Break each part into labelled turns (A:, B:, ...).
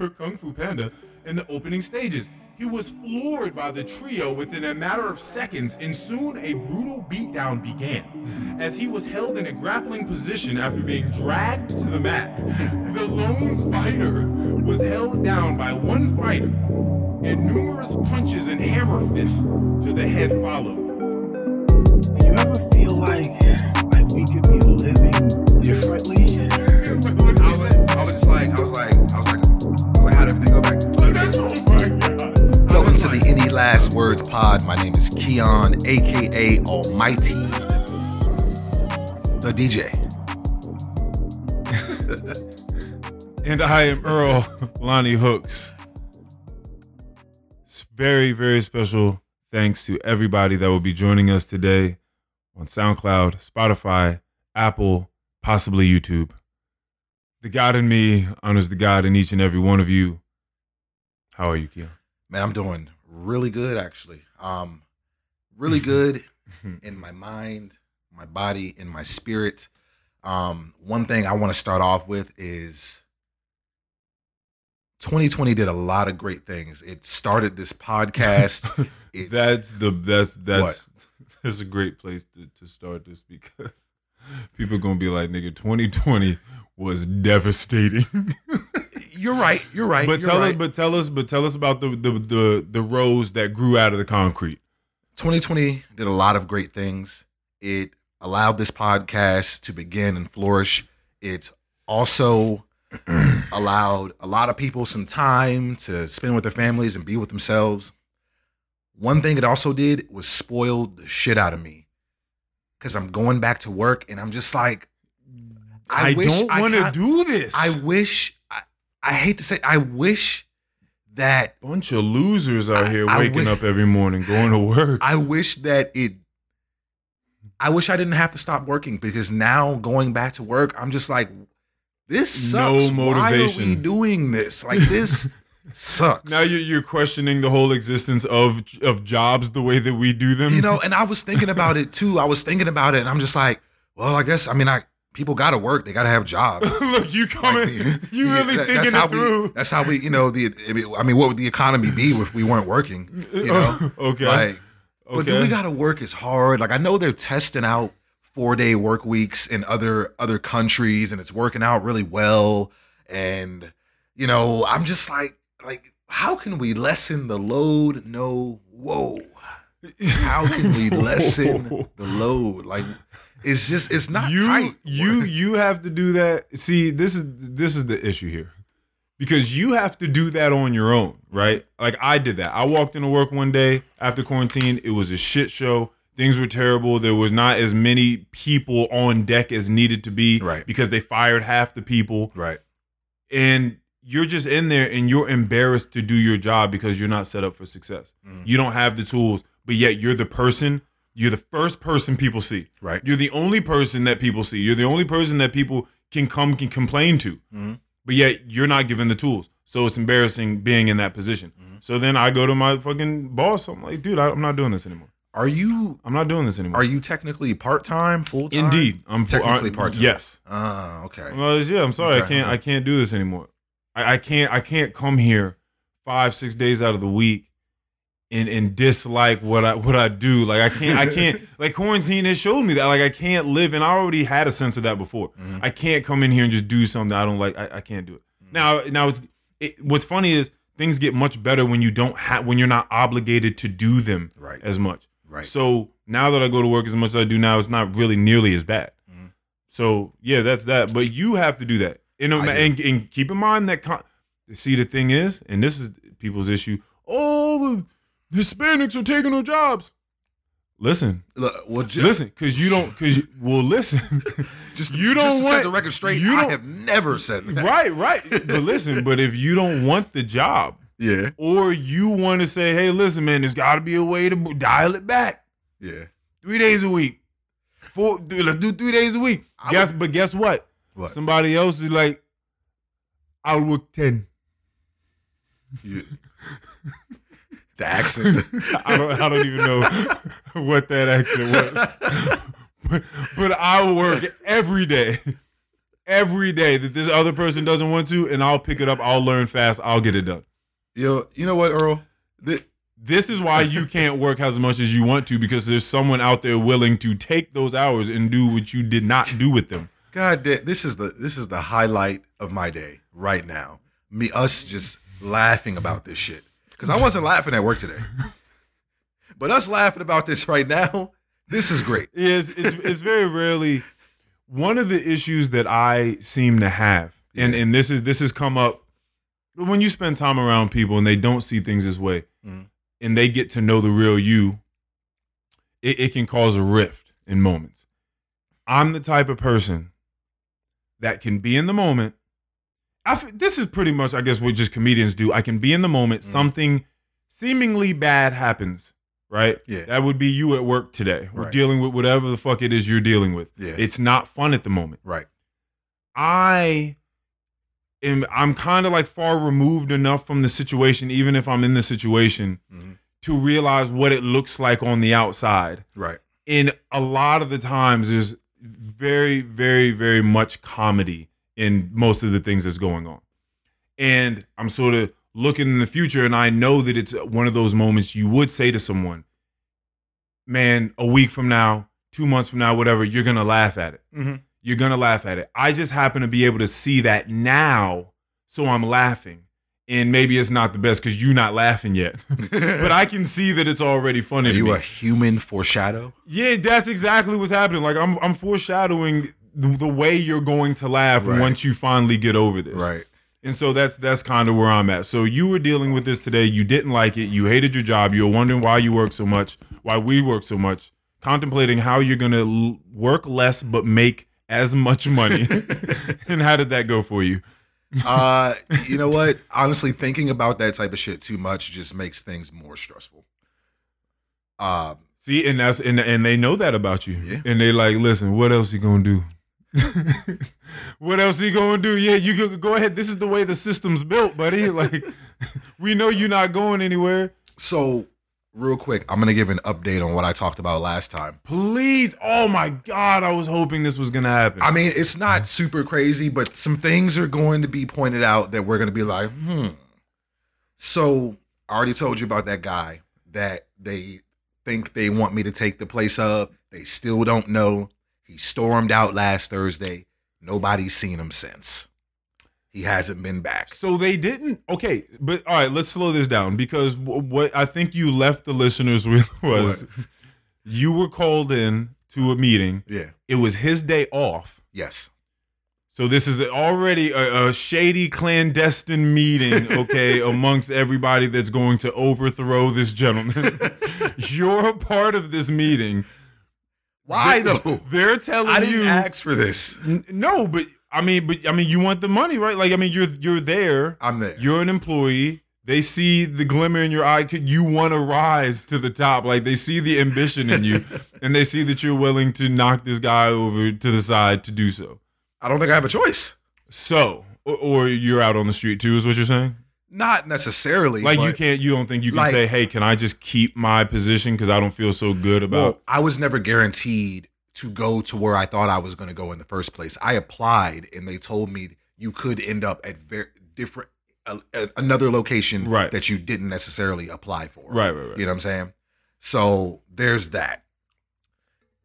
A: for Kung Fu Panda in the opening stages. He was floored by the trio within a matter of seconds, and soon a brutal beatdown began. As he was held in a grappling position after being dragged to the mat, the lone fighter was held down by one fighter, and numerous punches and hammer fists to the head followed.
B: Last Words Pod. My name is Keon, aka Almighty, the DJ.
A: And I am Earl Lonnie Hooks. It's very, very special thanks to everybody that will be joining us today on SoundCloud, Spotify, Apple, possibly YouTube. The God in me honors the God in each and every one of you. How are you, Keon?
B: Man, I'm doing really good actually. Um, really good in my mind, my body, in my spirit. Um, one thing I want to start off with is 2020 did a lot of great things. It started this podcast. It,
A: That's the that's that's that's a great place to, to start this because people are gonna be like, nigga, 2020 was devastating.
B: you're right. You're right.
A: but
B: you're
A: tell
B: right.
A: us, but tell us, but tell us about the the the the rose that grew out of the concrete.
B: 2020 did a lot of great things. It allowed this podcast to begin and flourish. It also allowed a lot of people some time to spend with their families and be with themselves. One thing it also did was spoiled the shit out of me because I'm going back to work and I'm just like,
A: I,
B: wish
A: don't want to do this.
B: I wish, I, I hate to say, I wish that
A: bunch of losers out
B: I-
A: here waking
B: wish-
A: up every morning going to work.
B: I wish that it. I wish I didn't have to stop working because now going back to work, I'm just like, this
A: No
B: sucks. Why are we doing this? Like this sucks.
A: now you're, you're questioning the whole existence of of jobs the way that we do them.
B: you know, and I was thinking about it too. I was thinking about it, and I'm just like, well, I guess I mean, I people got to work. They got to have jobs.
A: look, you coming,
B: Like,
A: you
B: yeah,
A: really
B: that-
A: thinking
B: that's how
A: through.
B: We, that's how we, you know, the. I mean, what would the economy be if we weren't working? You know,
A: okay,
B: like. But do we gotta work as hard? Like I know they're testing out four day work weeks in other other countries, and it's working out really well. And you know, I'm just like, like, how can we lessen the load? No, whoa. How can we lessen the load? Like, it's just it's not
A: you
B: tight.
A: you you have to do that. See, this is this is the issue here. Because you have to do that on your own, right? Like I did that. I walked into work one day after quarantine. It was a shit show. Things were terrible. There was not as many people on deck as needed to be
B: Right.
A: because they fired half the people.
B: right.
A: And you're just in there and you're embarrassed to do your job because you're not set up for success.
B: Mm.
A: You don't have the tools, but yet you're the person, you're the first person people see.
B: Right.
A: You're the only person that people see. You're the only person that people can come can complain to.
B: Mhm.
A: But yet you're not given the tools. So it's embarrassing being in that position.
B: Mm-hmm.
A: So then I go to my fucking boss. I'm like, dude, I, I'm not doing this anymore.
B: Are you
A: I'm not doing this anymore.
B: are you technically part time, full time?
A: Indeed, I'm
B: technically part time.
A: Yes.
B: Ah, okay.
A: Well, yeah, I'm sorry. I can't.
B: okay.
A: I can't do this anymore. I, I can't. I can't come here five, six days out of the week and and dislike what I what I do. Like I can't. I can't. like quarantine has showed me that. Like I can't live, and I already had a sense of that before.
B: Mhm.
A: I can't come in here and just do something I don't like. I, I can't do it.
B: Mm-hmm.
A: Now, now it's. It, what's funny is things get much better when you don't have when you're not obligated to do them
B: Right.
A: as much.
B: Right.
A: So now that I go to work as much as I do now, it's not really nearly as bad.
B: Mhm.
A: So yeah, that's that. But you have to do that. And, and, and keep in mind that con- see the thing is, and this is people's issue. All the Hispanics are taking our jobs. Listen,
B: Look, well, ju-
A: listen, because you don't, because you, well, listen,
B: Just
A: you don't
B: to
A: want
B: set the record straight.
A: you
B: I have never said that.
A: right, right. But listen, but if you don't want the job,
B: Yeah.
A: or you want to say, hey, listen, man, there's got to be a way to dial it back.
B: Yeah.
A: three days a week. Four, let's do three days a week.
B: I
A: Guess, but guess what?
B: What?
A: Somebody else is like, I'll work ten.
B: You- the accent.
A: I don't, I don't even know what that accent was, but, but I work every day, every day that this other person doesn't want to, and I'll pick it up. I'll learn fast. I'll get it done.
B: Yo, you know what, Earl? Th-
A: This is why you can't work as much as you want to because there's someone out there willing to take those hours and do what you did not do with them.
B: God, this is the this is the highlight of my day right now. Me, us just laughing about this shit because I wasn't laughing at work today, but us laughing about this right now. This is great.
A: It's, it's, it's very rarely one of the issues that I seem to have, and
B: Yeah.
A: and this is this has come up when you spend time around people and they don't see things this way,
B: Mhm.
A: and they get to know the real you. It, it can cause a rift in moments. I'm the type of person that can be in the moment. I f- this is pretty much, I guess, what just comedians do. I can be in the moment.
B: Mhm.
A: Something seemingly bad happens, right?
B: Yeah.
A: That would be you at work today. We're
B: Right.
A: dealing with whatever the fuck it is you're dealing with.
B: Yeah.
A: It's not fun at the moment.
B: Right.
A: I am I'm kind of like far removed enough from the situation, even if I'm in the situation,
B: Mhm.
A: to realize what it looks like on the outside.
B: Right.
A: And a lot of the times there's very, very, very much comedy in most of the things that's going on. And I'm sort of looking in the future, and I know that it's one of those moments you would say to someone, man, a week from now, two months from now, whatever, you're gonna laugh at it.
B: Mhm.
A: You're gonna laugh at it. I just happen to be able to see that now, so I'm laughing. And maybe it's not the best because you're not laughing yet, but I can see that it's already funny.
B: Are
A: to
B: you
A: me.
B: a human foreshadow?
A: Yeah, that's exactly what's happening. Like I'm, I'm foreshadowing the, way you're going to laugh
B: Right.
A: once you finally get over this.
B: Right.
A: And so that's that's kind of where I'm at. So you were dealing with this today. You didn't like it. You hated your job. You were wondering why you work so much, why we work so much, contemplating how you're gonna l- work less but make as much money. and how did that go for you?
B: uh, you know what? Honestly, thinking about that type of shit too much just makes things more stressful. Um,
A: See, and that's and and they know that about you.
B: Yeah.
A: And they like, listen, what else you gonna do? what else are you gonna do? Yeah, you go, go ahead. This is the way the system's built, buddy. Like, we know you're not going anywhere.
B: so real quick, I'm gonna give an update on what I talked about last time.
A: Please, oh my God, I was hoping this was gonna happen.
B: I mean, it's not super crazy, but some things are going to be pointed out that we're going to be like, hmm. So I already told you about that guy that they think they want me to take the place of. They still don't know. He stormed out last Thursday. Nobody's seen him since. He hasn't been back.
A: so they didn't. Okay, but all right, let's slow this down because what I think you left the listeners with was you were called in to a meeting.
B: Yeah.
A: It was his day off.
B: Yes.
A: So this is already a, a shady clandestine meeting, okay, amongst everybody that's going to overthrow this gentleman. You're a part of this meeting.
B: Why though?
A: They're telling you.
B: I didn't
A: you
B: ask for this.
A: N- no, but I mean, but I mean, you want the money, right? Like, I mean, you're you're there.
B: I'm there.
A: You're an employee. They see the glimmer in your eye. You want to rise to the top. Like they see the ambition in you, and they see that you're willing to knock this guy over to the side to do so.
B: I don't think I have a choice.
A: So, or, or you're out on the street too, is what you're saying?
B: Not necessarily.
A: Like you can't, you don't think you can
B: like-
A: say, "Hey, can I just keep my position because I don't feel so good about."
B: Well, I was never guaranteed to go to where I thought I was going to go in the first place. I applied, and they told me you could end up at very different uh, another location
A: Right.
B: that you didn't necessarily apply for.
A: right, right, right.
B: You know what I'm saying? So there's that.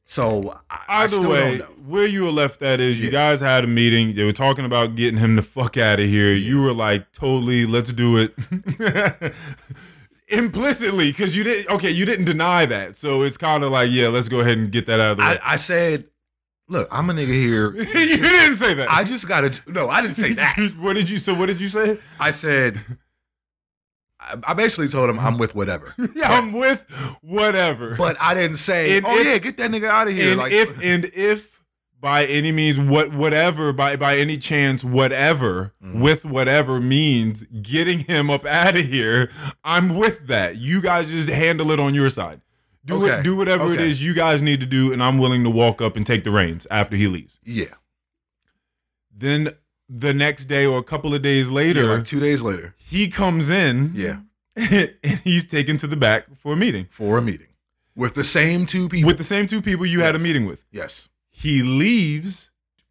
B: So I, I
A: Either
B: still
A: way,
B: don't know.
A: where you were left at is you
B: Yeah.
A: guys had a meeting. They were talking about getting him the fuck out of here. You were like, totally, let's do it. Implicitly, because you didn't. Okay, you didn't deny that, so it's kind of like, yeah, let's go ahead and get that out of the way.
B: I, I said, look, I'm a nigga here.
A: you didn't say that.
B: I just gotta. No, I didn't say that.
A: what did you? So what did you say?
B: I said. I basically told him I'm with whatever.
A: Yeah, I'm with whatever.
B: But I didn't say,
A: And
B: oh
A: if-
B: yeah, get that nigga out of here.
A: and
B: like,
A: if and if by any means what whatever by by any chance whatever
B: Mhm.
A: with whatever means getting him up out of here i'm with that you guys just handle it on your side do
B: Okay.
A: it do whatever it
B: Okay.
A: is you guys need to do and i'm willing to walk up and take the reins after he leaves
B: yeah,
A: then the next day or a couple of days
B: yeah,
A: later
B: like two days later,
A: he comes in
B: yeah,
A: and he's taken to the back for a meeting
B: for a meeting with the same two people.
A: with the same two people you had a meeting with
B: yes,
A: he leaves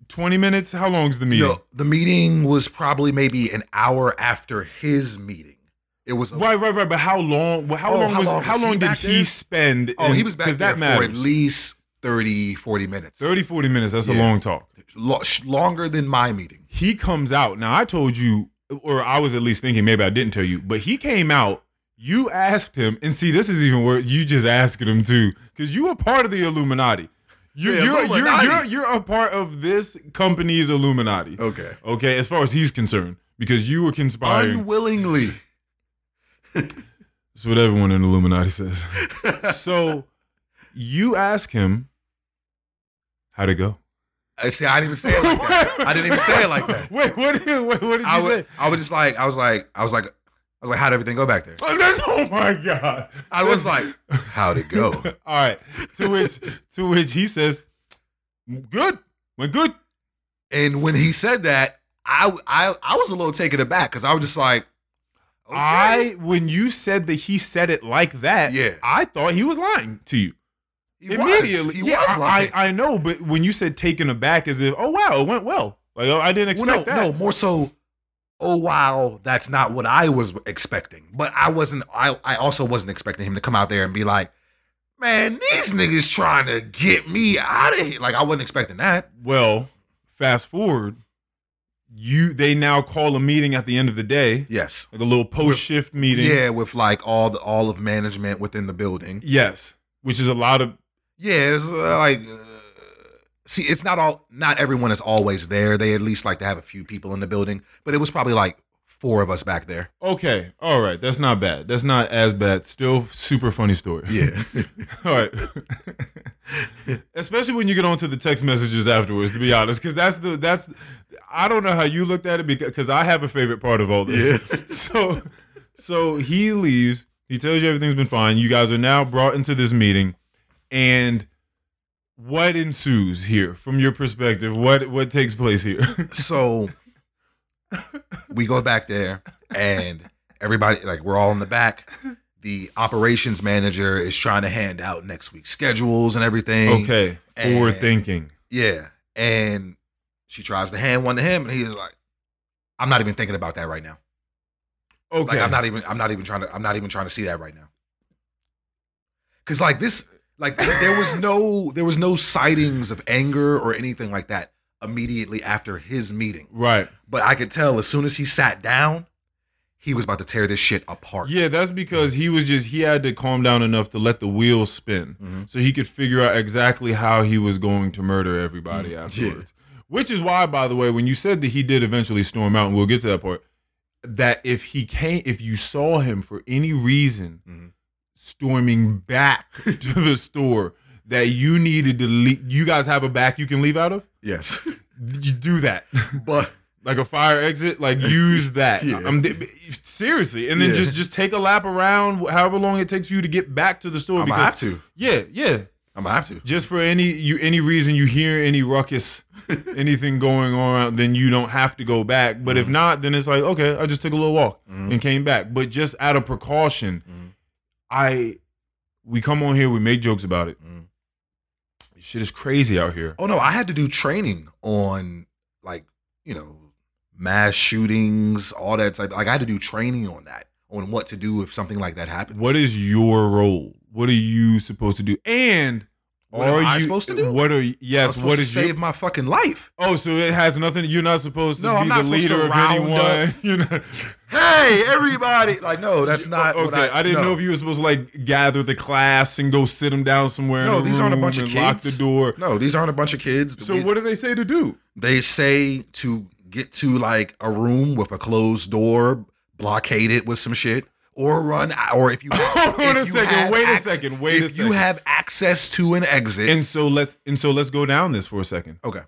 A: 20 minutes? How long is the meeting?
B: No, the meeting was probably maybe an hour after his meeting. It was
A: Right, right, right. But how long? well, How
B: Oh,
A: long
B: how
A: was?
B: long
A: how
B: was he
A: long did he
B: there?
A: spend?
B: Oh,
A: in-
B: he was back there
A: that
B: for
A: matters.
B: at least 30, 40 minutes.
A: 30, 40 minutes. That's a long talk.
B: Lo- longer than my meeting.
A: He comes out. Now I told you, or I was at least thinking maybe I didn't tell you, but he came out. You asked him, and see, this is even where you just asked him too, because you were part of the Illuminati. You,
B: The
A: you're, you're,
B: Illuminati.
A: you're, you're a part of this company's Illuminati.
B: Okay.
A: Okay, as far as he's concerned, because you were conspiring.
B: Unwillingly.
A: That's what everyone in Illuminati says. so you ask him, how'd it go?
B: I see. I didn't even say it like that. I didn't even say it like that.
A: Wait, what did, what, what did you
B: I
A: say?
B: was, I was just like, I was like, I was like, I was like, how'd everything go back there?
A: Oh, that's- oh my god!
B: I was like, how'd it go?
A: All right. To which, to which he says, "Good, went good."
B: And when he said that, I, I, I was a little taken aback because I was just like, okay.
A: I when you said that he said it like that,
B: Yeah.
A: I thought he was lying to you
B: He was.
A: immediately.
B: He
A: yeah,
B: was
A: I. I, I know, but when you said taken aback, as if, oh wow, it went well. Like oh, I didn't
B: Well,
A: expect
B: no,
A: that.
B: no, more so. Oh wow, that's not what I was expecting. But I wasn't. I I also wasn't expecting him to come out there and be like, "Man, these niggas trying to get me out of here." Like I wasn't expecting that.
A: Well, fast forward, you they now call a meeting at the end of the day,
B: Yes.
A: like a little post shift meeting.
B: Yeah, with like all the all of management within the building.
A: Yes, which is a lot of
B: Yeah, it's uh, like. Uh, see, it's not all. Not everyone is always there. They at least like to have a few people in the building. But it was probably like four of us back there.
A: okay. All right, that's not bad. That's not as bad. Still super funny story.
B: Yeah.
A: All right. Especially when you get onto the text messages afterwards, to be honest, because that's the that's I don't know how you looked at it because I have a favorite part of all this.
B: Yeah.
A: So so he leaves. He tells you everything's been fine. You guys are now brought into this meeting, and what ensues here from your perspective? What what takes place here?
B: so we go back there and everybody like we're all in the back the operations manager is trying to hand out next week's schedules and everything
A: okay, forward thinking.
B: yeah and she tries to hand one to him and he's like i'm not even thinking about that right now
A: Okay,
B: like i'm not even i'm not even trying to i'm not even trying to see that right now because like this like there was no there was no sightings of anger or anything like that immediately after his meeting
A: right.
B: but I could tell as soon as he sat down, he was about to tear this shit apart.
A: Yeah, that's because he was just he had to calm down enough to let the wheels spin,
B: Mhm.
A: so he could figure out exactly how he was going to murder everybody
B: Mm,
A: afterwards. Which is why, by the way, when you said that he did eventually storm out, and we'll get to that part, that if he came, if you saw him for any reason
B: Mhm.
A: Storming back to the store, that you needed to leave, you guys have a back you can leave out of.
B: Yes,
A: You do that.
B: but
A: like a fire exit like use that
B: Yeah.
A: I'm seriously and then
B: Yeah.
A: just just take a lap around however long it takes you to get back to the store
B: I'm gonna have to.
A: yeah yeah
B: I'm gonna have to.
A: just for any you any reason you hear any ruckus anything going on then you don't have to go back but
B: Mm-hmm.
A: if not then it's like okay i just took a little walk and came back but just out of precaution
B: Mhm.
A: I we come on here we make jokes about it
B: Mhm.
A: shit is crazy out here
B: Oh no, I had to do training on like you know mass shootings, all that type. Like I had to do training on that, on what to do if something like that happens.
A: What is your role? What are you supposed to do? And
B: What
A: are
B: am I
A: you
B: supposed to do?
A: What are you, yes?
B: supposed
A: What
B: to
A: is
B: save my fucking life?
A: Oh, so it has nothing. You're not supposed to
B: No,
A: be
B: I'm not
A: the leader of anyone. You know.
B: Hey, everybody! Like no, that's not.
A: okay,
B: what
A: I,
B: I,
A: didn't
B: no.
A: know if you were supposed to like gather the class and go sit them down somewhere.
B: No,
A: a
B: these aren't a bunch of kids.
A: Lock the door.
B: No, these aren't a bunch of kids.
A: So
B: We-
A: what do they say to do?
B: they say to get to like a room with a closed door, blockade it with some shit, or run, or if you
A: on a second,
B: have
A: wait a second, wait a
B: if you have access to an exit,
A: And so let's and so let's go down this for a second.
B: okay,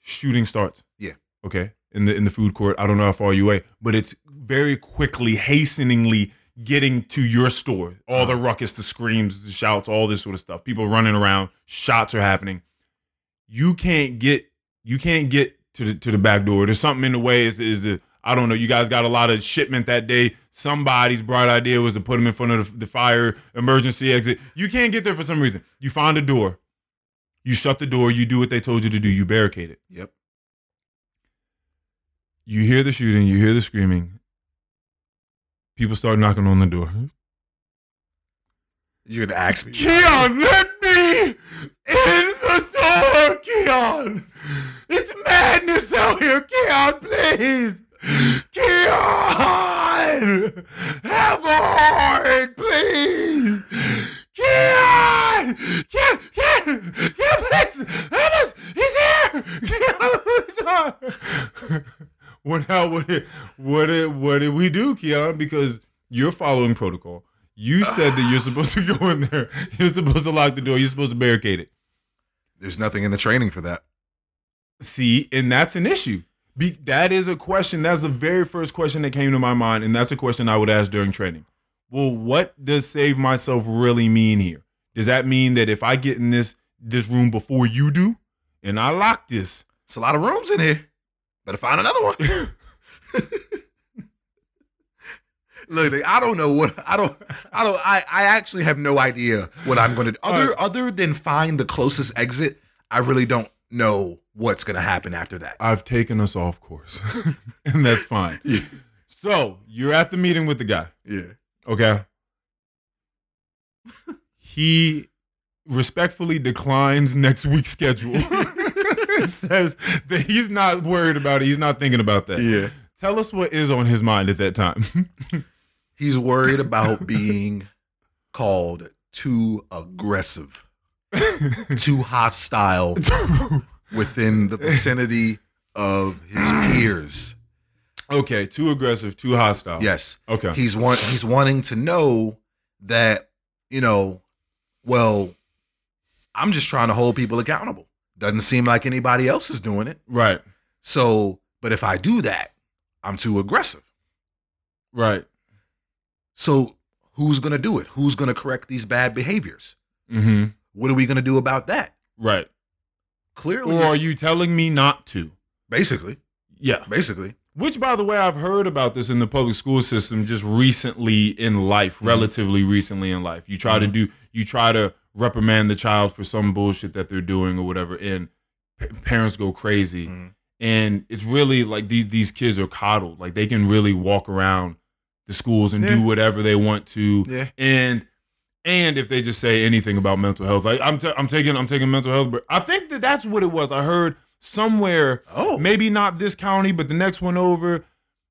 A: Shooting starts.
B: Yeah.
A: Okay. In the in the food court. I don't know how far you away, but it's very quickly, hasteningly getting to your store. All the ruckus, the screams, the shouts, all this sort of stuff. People running around, shots are happening. You can't get you can't get to the to the back door. There's something in the way. Is is a, I don't know. You guys got a lot of shipment that day. Somebody's bright idea was to put them in front of the, the fire emergency exit. You can't get there for some reason. You find a door. You shut the door. You do what they told you to do. You barricade it.
B: yep,
A: You hear the shooting, you hear the screaming. People start knocking on the door.
B: You're gonna ask me.
A: Keon, let me in the door, Keon. It's madness out here, Keon, please. Keon, heart, please. Keon, Keon, Keon, Keon, please, help us. He's here. Keon, open the door. What? What did, what did, what did we do, Keon? Because you're following protocol. You said that you're supposed to go in there. You're supposed to lock the door. You're supposed to barricade it.
B: There's nothing in the training for that.
A: See, and that's an issue. Be, that is a question. That's the very first question that came to my mind, and that's a question I would ask during training. Well, what does save myself really mean here? Does that mean that if I get in this this room before you do, and I lock this,
B: It's a lot of rooms in here. Better find another one. Look, I don't know what I don't I don't I, I actually have no idea what I'm gonna do. Other
A: Alright.
B: other than find the closest exit, I really don't know what's gonna happen after that.
A: I've taken us off course, and that's fine.
B: Yeah.
A: So you're at the meeting with the guy.
B: Yeah.
A: Okay. he respectfully declines next week's schedule. says that he's not worried about it. He's not thinking about that.
B: Yeah.
A: Tell us what is on his mind at that time.
B: He's worried about being called too aggressive, too hostile within the vicinity of his peers.
A: okay, too aggressive, too hostile.
B: Yes.
A: Okay.
B: He's want he's wanting to know that, you know, well, I'm just trying to hold people accountable. Doesn't seem like anybody else is doing it.
A: right.
B: So, but if I do that, I'm too aggressive.
A: Right.
B: So, who's going to do it? Who's going to correct these bad behaviors?
A: Mm-hmm.
B: What are we going to do about that?
A: Right.
B: Clearly,
A: Or are you telling me not to?
B: basically,
A: Yeah.
B: basically.
A: Which, by the way, I've heard about this in the public school system just recently in life,
B: Mhm.
A: relatively recently in life. You try to
B: Mhm.
A: do, you try to reprimand the child for some bullshit that they're doing or whatever, and p- parents go crazy.
B: Mhm.
A: And it's really like these these kids are coddled. Like they can really walk around the schools and
B: Yeah.
A: do whatever they want to.
B: Yeah.
A: And and if they just say anything about mental health, like I'm t- I'm taking I'm taking mental health, but I think that that's what it was. I heard somewhere
B: Oh,
A: maybe not this county, but the next one over,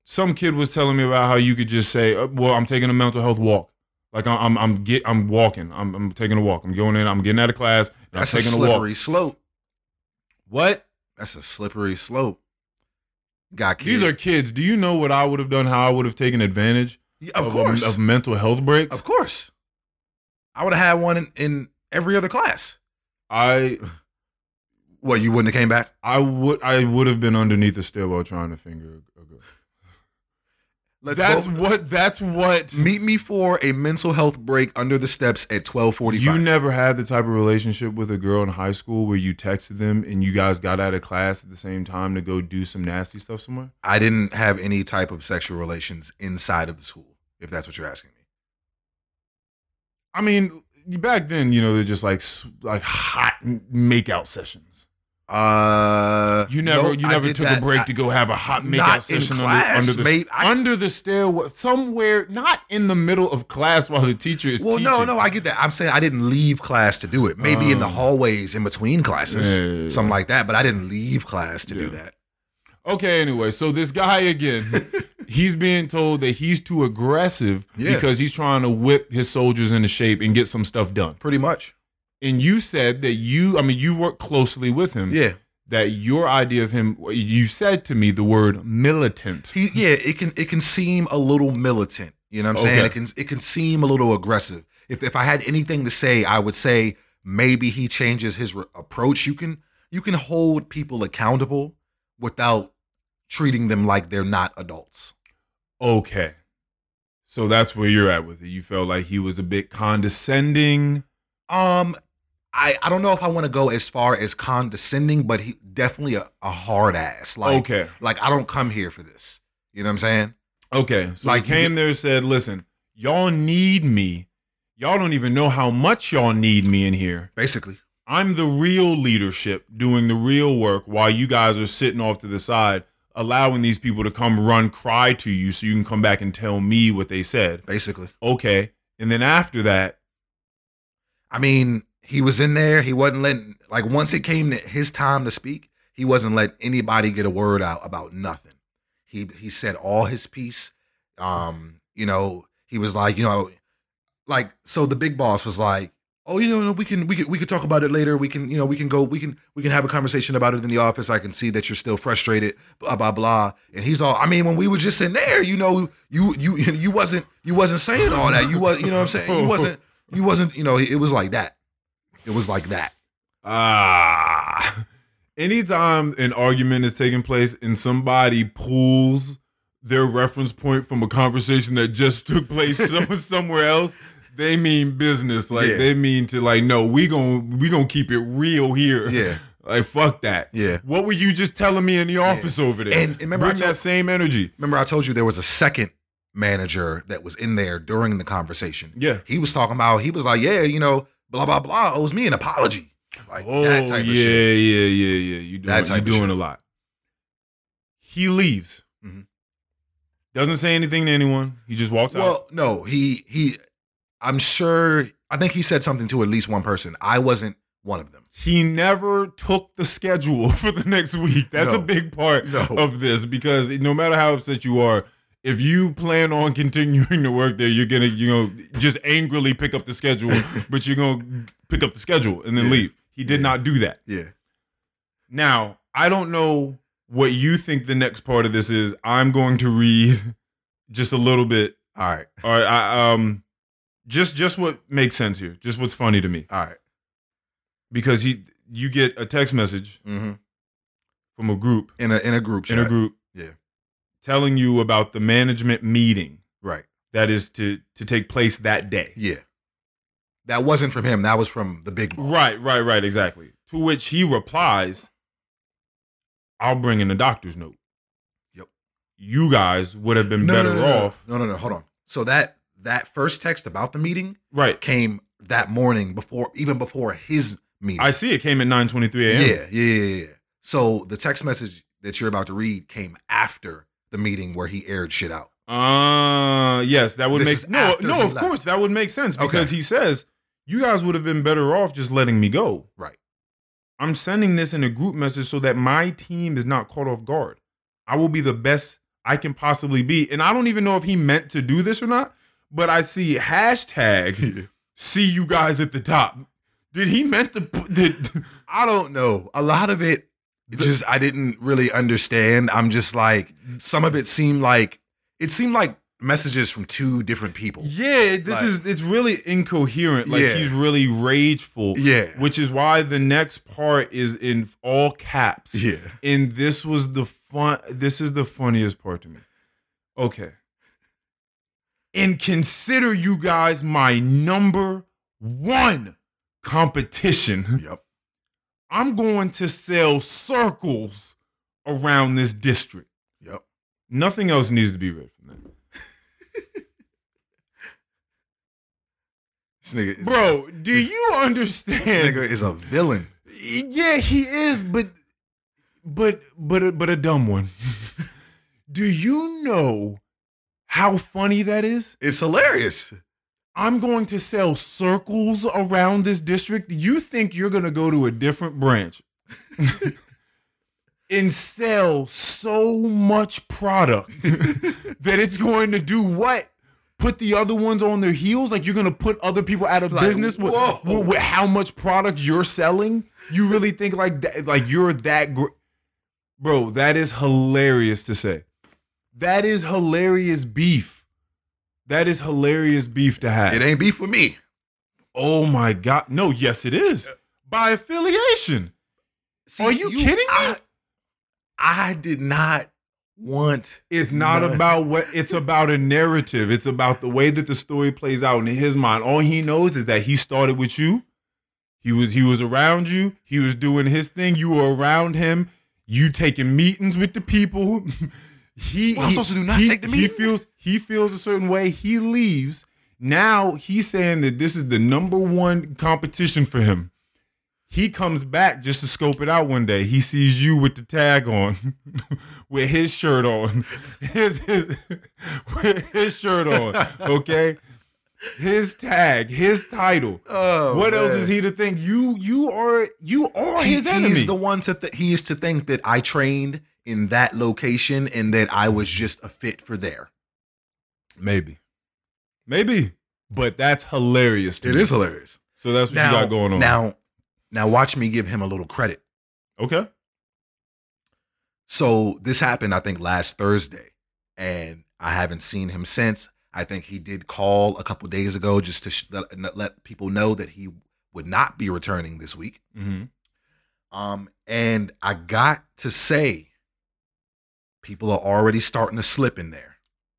A: some kid was telling me about how you could just say, uh, "Well, I'm taking a mental health walk. Like I'm, I'm, I'm get, I'm walking. I'm, I'm taking a walk. I'm going in. I'm getting out of class.
B: that's
A: I'm
B: a
A: taking a, walk.
B: slippery slope.
A: What?
B: That's a slippery slope. Got kids.
A: These are kids. Do you know what I would have done? How I would have taken advantage
B: Yeah, of
A: of,
B: course,
A: of mental health breaks?
B: of course. I would have had one in, in every other class.
A: I,
B: What you wouldn't have came back?
A: I would, I would have been underneath the stairwell trying to finger a girl.
B: Let's
A: That's
B: go-
A: what. That's what.
B: Meet me for a mental health break under the steps at twelve forty
A: You never had the type of relationship with a girl in high school where you texted them and you guys got out of class at the same time to go do some nasty stuff somewhere?
B: I didn't have any type of sexual relations inside of the school. If that's what you're asking me.
A: I mean, back then, you know, they're just like like hot makeout sessions.
B: Uh,
A: You never you never took
B: that.
A: a break
B: I-
A: to go have a hot makeout session
B: class,
A: under, under the
B: mate. I-
A: under the stairwell somewhere, not in the middle of class while the teacher is
B: Well,
A: teaching.
B: no, no, I get that. I'm saying I didn't leave class to do it. Maybe in the
A: Oh.
B: hallways in between classes,
A: Yeah, yeah, yeah.
B: something like that. But I didn't leave class to do that.
A: Okay, anyway, so this guy again, he's being told that he's too aggressive
B: Yeah.
A: because he's trying to whip his soldiers into shape and get some stuff done.
B: Pretty much.
A: And you said that you, I mean, you work closely with him.
B: Yeah.
A: That your idea of him, you said to me the word militant.
B: He, yeah, it can it can seem a little militant. You know what I'm saying?
A: Okay.
B: It can it can seem a little aggressive. If if I had anything to say, I would say maybe he changes his re- approach. You can you can hold people accountable without treating them like they're not adults.
A: Okay. So that's where you're at with it. You felt like he was a bit condescending.
B: Um, I I don't know if I want to go as far as condescending, but he definitely a, a hard ass. Like
A: okay.
B: like I don't come here for this. You know what I'm saying?
A: Okay. So
B: Like,
A: he came there and said, listen, y'all need me. Y'all don't even know how much y'all need me in here.
B: Basically.
A: I'm the real leadership doing the real work while you guys are sitting off to the side allowing these people to come run cry to you so you can come back and tell me what they said.
B: Basically,
A: Okay. And then after that,
B: I mean, he was in there. He wasn't letting like once it came to his time to speak, he wasn't letting anybody get a word out about nothing. He he said all his piece. Um, you know, he was like, you know, like so the big boss was like, oh, you know, we can we can we can talk about it later. We can you know we can go we can we can have a conversation about it in the office. I can see that you're still frustrated. Blah blah blah. And he's all, I mean, when we were just in there, you know, you you you wasn't you wasn't saying all that. You was you know what I'm saying. You wasn't you wasn't you know it was like that. It was like that.
A: ah, anytime an argument is taking place and somebody pulls their reference point from a conversation that just took place some, somewhere else, they mean business. Like
B: Yeah.
A: they mean to like, no, we gon' we gonna keep it real here.
B: Yeah.
A: Like fuck that.
B: Yeah.
A: What were you just telling me in the office over there?
B: And- and remember I
A: bring that same energy.
B: Remember, I told you there was a second manager that was in there during the conversation.
A: Yeah.
B: He was talking about, he was like, yeah, you know, blah, blah, blah, owes me an apology. Like
A: Oh
B: that type
A: yeah,
B: of shit.
A: yeah, yeah, yeah. You doing,
B: That type
A: you doing
B: shit.
A: a lot. He leaves.
B: Mhm.
A: Doesn't say anything to anyone. He just walks out.
B: Well, no, he, he, I'm sure, I think he said something to at least one person. I wasn't one of them.
A: He never took the schedule for the next week. That's a big part
B: No.
A: of this because no matter how upset you are, if you plan on continuing to work there, you're gonna, you know, just angrily pick up the schedule, but you're gonna pick up the schedule and then
B: Yeah.
A: leave. He did
B: Yeah.
A: not do that.
B: Yeah.
A: Now, I don't know what you think the next part of this is. I'm going to read just a little bit.
B: All right.
A: All right, I, um, just just what makes sense here. Just what's funny to me
B: All right.
A: because he, you get a text message
B: Mm-hmm.
A: from a group
B: In a, in a group chat.
A: in a group,
B: Yeah.
A: telling you about the management meeting
B: Right.
A: that is to to take place that day.
B: Yeah. That wasn't from him. That was from the big boss.
A: Right, right, right, exactly. To which he replies, "I'll bring in a doctor's note."
B: Yep.
A: You guys would have been
B: No,
A: better
B: no, no.
A: off.
B: No, no, no. Hold on. So that that first text about the meeting
A: Right.
B: came that morning before, even before his meeting.
A: I see it came at 9:23 a.m.
B: Yeah, yeah, yeah, yeah. So the text message that you're about to read came after the meeting where he aired shit out.
A: Uh yes, that would
B: This
A: make no, no. Of
B: left.
A: course, that would make sense
B: Okay.
A: because he says you guys would have been better off just letting me go.
B: Right.
A: I'm sending this in a group message so that my team is not caught off guard. I will be the best I can possibly be, and I don't even know if he meant to do this or not. But I see hashtag see you guys at the top. Did he meant to put did
B: I don't know. A lot of it just I didn't really understand. I'm just like some of it seemed like it seemed like messages from two different people.
A: Yeah, this
B: Like-
A: is it's really incoherent. Like
B: Yeah.
A: he's really rageful.
B: Yeah.
A: Which is why the next part is in all caps.
B: Yeah.
A: And this was the fun this is the funniest part to me. Okay. And consider you guys my number one competition.
B: Yep.
A: I'm going to sell circles around this district.
B: Yep.
A: Nothing else needs to be read from that.
B: This nigga is,
A: Bro, do you understand?
B: this nigga is a villain.
A: Yeah, he is, but but but a, but a dumb one. do you know how funny that is?
B: It's hilarious.
A: I'm going to sell circles around this district. You think you're going to go to a different branch and sell so much product that it's going to do what? Put the other ones on their heels? Like you're going to put other people out of
B: Like,
A: business with, with, with how much product you're selling? You really think like that? Like you're that, gr- bro? That is hilarious to say. That is hilarious beef. That is hilarious beef to have.
B: It ain't beef for me.
A: Oh my god! No, yes, it is by affiliation.
B: See,
A: Are you, kidding me?
B: I, I did not want.
A: it's not
B: none.
A: about what. It's about a narrative. It's about the way that the story plays out in his mind. All he knows is that he started with you. He was he was around you. He was doing his thing. You were around him. You taking meetings with the people. he
B: What
A: he-
B: supposed to do, not
A: he-
B: take the
A: He feels he feels a certain way. He leaves. Now he's saying that this is the number one competition for him. He comes back just to scope it out one day. He sees you with the tag on, with his shirt on, his his with his shirt on. Okay, his tag, his title.
B: Oh,
A: what else is he to think? You you are you are
B: He-
A: his enemy.
B: He's the one to th- he is to think that I trained in that location and that I was just a fit for there.
A: Maybe, maybe, but that's hilarious. To
B: It
A: me.
B: is hilarious.
A: So that's what
B: Now,
A: you got going on.
B: now, now, watch me give him a little credit.
A: okay.
B: So this happened, I think, last Thursday, and I haven't seen him since. I think he did call a couple days ago just to sh- let, let people know that he would not be returning this week.
A: Mm-hmm.
B: Um, and I got to say, people are already starting to slip in there.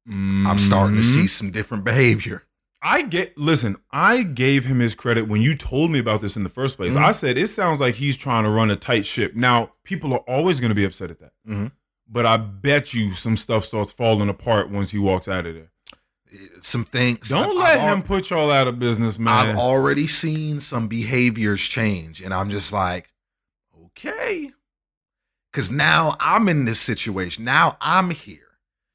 B: I'm starting to
A: Mm-hmm.
B: see some different behavior.
A: I get listen, I gave him his credit when you told me about this in the first place.
B: Mhm.
A: I said it sounds like he's trying to run a tight ship. Now, people are always going to be upset at that.
B: Mhm.
A: But I bet you some stuff starts falling apart once he walks out of there.
B: Some things.
A: Don't let
B: I've al-
A: him put y'all out of business, man.
B: I've already seen some behaviors change, and I'm just like, okay. Because now I'm in this situation. Now I'm here.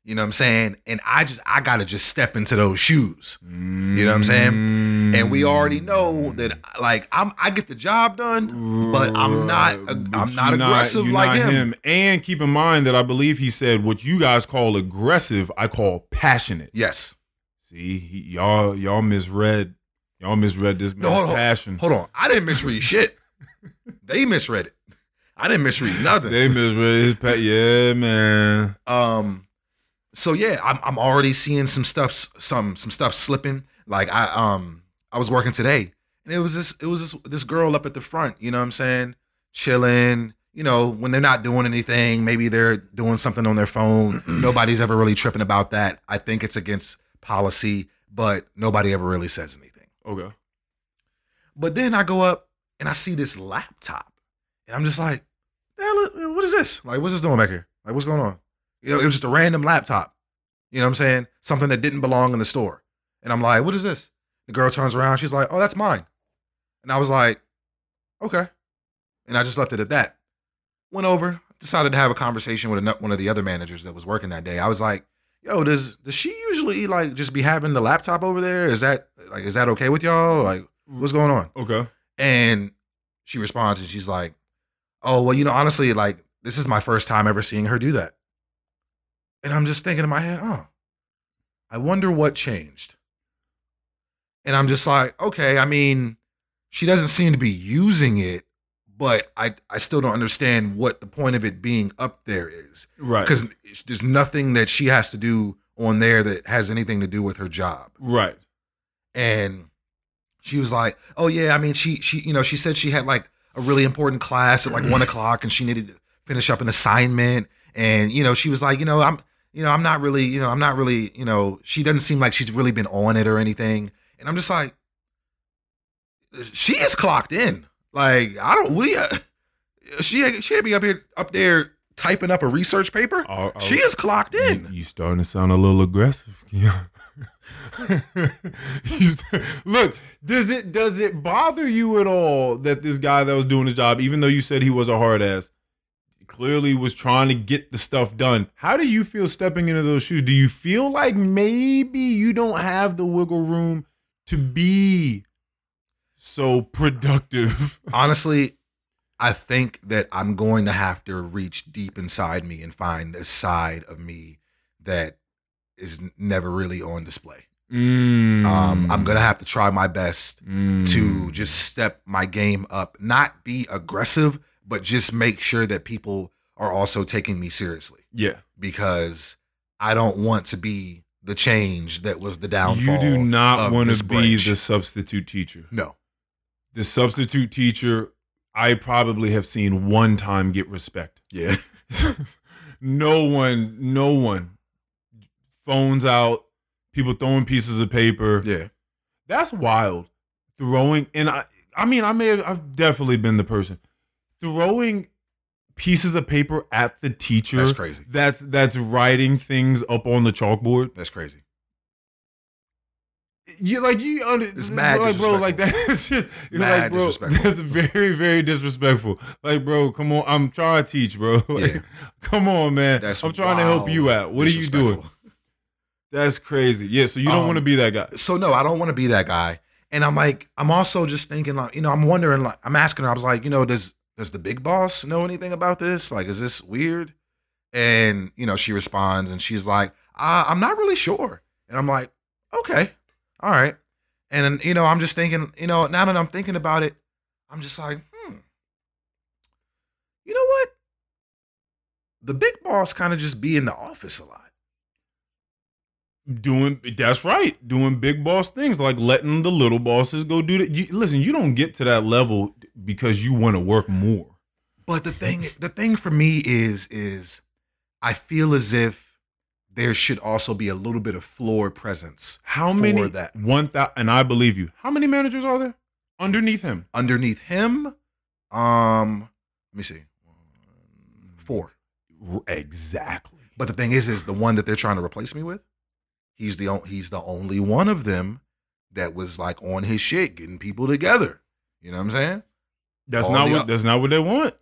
B: You know what I'm saying? And I just, I got to just step into those shoes.
A: you
B: know what I'm saying? And we already know that, like, I'm, I get the job done, but I'm not, I'm not
A: you're
B: aggressive
A: you're
B: like
A: not
B: him.
A: And keep in mind that I believe he said what you guys call aggressive, I call passionate.
B: Yes.
A: See, he, y'all y'all misread y'all misread this man's
B: No, hold on.
A: passion.
B: Hold on. I didn't misread shit. They misread it. I didn't misread nothing.
A: They misread his pet. Yeah, man.
B: Um, so yeah, I'm I'm already seeing some stuff some some stuff slipping. Like I um I was working today, and it was this it was this this girl up at the front. You know what I'm saying? Chilling. You know when they're not doing anything, maybe they're doing something on their phone. Nobody's ever really tripping about that. I think it's against policy, but nobody ever really says anything.
A: Okay.
B: But then I go up and I see this laptop, and I'm just like, "The hell, what is this? Like, what's this doing back here? Like, what's going on? You know, it was just a random laptop. You know what I'm saying? Something that didn't belong in the store. And I'm like, what is this? The girl turns around, she's like, oh, that's mine. And I was like, okay. And I just left it at that. Went over, decided to have a conversation with one of the other managers that was working that day. I was like, yo, does does she usually like just be having the laptop over there? Is that like is that okay with y'all? Like, what's going on?
A: Okay.
B: And she responds and she's like, Oh, well, you know, honestly, like, this is my first time ever seeing her do that. And I'm just thinking in my head, oh, I wonder what changed. And I'm just like, okay, I mean, she doesn't seem to be using it, but I, I still don't understand what the point of it being up there is.
A: Right.
B: Because there's nothing that she has to do on there that has anything to do with her job
A: Right.
B: and she was like, "Oh yeah, I mean, she she you know she said she had like a really important class at like one mm-hmm. o'clock, and she needed to finish up an assignment, and you know she was like, you know, I'm you know I'm not really you know I'm not really you know she doesn't seem like she's really been on it or anything, and I'm just like, she is clocked in, like I don't what uh, do you she she had be up here up there typing up a research paper,
A: Oh, oh,
B: she is clocked in.
A: You, you starting to sound a little aggressive. Yeah. Look, does it does it bother you at all that this guy that was doing the job, even though you said he was a hard ass, clearly was trying to get the stuff done? How do you feel stepping into those shoes? Do you feel like maybe you don't have the wiggle room to be so productive?
B: honestly, I think that I'm going to have to reach deep inside me and find a side of me that is never really on display.
A: Mm.
B: Um, I'm gonna have to try my best
A: Mm.
B: to just step my game up, not be aggressive, but just make sure that people are also taking me seriously
A: yeah.
B: because I don't want to be the change that was the downfall.
A: You do not want to be the substitute teacher.
B: no.
A: The substitute teacher, I probably have seen one time get respect.
B: Yeah.
A: no one, no one. Phones out, people throwing pieces of paper.
B: Yeah.
A: That's wild. Throwing, and I, I mean, I may have, I've definitely been the person throwing pieces of paper at the teacher.
B: That's crazy.
A: That's that's writing things up on the chalkboard.
B: That's crazy.
A: you like you under,
B: It's mad
A: like bro like that it's just
B: Mad
A: like bro
B: disrespectful.
A: that's very very disrespectful like bro come on I'm trying to teach bro like
B: Yeah.
A: come on man
B: That's
A: I'm trying to help you out what are you doing. That's crazy yeah so you don't
B: Um,
A: want to be that guy
B: So no, I don't want to be that guy. And I'm like, I'm also just thinking like, you know, I'm wondering like, I'm asking her. I was like, you know, does does the big boss know anything about this? Like, is this weird? And you know, she responds and she's like, uh, I'm not really sure. And I'm like, okay, all right. And you know, I'm just thinking, you know, now that I'm thinking about it, I'm just like, hmm. You know what? The big boss kind of just be in the office a lot.
A: Doing that's right doing big boss things like letting the little bosses go do that you, listen you don't get to that level because you want to work more
B: But the thing, the thing for me is, is I feel as if there should also be a little bit of floor presence
A: how many
B: that
A: one thousand and i believe you how many managers are there underneath him
B: underneath him. Um, let me see, four.
A: Exactly
B: But the thing is, is the one that they're trying to replace me with. He's the he's the only one of them that was like on his shit, getting people together. You know what I'm saying?
A: that's
B: All
A: not what that's not what they want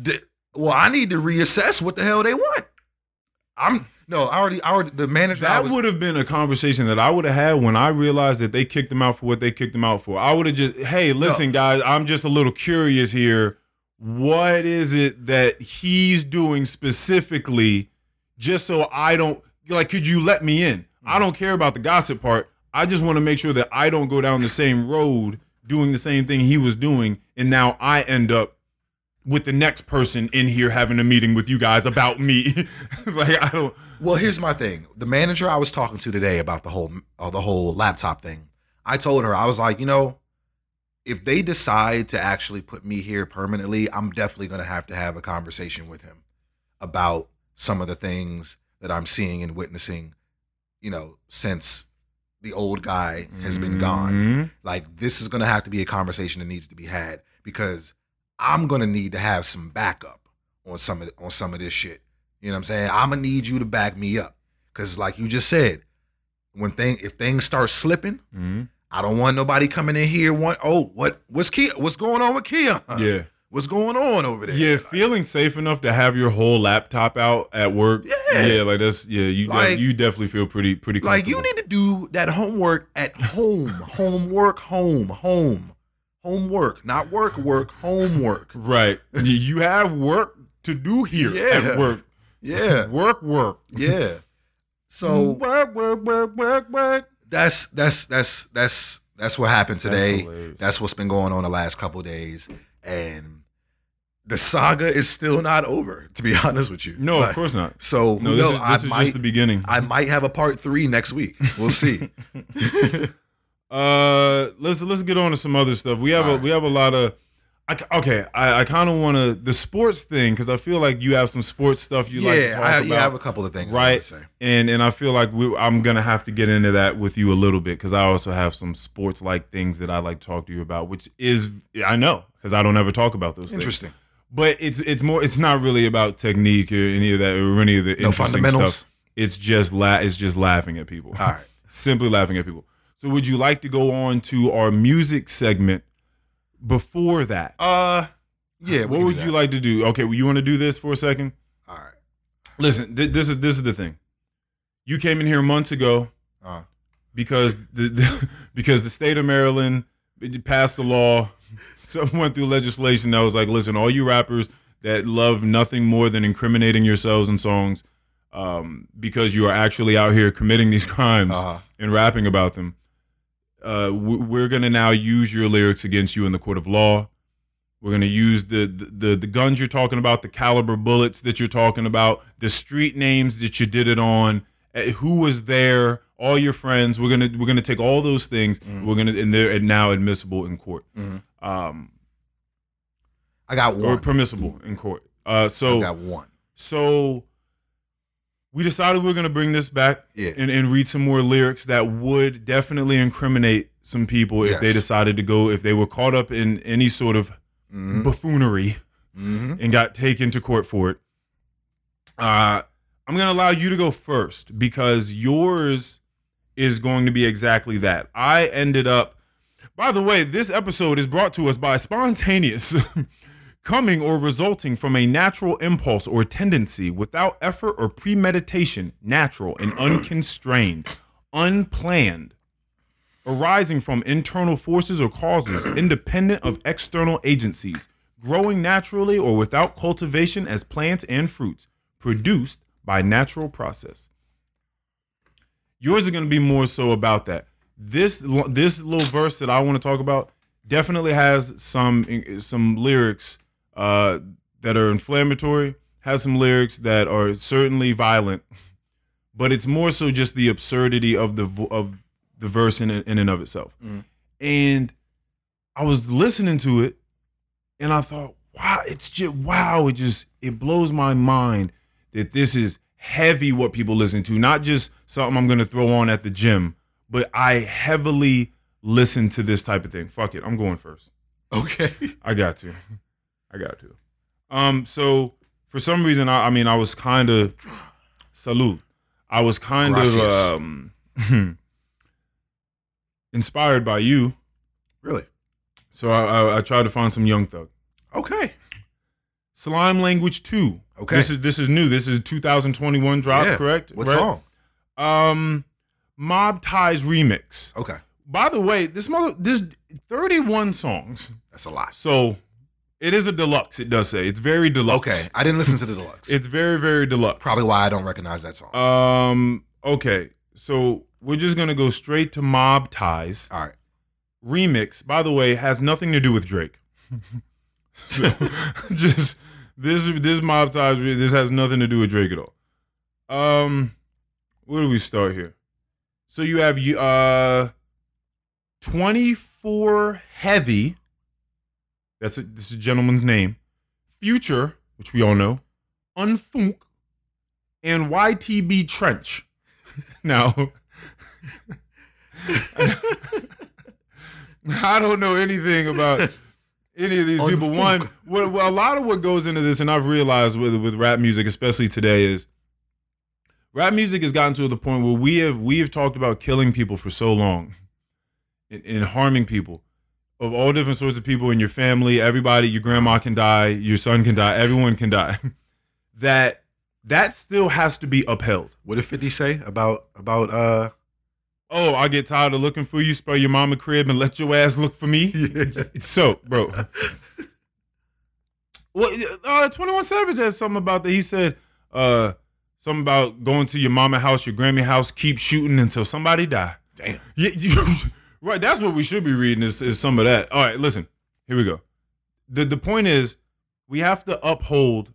B: D- well, I need to reassess what the hell they want. I'm no, I already, I already the manager.
A: That
B: was,
A: would have been a conversation that I would have had when I realized that they kicked him out for what they kicked him out for. I would have just, hey, listen, guys, I'm just a little curious here. What is it that he's doing specifically, just so I don't like? Could you let me in? I don't care about the gossip part. I just want to make sure that I don't go down the same road doing the same thing he was doing, and now I end up with the next person in here having a meeting with you guys about me. like I don't.
B: Well, here's my thing. The manager I was talking to today about the whole uh, the whole laptop thing. I told her I was like, you know, if they decide to actually put me here permanently, I'm definitely going to have to have a conversation with him about some of the things that I'm seeing and witnessing, you know, since the old guy has been gone.
A: Mhm.
B: Like this is going to have to be a conversation that needs to be had because I'm going to need to have some backup on some of on some of this shit. You know what I'm saying? I'm gonna need you to back me up because, like you just said, when thing if things start slipping,
A: Mhm.
B: I don't want nobody coming in here. Want oh what what's Kia? What's going on with Kia?
A: Yeah.
B: What's going on over there?
A: Yeah, feeling safe enough to have your whole laptop out at work.
B: Yeah.
A: yeah, like that's yeah. You de-
B: Like-
A: you definitely feel pretty pretty
B: like you need to do that homework at home. homework, home, home, homework, not work, work, homework.
A: right. You- have work to do here
B: Yeah.
A: at work.
B: Yeah,
A: Work, work.
B: yeah. So
A: work, work, work, work, work.
B: that's that's that's that's that's what happened today.
A: hilarious.
B: That's what's been going on the last couple days, and the saga is still not over. To be honest with you,
A: No,
B: Like,
A: of course not.
B: So
A: No, this is,
B: I
A: this is
B: might
A: just the beginning.
B: I might have a part three next week. We'll see.
A: Uh, let's let's get on to some other stuff. We have a
B: All right.
A: we have a lot of. I, okay, I, I kind of want to the sports thing because I feel like you have some sports stuff you
B: yeah,
A: like to talk
B: I,
A: about.
B: yeah, I have a couple of things.
A: Right and and i feel like we, i'm gonna have to get into that with you a little bit because i also have some sports like things that i like to talk to you about which is i know because i don't ever talk about those things
B: Interesting.
A: But it's it's more it's not really about technique or any of that or any of the
B: No
A: interesting
B: fundamentals.
A: stuff it's just la- it's just laughing at people
B: All right.
A: simply laughing at people so would you like to go on to our music segment before that
B: Uh, yeah.
A: what would you like to do okay well, you want to do this for a second
B: All right.
A: listen th- this is this is the thing you came in here months ago
B: Uh,
A: because the, the because the state of Maryland passed the law, so went through legislation that was like, listen, all you rappers that love nothing more than incriminating yourselves in songs, um, because you are actually out here committing these crimes
B: uh,
A: and rapping about them. Uh, we- we're gonna now use your lyrics against you in the court of law. We're gonna use the, the the the guns you're talking about, the caliber bullets that you're talking about, the street names that you did it on, eh, who was there, all your friends. We're gonna we're gonna take all those things. We're gonna and they're now admissible in court,
B: mhm.
A: Um,
B: I got one.
A: or permissible in court. Uh,
B: I
A: so
B: got one.
A: so we decided we are gonna bring this back
B: Yeah.
A: and, and read some more lyrics that would definitely incriminate some people if they decided to go if they were caught up in any sort of
B: Mhm.
A: buffoonery
B: Mhm.
A: and got taken to court for it. Uh, I'm gonna allow you to go first because yours is going to be exactly that. I ended up. By the way, this episode is brought to us by spontaneous, coming or resulting from a natural impulse or tendency without effort or premeditation, natural and unconstrained, unplanned, arising from internal forces or causes independent of external agencies, growing naturally or without cultivation as plants and fruits, produced by natural process. Yours is going to be more so about that. This this little verse that I want to talk about definitely has some some lyrics uh, that are inflammatory, has some lyrics that are certainly violent, but it's more so just the absurdity of the of the verse in in and of itself. And I was listening to it, and I thought, wow, it's just wow, it just it blows my mind that this is heavy what people listen to, not just something I'm gonna throw on at the gym, but I heavily listen to this type of thing. Fuck it, I'm going first.
B: Okay.
A: I got to. I got to. Um, so for some reason, I, I mean, I was kind of salute. I was kind
B: Gracias.
A: of um, inspired by you,
B: Really?
A: so I, I, I tried to find some Young Thug.
B: Okay.
A: Slime Language Two.
B: Okay.
A: This is this is new. This is 2021 drop,
B: Yeah.
A: correct?
B: What
A: Right?
B: song?
A: Um, Mob Ties remix.
B: Okay.
A: By the way, this mother, this 31 songs.
B: That's a lot.
A: So it is a deluxe. It does say it's very deluxe.
B: Okay. I didn't listen to the deluxe.
A: It's very very deluxe.
B: Probably why I don't recognize that song.
A: Um. Okay. So we're just gonna go straight to Mob Ties
B: All right.
A: remix. By the way, has nothing to do with Drake. so just this this Mob Ties. This has nothing to do with Drake at all. Um, where do we start here? So you have you uh, twenty four heavy. That's a, this is a gentleman's name. Future, which we all know, Unfoonk, and YTB Trench. now, I don't know anything about any of these people. One,
B: Unfoonk.
A: what, what- a lot of what goes into this, and I've realized with with rap music, especially today, is rap music has gotten to the point where we have we have talked about killing people for so long and, and harming people of all different sorts of people in your family. Everybody, your grandma can die, your son can die, everyone can die. that that still has to be upheld.
B: What did 50 say about about uh
A: Oh, I get tired of looking for you. Spell your mama crib and let your ass look for me. So, bro. Well, uh, 21 Savage had something about that. He said, uh, something about going to your mama house, your Grammy house, keep shooting until somebody die.
B: damn.
A: Yeah, you, right. That's what we should be reading is, is some of that. All right, listen. Here we go. The the point is we have to uphold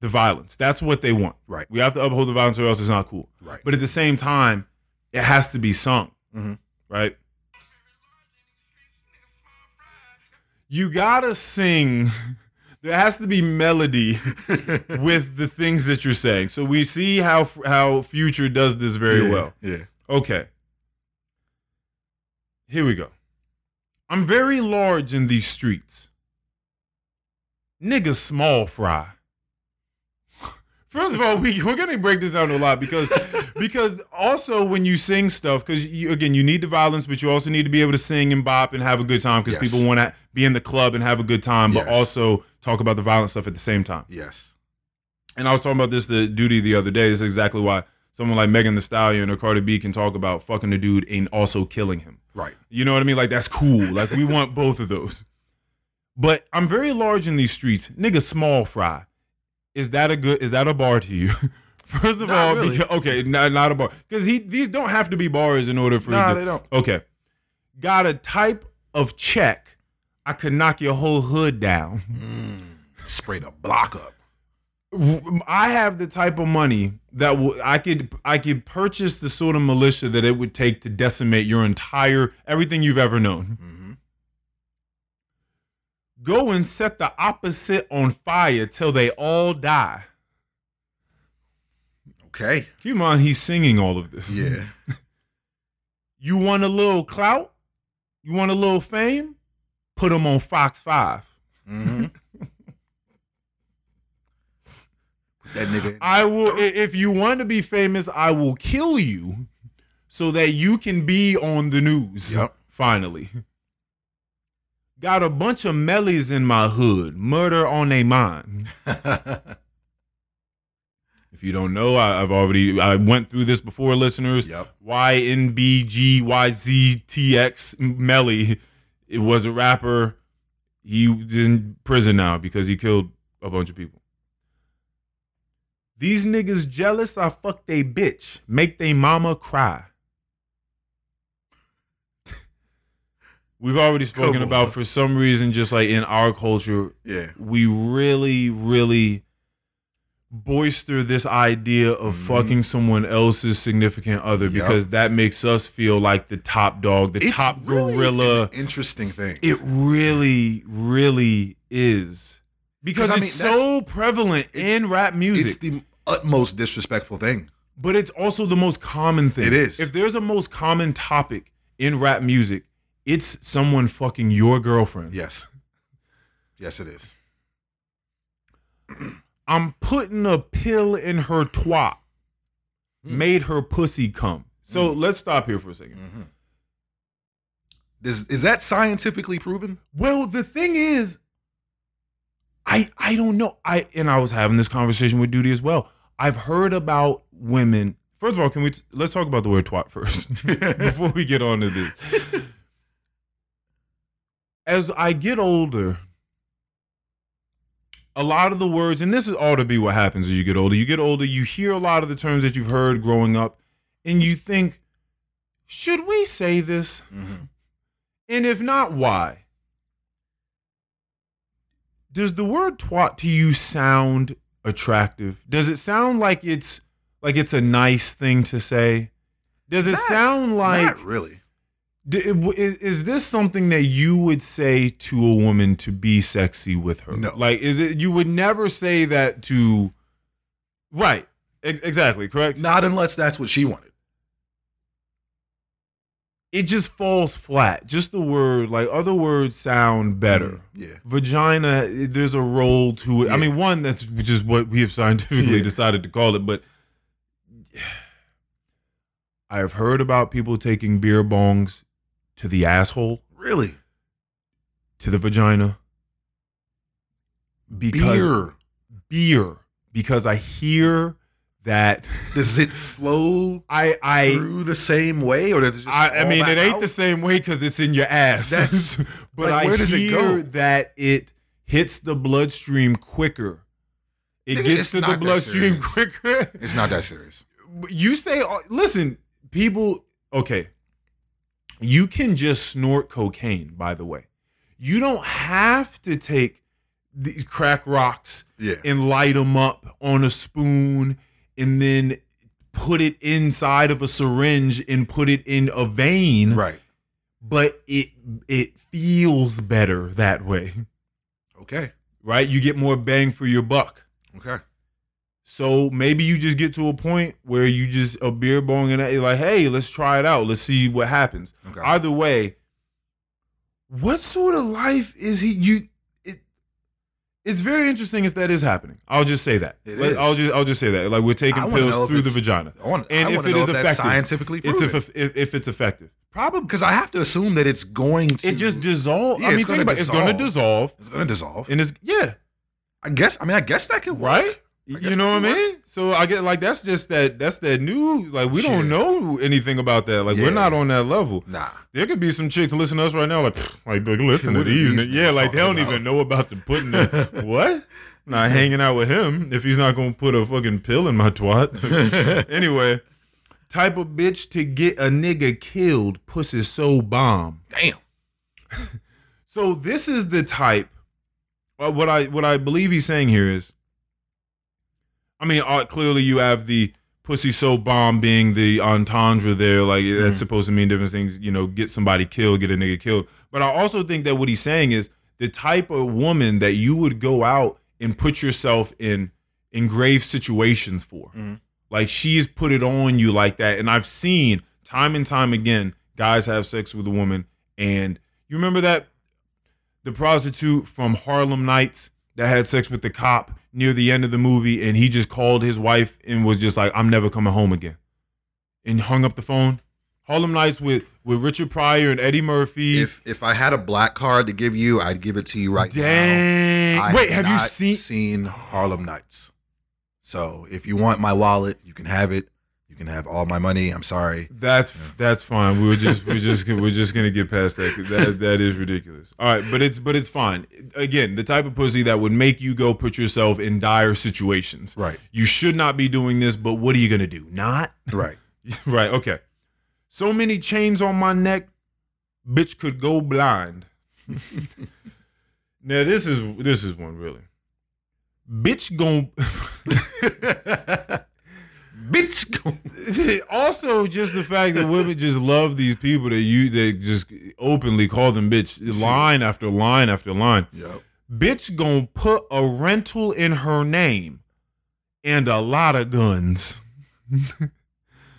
A: the violence. That's what they want.
B: Right.
A: We have to uphold the violence or else it's not cool.
B: Right.
A: But at the same time, it has to be sung.
B: Mhm.
A: Right? You gotta sing. There has to be melody with the things that you're saying. So we see how how Future does this very
B: Yeah,
A: well.
B: Yeah.
A: Okay. Here we go. I'm very large in these streets. Nigga small fry. First of all, we, we're gonna break this down a lot because because also when you sing stuff, because you again you need the violence, but you also need to be able to sing and bop and have a good time because
B: Yes.
A: people want to be in the club and have a good time, but
B: Yes.
A: also talk about the violent stuff at the same time.
B: Yes.
A: And I was talking about this the duty the other day. This is exactly why someone like Megan Thee Stallion or Cardi B can talk about fucking the dude and also killing him.
B: Right.
A: You know what I mean? Like that's cool. Like we want both of those. But I'm very large in these streets. Nigga small fry. Is that a good is that a bar to you? First of
B: Not
A: all,
B: really.
A: beca- okay, not, not a bar. Because he these don't have to be bars in order for
B: Nah,
A: the-
B: they don't.
A: Okay. Got a type of check. I could knock your whole hood down.
B: Spray the block up.
A: I have the type of money that will I could I could purchase the sort of militia that it would take to decimate your entire everything you've ever known.
B: Mhm.
A: Go and set the opposite on fire till they all die.
B: Okay.
A: Keep in mind he's singing all of this.
B: Yeah.
A: You want a little clout? You want a little fame? Put them on Fox Five.
B: hmm that nigga.
A: I will. If you want to be famous, I will kill you, so that you can be on the news.
B: Yep.
A: Finally. Got a bunch of mellies in my hood. Murder on their mind. If you don't know, I, I've already I went through this before, listeners.
B: Yep.
A: YNBGYZTX Melly. It was a rapper. He's in prison now because he killed a bunch of people. These niggas jealous, I fuck they bitch. Make they mama cry. We've already spoken about for some reason, just like in our culture,
B: yeah.
A: we really, really boister this idea of
B: Mhm.
A: fucking someone else's significant other
B: Yup.
A: because that makes us feel like the top dog, the
B: It's
A: top
B: really
A: gorilla.
B: an interesting thing.
A: It really, really is. Because
B: 'Cause, I
A: it's
B: mean,
A: so prevalent
B: it's-
A: in rap music.
B: it's the utmost disrespectful thing.
A: but it's also the most common thing.
B: It is.
A: If there's a most common topic in rap music, it's someone fucking your girlfriend.
B: Yes. Yes, it is.
A: I'm putting a pill in her twat.
B: Hmm.
A: Made her pussy come. So let's stop here for a second.
B: Mm-hmm. Is is that scientifically proven?
A: Well, the thing is, I I don't know. I and I was having this conversation with Duty as well. I've heard about women. First of all, can we t- let's talk about the word twat first before we get on to this. As I get older, a lot of the words, and this is all to be what happens as you get older. You get older, you hear a lot of the terms that you've heard growing up, and you think, should we say this?
B: Mhm.
A: And if not, why? Does the word twat to you sound attractive? Does it sound like it's like it's a nice thing to say? Does it
B: Not-
A: sound like
B: Not really.
A: Is, is this something that you would say to a woman to be sexy with her?
B: No.
A: Like, is it you would never say that to? Right. Exactly. Correct.
B: Not unless that's what she wanted.
A: It just falls flat. Just the word. Like other words sound better.
B: Mm, yeah.
A: Vagina. There's a role to it. I mean, one that's just what we have scientifically
B: Yeah.
A: decided to call it, but. I have heard about people taking beer bongs to the asshole.
B: Really?
A: to the vagina because
B: Beer.
A: beer because I hear that
B: Does it flow
A: I I
B: through the same way, or does it just?
A: I, I
B: fall
A: mean
B: back
A: it ain't
B: out?
A: the same way because it's in your ass.
B: That's-
A: but
B: like,
A: I
B: where does it
A: hear
B: go?
A: that it hits the bloodstream quicker. It
B: Nigga,
A: gets to
B: not
A: the
B: that
A: bloodstream
B: serious.
A: quicker.
B: It's not that serious.
A: you say uh, listen people okay you can just snort cocaine by the way you don't have to take these crack rocks
B: Yeah.
A: and light them up on a spoon and then put it inside of a syringe and put it in a vein
B: Right.
A: but it it feels better that way
B: Okay.
A: right you get more bang for your buck
B: Okay.
A: So maybe you just get to a point where you just a beer bong and you're like, hey, let's try it out. Let's see what happens.
B: Okay.
A: Either way, what sort of life is he? You, it, it's very interesting if that is happening. I'll just say that.
B: It
A: Like,
B: is.
A: I'll just, I'll just say that. Like we're taking pills through the vagina,
B: want,
A: and if it is
B: if
A: effective,
B: scientifically
A: it's if, if if it's effective. Probably
B: because I have to assume that it's going to.
A: it just dissolves.
B: Yeah,
A: I mean,
B: it's gonna
A: about it's going to
B: dissolve.
A: dissolve,
B: it's going to dissolve.
A: and it's yeah,
B: I guess. I mean, I guess that could work.
A: right? You know what I mean? So I get like that's just that that's that new like we don't
B: Yeah.
A: know anything about that. Like
B: Yeah.
A: we're not on that level.
B: Nah.
A: There could be some chicks listening to us right now, like "Pfft, like look, listen to
B: What are
A: these.
B: these
A: niggas." yeah, like they don't
B: about?
A: even know about the putting the what? Not hanging out with him if he's not gonna put a fucking pill in my twat. anyway, type of bitch to get a nigga killed, pussy so bomb.
B: Damn.
A: So this is the type. Uh, what I what I believe he's saying here is, I mean, uh, clearly you have the pussy so bomb being the entendre there, like that's supposed to mean different things. You know, get somebody killed, get a nigga killed. But I also think that what he's saying is the type of woman that you would go out and put yourself in in grave situations for.
B: Mhm.
A: Like she's put it on you like that, and I've seen time and time again guys have sex with a woman, and you remember that the prostitute from Harlem Nights that had sex with the cop near the end of the movie, and he just called his wife and was just like, "I'm never coming home again," and hung up the phone. Harlem Nights with with Richard Pryor and Eddie Murphy.
B: If if I had a black card to give you, I'd give it to you right
A: Dang.
B: now. I
A: Wait, have you
B: not
A: seen?
B: seen Harlem Nights? So if you want my wallet, you can have it. You can have all my money. I'm sorry.
A: That's that's fine. We were just we're just we're just gonna get past that. That that is ridiculous. All right, but it's but it's fine. Again, the type of pussy that would make you go put yourself in dire situations.
B: Right.
A: You should not be doing this, but what are you gonna do? Not
B: Right.
A: right. Okay. So many chains on my neck, bitch could go blind. now this is this is one really. Bitch gon'
B: Bitch.
A: also just the fact that women just love these people that you that just openly call them bitch line after line after line
B: Yep.
A: bitch gonna put a rental in her name and a lot of guns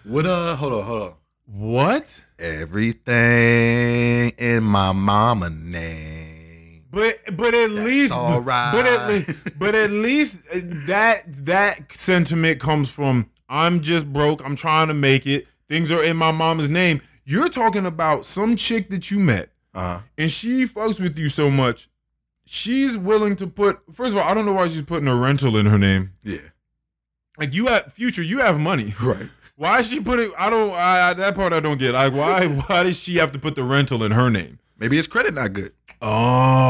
B: What uh hold on, hold on.
A: what
B: Everything in my mama name.
A: but but at least
B: all right.
A: but at least but at least that that sentiment comes from i'm just broke i'm trying to make it things are in my mama's name you're talking about some chick that you met
B: Uh-huh.
A: and she fucks with you so much, she's willing to put. First of all, I don't know why she's putting a rental in her name.
B: Yeah.
A: Like you have future, you have money.
B: Right.
A: Why is she putting? I don't. I, I- that part I don't get. Like why? Why does she have to put the rental in her name?
B: Maybe his credit not good.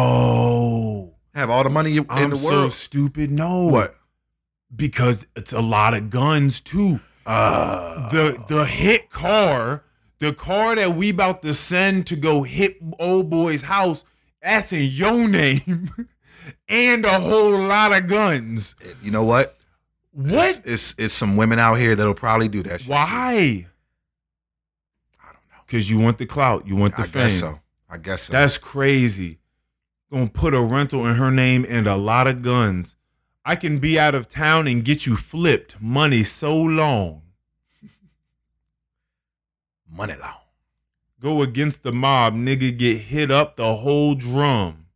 A: Oh,
B: Have all the money in
A: I'm
B: the
A: so
B: world.
A: stupid. No,
B: What?
A: Because it's a lot of guns too.
B: Uh
A: the the hit car, the car that we about to send to go hit old boy's house, that's in your name, and a whole lot of guns.
B: you know what?
A: What?
B: It's, it's it's some women out here that'll probably do that shit. too.
A: Why?
B: I don't know.
A: Because you want the clout, you want the
B: I
A: fame.
B: guess so. I guess so.
A: That's crazy. Gonna put a rental in her name and a lot of guns. I can be out of town and get you flipped money so long.
B: money long.
A: Go against the mob, nigga, get hit up the whole drum.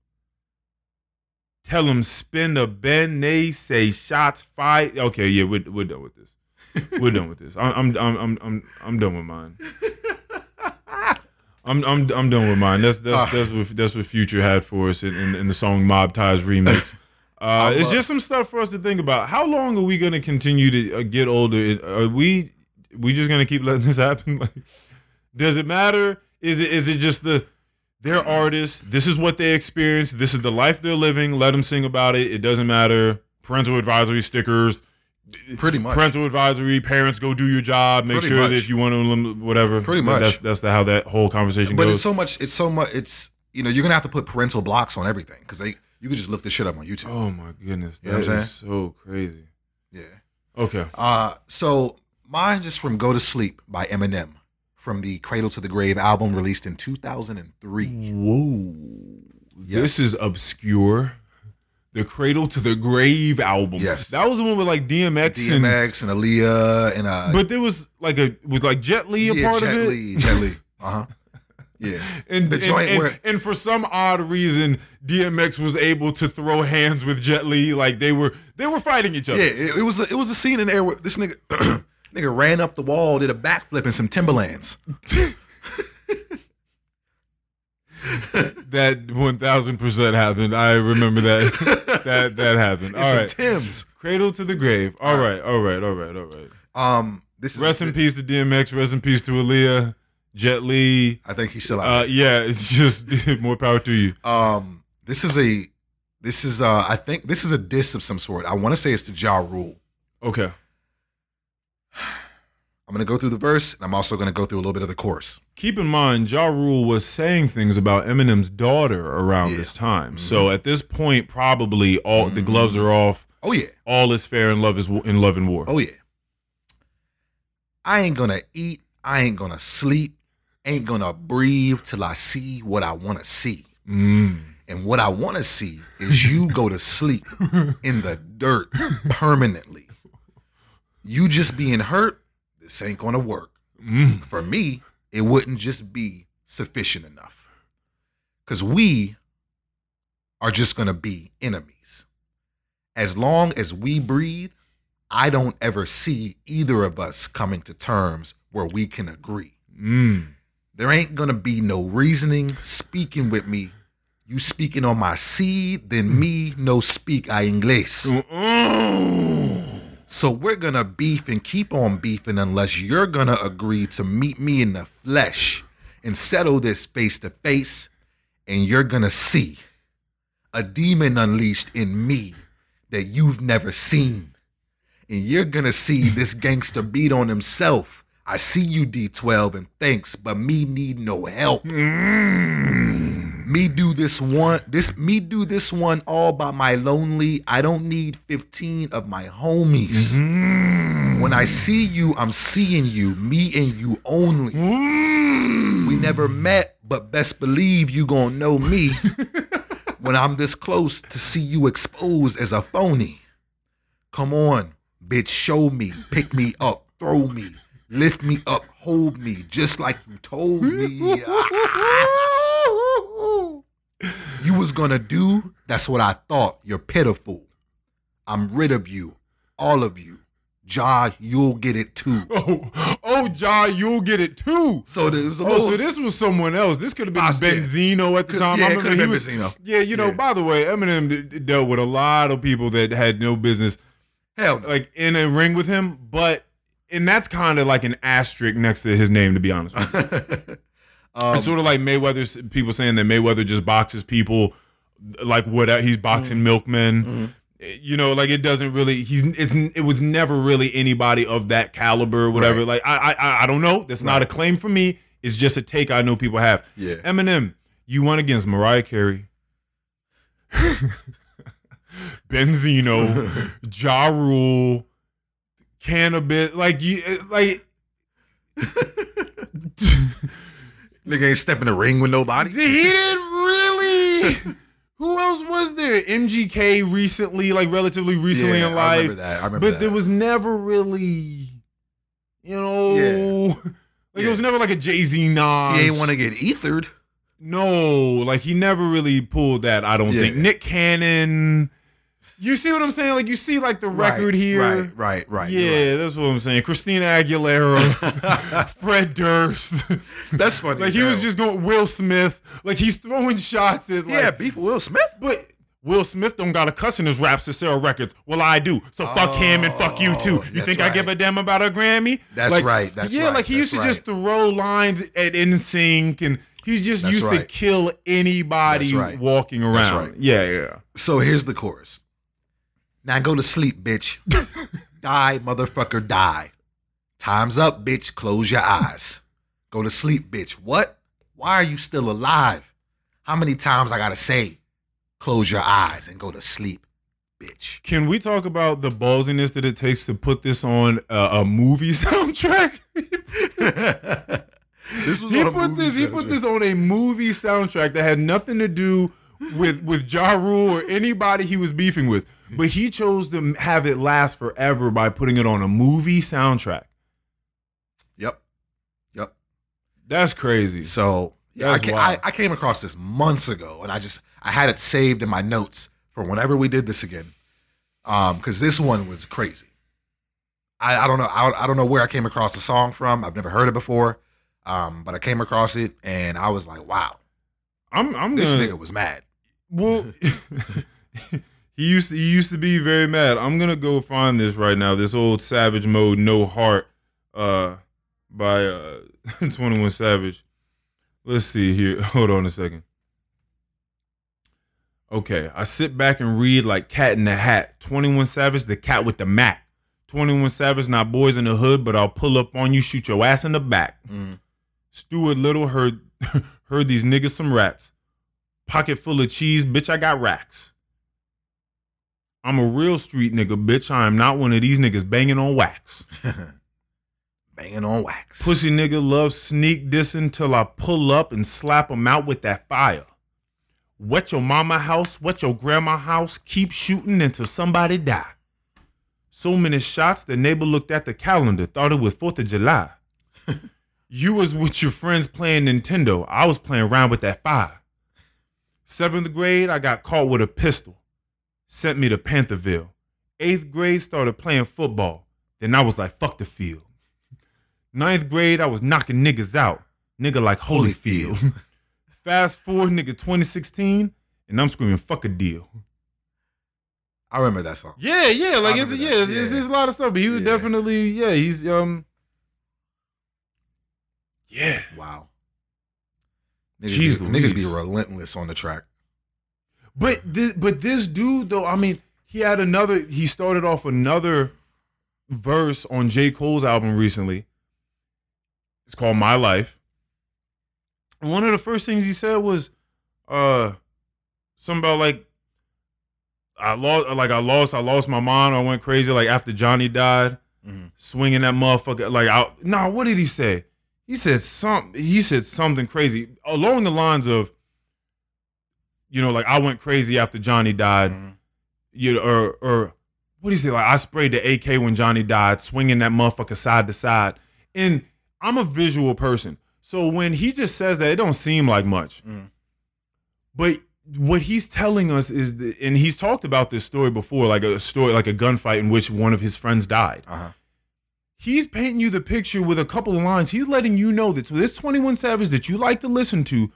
A: Tell them spin a bend, they say shots fight. Okay, yeah, we're, we're done with this. We're done with this. I'm I'm I'm I'm I'm, I'm done with mine. I'm I'm I'm done with mine. That's that's
B: Ah.
A: that's what that's what Future had for us in, in, in the song Mob Ties remix. Uh, it's
B: uh,
A: just some stuff for us to think about. How long are we gonna continue to uh, get older? Are we we just gonna keep letting this happen? Like, does it matter? Is it is it just the they're artists? This is what they experience. This is the life they're living. Let them sing about it. It doesn't matter. Parental advisory stickers.
B: Pretty much.
A: Parental advisory. Parents, go do your job. Make
B: Pretty
A: sure
B: much.
A: that if you want to whatever.
B: Pretty much.
A: That's that's the, how that whole conversation
B: but
A: goes.
B: But it's so much. It's so much. It's you know you're gonna have to put parental blocks on everything because they you can just look this shit up on YouTube.
A: oh my goodness,
B: You know
A: that
B: what I'm
A: is so crazy.
B: Yeah.
A: Okay.
B: Uh, so mine is from "Go to Sleep" by Eminem from the Cradle 2 the Grave album released in 2003.
A: Whoa. This is obscure. The Cradle 2 the Grave album.
B: Yes.
A: That was the one with like DMX, and
B: DMX and Aaliyah and uh,
A: but there was like a with like Jet Li a
B: yeah,
A: part
B: Jet
A: of it.
B: Li, Jet Li. Uh huh. Yeah.
A: And,
B: The
A: and-
B: joint
A: and,
B: where-
A: and for some odd reason, DMX was able to throw hands with Jet Li. Like they were they were fighting each other.
B: Yeah, it, it was a, it was a scene in there where this nigga nigga ran up the wall, did a backflip in some Timberlands.
A: That one thousand percent happened. I remember that. that that happened. All
B: some
A: right.
B: Tims.
A: Cradle 2 the grave. All right. All right. All right. All right.
B: Um, this is
A: Rest in peace to DMX. Rest in peace to Aaliyah, Jet Li.
B: I think he's still out.
A: Uh, yeah, it's just more power to you.
B: um, this is a this is uh I think this is a diss of some sort. I want to say it's the Ja Rule.
A: Okay.
B: I'm gonna go through the verse, and I'm also gonna go through a little bit of the chorus.
A: Keep in mind, Ja Rule was saying things about Eminem's daughter around
B: Yeah.
A: this time. So at this point, probably all the gloves are off.
B: Oh yeah,
A: All is fair in love is in love and war.
B: oh yeah. I ain't gonna eat. I ain't gonna sleep. Ain't gonna breathe till I see what I want to see.
A: Mm.
B: And what I want to see is you go to sleep in the dirt permanently. You just being hurt, this ain't gonna work.
A: Mm.
B: For me, it wouldn't just be sufficient enough. Because we are just gonna be enemies. As long as we breathe, I don't ever see either of us coming to terms where we can agree.
A: Mm.
B: There ain't gonna be no reasoning speaking with me. You speaking on my seed, then me no speak I English.
A: Mm.
B: So we're gonna beef and keep on beefing unless you're gonna agree to meet me in the flesh and settle this face to face, and you're gonna see a demon unleashed in me that you've never seen. And you're gonna see this gangster beat on himself. I see you, D12, and thanks, but me need no help. Mm. Me do this one, this me do this one all by my lonely. I don't need 15 of my homies. Mm-hmm. When I see you, I'm seeing you, me and you only. Mm. We never met, but best believe you gonna know me when I'm this close to see you exposed as a phony. Come on, bitch, show me, pick me up, throw me, lift me up, hold me, just like you told me. you was gonna do, that's what I thought. You're pitiful. I'm rid of you, all of you. Ja, you'll get it too.
A: Oh, oh, Ja, you'll get it too.
B: So there was a
A: Oh, so this was someone else. This could have been
B: ah, yeah.
A: Benzino at the
B: Could-
A: time.
B: yeah,
A: I remember
B: could have been Benzino.
A: Yeah, you know.
B: Yeah.
A: By the way, Eminem dealt with a lot of people that had no business
B: Hell no.
A: like in a ring with him, but and that's kind of like an asterisk next to his name, to be honest. With you.
B: Um,
A: it's sort of like Mayweather's people saying that Mayweather just boxes people like what he's
B: Mm-hmm.
A: boxing milkmen. You know, like it doesn't really. He's it's it was never really anybody of that caliber, whatever.
B: Right.
A: Like I I I don't know. That's not a claim for me. It's just a take I know people have.
B: Yeah.
A: Eminem, you won against Mariah Carey, Benzino, Ja Rule, Canibus. Like you eh, like.
B: Nigga ain't step in the ring with nobody.
A: He didn't really. Who else was there? MGK recently, like relatively recently
B: Yeah,
A: in
B: I
A: life.
B: remember that. I remember
A: but
B: that.
A: there was never really, you know,
B: Yeah.
A: like it was never like a Jay Z Nas.
B: He ain't want to get ethered.
A: No, like he never really pulled that. I don't
B: Yeah.
A: think Nick Cannon. You see what I'm saying? Like you see like the record
B: right,
A: here.
B: Right, right, right.
A: Yeah,
B: you're
A: that's what I'm saying. Christina Aguilera. Fred Durst.
B: That's funny.
A: like he was just going Will Smith. Like he's throwing shots at like
B: yeah, beef Will Smith.
A: But Will Smith don't got a cuss in his raps to sell records. Well, I do. So fuck him and fuck you too.
B: Oh,
A: You think I give a damn about a Grammy?
B: That's
A: Like,
B: right, that's
A: yeah,
B: right,
A: like he
B: that's
A: used to just throw lines at NSYNC and he just
B: That's
A: used to kill anybody
B: right.
A: walking around.
B: That's right.
A: Yeah, yeah.
B: So here's the chorus. Now go to sleep, bitch. die, motherfucker, die. Time's up, bitch. Close your eyes. Go to sleep, bitch. What? Why are you still alive? How many times I gotta say, close your eyes and go to sleep, bitch?
A: Can we talk about the ballsiness that it takes to put this on a, a movie soundtrack?
B: this was
A: he put this. He put this on a movie soundtrack that had nothing to do with with Ja Rule or anybody he was beefing with, but he chose to have it last forever by putting it on a movie soundtrack.
B: Yep. Yep.
A: That's crazy.
B: So yeah, I, I, I came across this months ago, and I just I had it saved in my notes for whenever we did this again, um, because this one was crazy. I, I don't know I, I don't know where I came across the song from. I've never heard it before, um, but I came across it, and I was like, wow,
A: I'm I'm
B: this
A: gonna,
B: nigga was mad.
A: Well, he used to, he used to be very mad. I'm gonna go find this right now. This old Savage Mode, No Heart, uh, by uh, Twenty One Savage. Let's see here. Hold on a second. Okay, I sit back and read like Cat in the Hat. Twenty One Savage, the cat with the Mac. Twenty One Savage, not boys in the hood, but I'll pull up on you, shoot your ass in the back.
B: Mm.
A: Stuart Little heard heard these niggas some rats. Pocket full of cheese, bitch, I got racks. I'm a real street nigga, bitch. I am not one of these niggas banging on wax.
B: Banging on wax.
A: Pussy nigga love sneak dissing till I pull up and slap him out with that fire. Wet your mama house, wet your grandma house, keep shooting until somebody die. So many shots, the neighbor looked at the calendar, thought it was 4th of July. you was with your friends playing Nintendo. I was playing around with that fire. Seventh grade, I got caught with a pistol. Sent me to Pantherville. Eighth grade, started playing football. Then I was like, fuck the field. Ninth grade, I was knocking niggas out. Nigga like Holyfield. Fast forward, nigga, 2016, and I'm screaming, fuck a deal.
B: I remember that song.
A: Yeah, yeah, like it's yeah, it's, it's,
B: Yeah.
A: it's a lot of stuff. But he was
B: Yeah.
A: definitely yeah, he's um yeah.
B: Wow. Niggas,
A: Jeez
B: be, niggas be relentless on the track.
A: But this, but this dude though, I mean, he had another. He started off another verse on J Cole's album recently. It's called My Life. And one of the first things he said was, uh, something about like, I lost, like I lost, I lost my mind. I went crazy like after Johnny died,
B: Mhm.
A: swinging that motherfucker. Like, I, nah, what did he say? He said some. He said something crazy along the lines of, you know, like I went crazy after Johnny died.
B: Mhm.
A: You know, or or what do you say? Like I sprayed the AK when Johnny died, swinging that motherfucker side to side. And I'm a visual person, so when he just says that, it don't seem like much.
B: Mm.
A: But what he's telling us is, that, and he's talked about this story before, like a story, like a gunfight in which one of his friends died.
B: Uh-huh.
A: He's painting you the picture with a couple of lines. He's letting you know that to this 21 Savage that you like to listen to,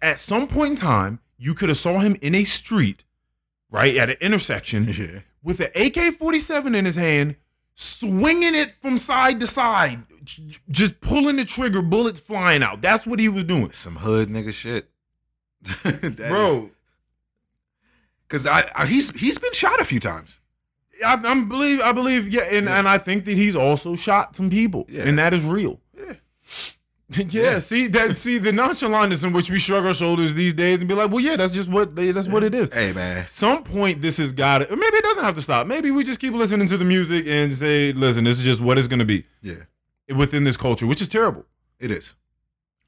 A: at some point in time, you could have saw him in a street, right at an intersection,
B: Yeah.
A: with an AK-47 in his hand, swinging it from side to side, just pulling the trigger, bullets flying out. That's what he was doing,
B: Some hood nigga shit. Is-
A: bro.
B: Cause I, I he's he's been shot a few times.
A: I, I believe, I believe, yeah, and,
B: Yeah.
A: and I think that he's also shot some people,
B: Yeah.
A: and that is real.
B: Yeah.
A: yeah, see that, see the nonchalantness in which we shrug our shoulders these days and be like, well, yeah, that's just what that's what it is.
B: Hey man.
A: Some point, this has got to, maybe it doesn't have to stop. Maybe we just keep listening to the music and say, listen, this is just what it's going to be
B: Yeah.
A: within this culture, which is terrible.
B: It is.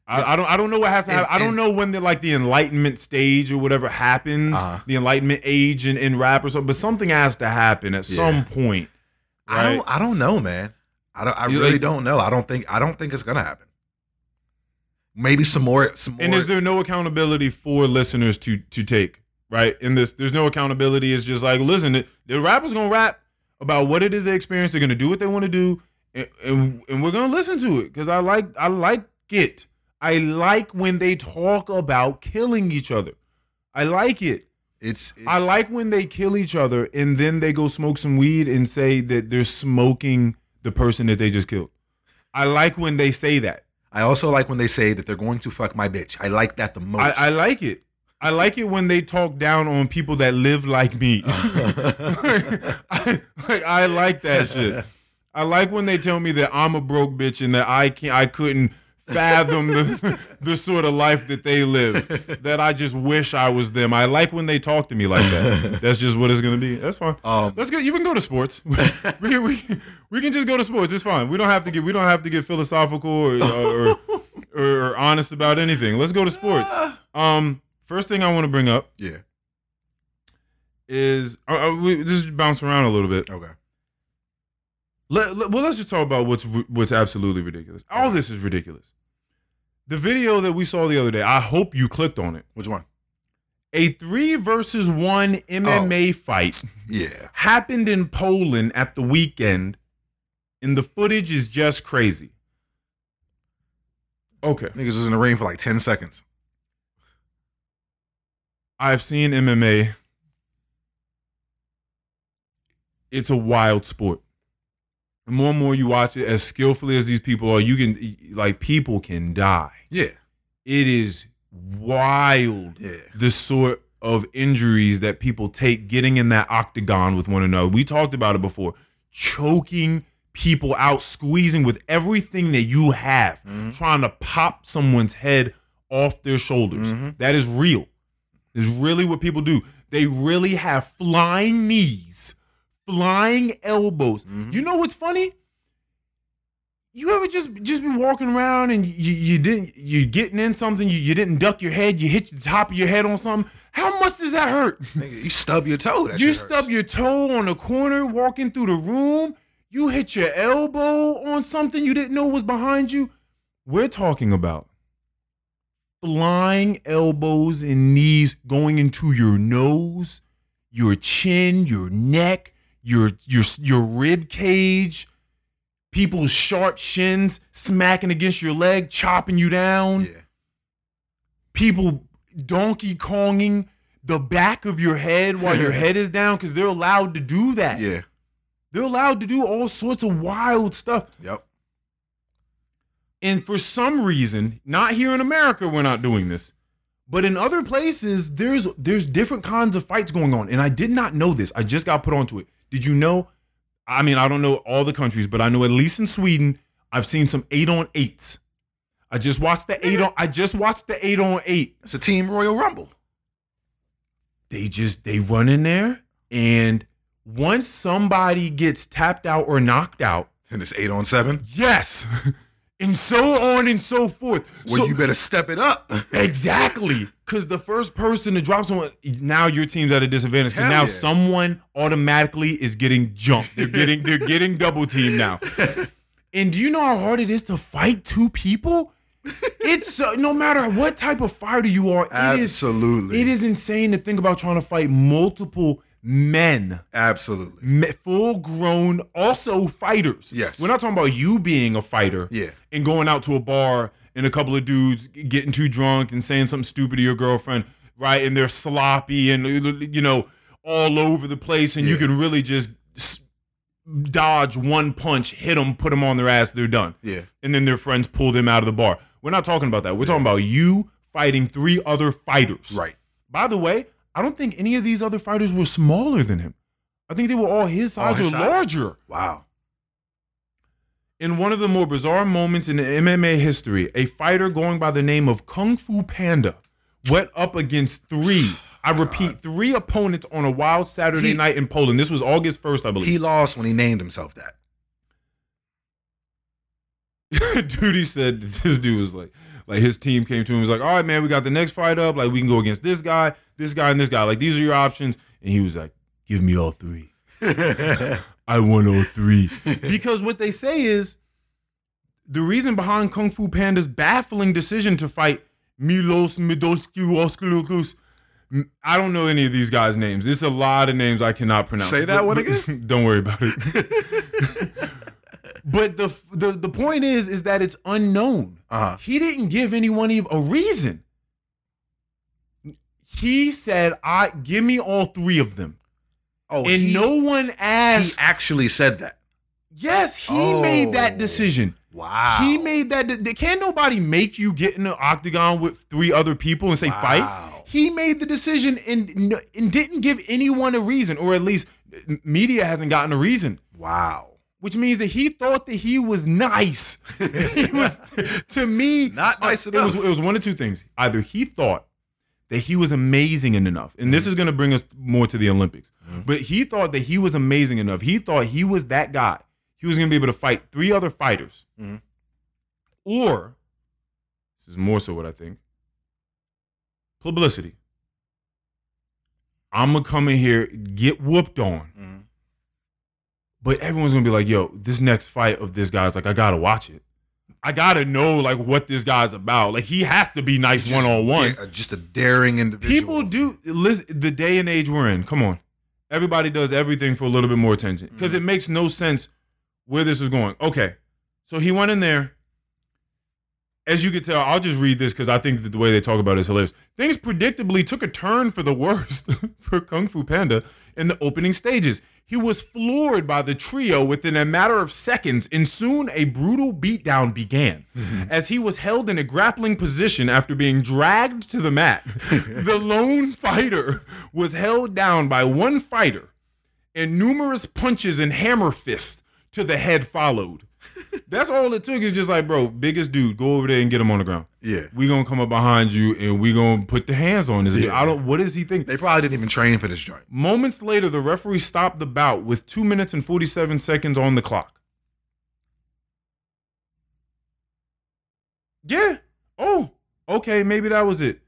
A: I, I don't I don't know what has to
B: and-
A: happen. I don't know when the like the enlightenment stage or whatever happens,
B: Uh-huh.
A: the enlightenment age in, in rap or something, but something has to happen at
B: Yeah.
A: some point.
B: I don't I don't know, man. I don't I
A: You
B: really
A: like-
B: don't know. I don't think I don't think it's gonna happen. Maybe some more some more
A: And is there no accountability for listeners to to take? Right? In this, there's no accountability. It's just like, listen, the, the rappers gonna rap about what it is they experience. They're gonna do what they want to do, and, and and we're gonna listen to it because I like I like it. I like when they talk about killing each other. I like it.
B: it's, it's
A: I like when they kill each other and then they go smoke some weed and say that they're smoking the person that they just killed. I like when they say that.
B: I also like when they say that they're going to fuck my bitch. I like that the most.
A: I, I like it. I like it when they talk down on people that live like me. I, like, I like that shit. I like when they tell me that I'm a broke bitch and that I can't, I couldn't fathom the the sort of life that they live. That I just wish I was them. I like when they talk to me like that. That's just what it's gonna be. That's fine.
B: Um,
A: Let's go. You can go to sports. we, we, we can just go to sports. It's fine. We don't have to get we don't have to get philosophical or or, or, or honest about anything. Let's go to sports. Um, first thing I want to bring up
B: yeah.
A: is uh, uh, we just bounce around a little bit.
B: Okay.
A: Let, let- well, let's just talk about what's what's absolutely ridiculous. All this is ridiculous. The video that we saw the other day. I hope you clicked on it.
B: Which one?
A: A three versus one MMA oh. fight
B: Yeah.
A: happened in Poland at the weekend, and the footage is just crazy. Okay.
B: Niggas was in the rain for like 10 seconds.
A: I've seen MMA. It's a wild sport. The more and more you watch it, as skillfully as these people are, you can like people can die.
B: Yeah.
A: It is wild
B: Yeah.
A: the sort of injuries that people take getting in that octagon with one another. We talked about it before. Choking people out, squeezing with everything that you have, trying to pop someone's head off their shoulders.
B: Mhm.
A: That is real. Is really what people do. They really have flying knees, flying elbows. Mm-hmm. You know what's funny? You ever just just be walking around and you, you didn't you getting in something you, you didn't duck your head you hit the top of your head on something how much does that hurt
B: Nigga, you stub your toe. That
A: you stub your toe on the corner walking through the room you hit your elbow on something you didn't know was behind you we're talking about flying elbows and knees going into your nose your chin your neck your your your rib cage people's sharp shins smacking against your leg, chopping you down.
B: Yeah.
A: People donkey konging the back of your head while your head is down because they're allowed to do that.
B: Yeah.
A: They're allowed to do all sorts of wild stuff.
B: Yep.
A: And for some reason, not here in America, we're not doing this. But in other places, there's there's different kinds of fights going on. And I did not know this. I just got put onto it. Did you know? I mean, I don't know all the countries, but I know at least in Sweden, I've seen some eight on eights. I just watched the eight on I just watched the eight on eight.
B: It's a team Royal Rumble.
A: They just they run in there and once somebody gets tapped out or knocked out,
B: And it's eight on seven.
A: yes. And so on and so forth.
B: Well,
A: so,
B: you better step it up.
A: Exactly. Because the first person to drop someone, now your team's at a disadvantage. Because
B: Hell
A: now
B: yeah.
A: someone automatically is getting jumped. They're getting they're getting double teamed now. And do you know how hard it is to fight two people? It's uh, no matter what type of fighter you are, it is
B: Absolutely.
A: it is insane to think about trying to fight multiple men,
B: Absolutely.
A: me- full grown, also fighters.
B: Yes.
A: we're not talking about you being a fighter
B: Yeah.
A: and going out to a bar and a couple of dudes getting too drunk and saying something stupid to your girlfriend, right? And they're sloppy and you know all over the place, and you can really just dodge one punch, hit them, put them on their ass, they're done.
B: Yeah.
A: And then their friends pull them out of the bar. We're not talking about that. We're talking about you fighting three other fighters.
B: Right.
A: By the way, I don't think any of these other fighters were smaller than him. I think they were all his
B: All
A: size
B: his
A: or
B: size?
A: larger.
B: Wow.
A: In one of the more bizarre moments in the MMA history, a fighter going by the name of Kung Fu Panda went up against three, I repeat, three opponents on a wild Saturday
B: He-
A: night in Poland. This was August 1st, I believe.
B: He lost when he named himself that.
A: dude, he said this dude was like, like his team came to him and was like, all right, man, we got the next fight up. Like, we can go against this guy, this guy, and this guy. Like, these are your options. And he was like, give me all three. I want because what they say is the reason behind Kung Fu Panda's baffling decision to fight Milos Midoski Woskulukus. I don't know any of these guys' names. It's a lot of names I cannot pronounce.
B: Say that
A: But-
B: one again?
A: Don't worry about it. but the, the the point is is that it's unknown.
B: Uh-huh.
A: He didn't give anyone even a reason. He said, "I give me all three of them,"
B: Oh,
A: and
B: he,
A: no one asked.
B: he actually said that.
A: yes, he made that
B: Oh.
A: decision.
B: Wow.
A: He made that. de- Can't nobody make you get in an octagon with three other people and say
B: Wow.
A: fight. He made the decision and and didn't give anyone a reason, or at least uh, media hasn't gotten a reason.
B: Wow.
A: Which means that he thought that he was nice. he was to me
B: Not nice
A: it was, it was one of two things. Either he thought that he was amazing enough, and
B: Mm-hmm.
A: this is going to bring us more to the Olympics. But he thought that he was amazing enough. He thought he was that guy. He was going to be able to fight three other fighters,
B: Mhm.
A: or this is more so what I think. Publicity. I'm gonna come in here, get whooped on.
B: Mhm.
A: But everyone's gonna be like, yo, this next fight of this guy's like, I gotta watch it. I gotta know like what this guy's about. Like he has to be nice one on one.
B: Just a daring individual.
A: People do listen the day and age we're in. Come on. Everybody does everything for a little bit more attention. Because
B: Mm-hmm.
A: it makes no sense where this is going. Okay. So he went in there. As you can tell, I'll just read this because I think that the way they talk about it is hilarious. Things predictably took a turn for the worst for Kung Fu Panda in the opening stages. He was floored by the trio within a matter of seconds, and soon a brutal beatdown began. Mm-hmm. As he was held in a grappling position after being dragged to the mat, the lone fighter was held down by one fighter, and numerous punches and hammer fists to the head followed. That's all it took is just like, bro, biggest dude, go over there and get him on the ground.
B: Yeah.
A: We gonna come up behind you and we gonna put the hands on this. dude.
B: Yeah.
A: I don't. What does he think?
B: They probably didn't even train for this joint.
A: Moments later, the referee stopped the bout with two minutes and forty-seven seconds on the clock. Yeah. Oh. Okay. Maybe that was it.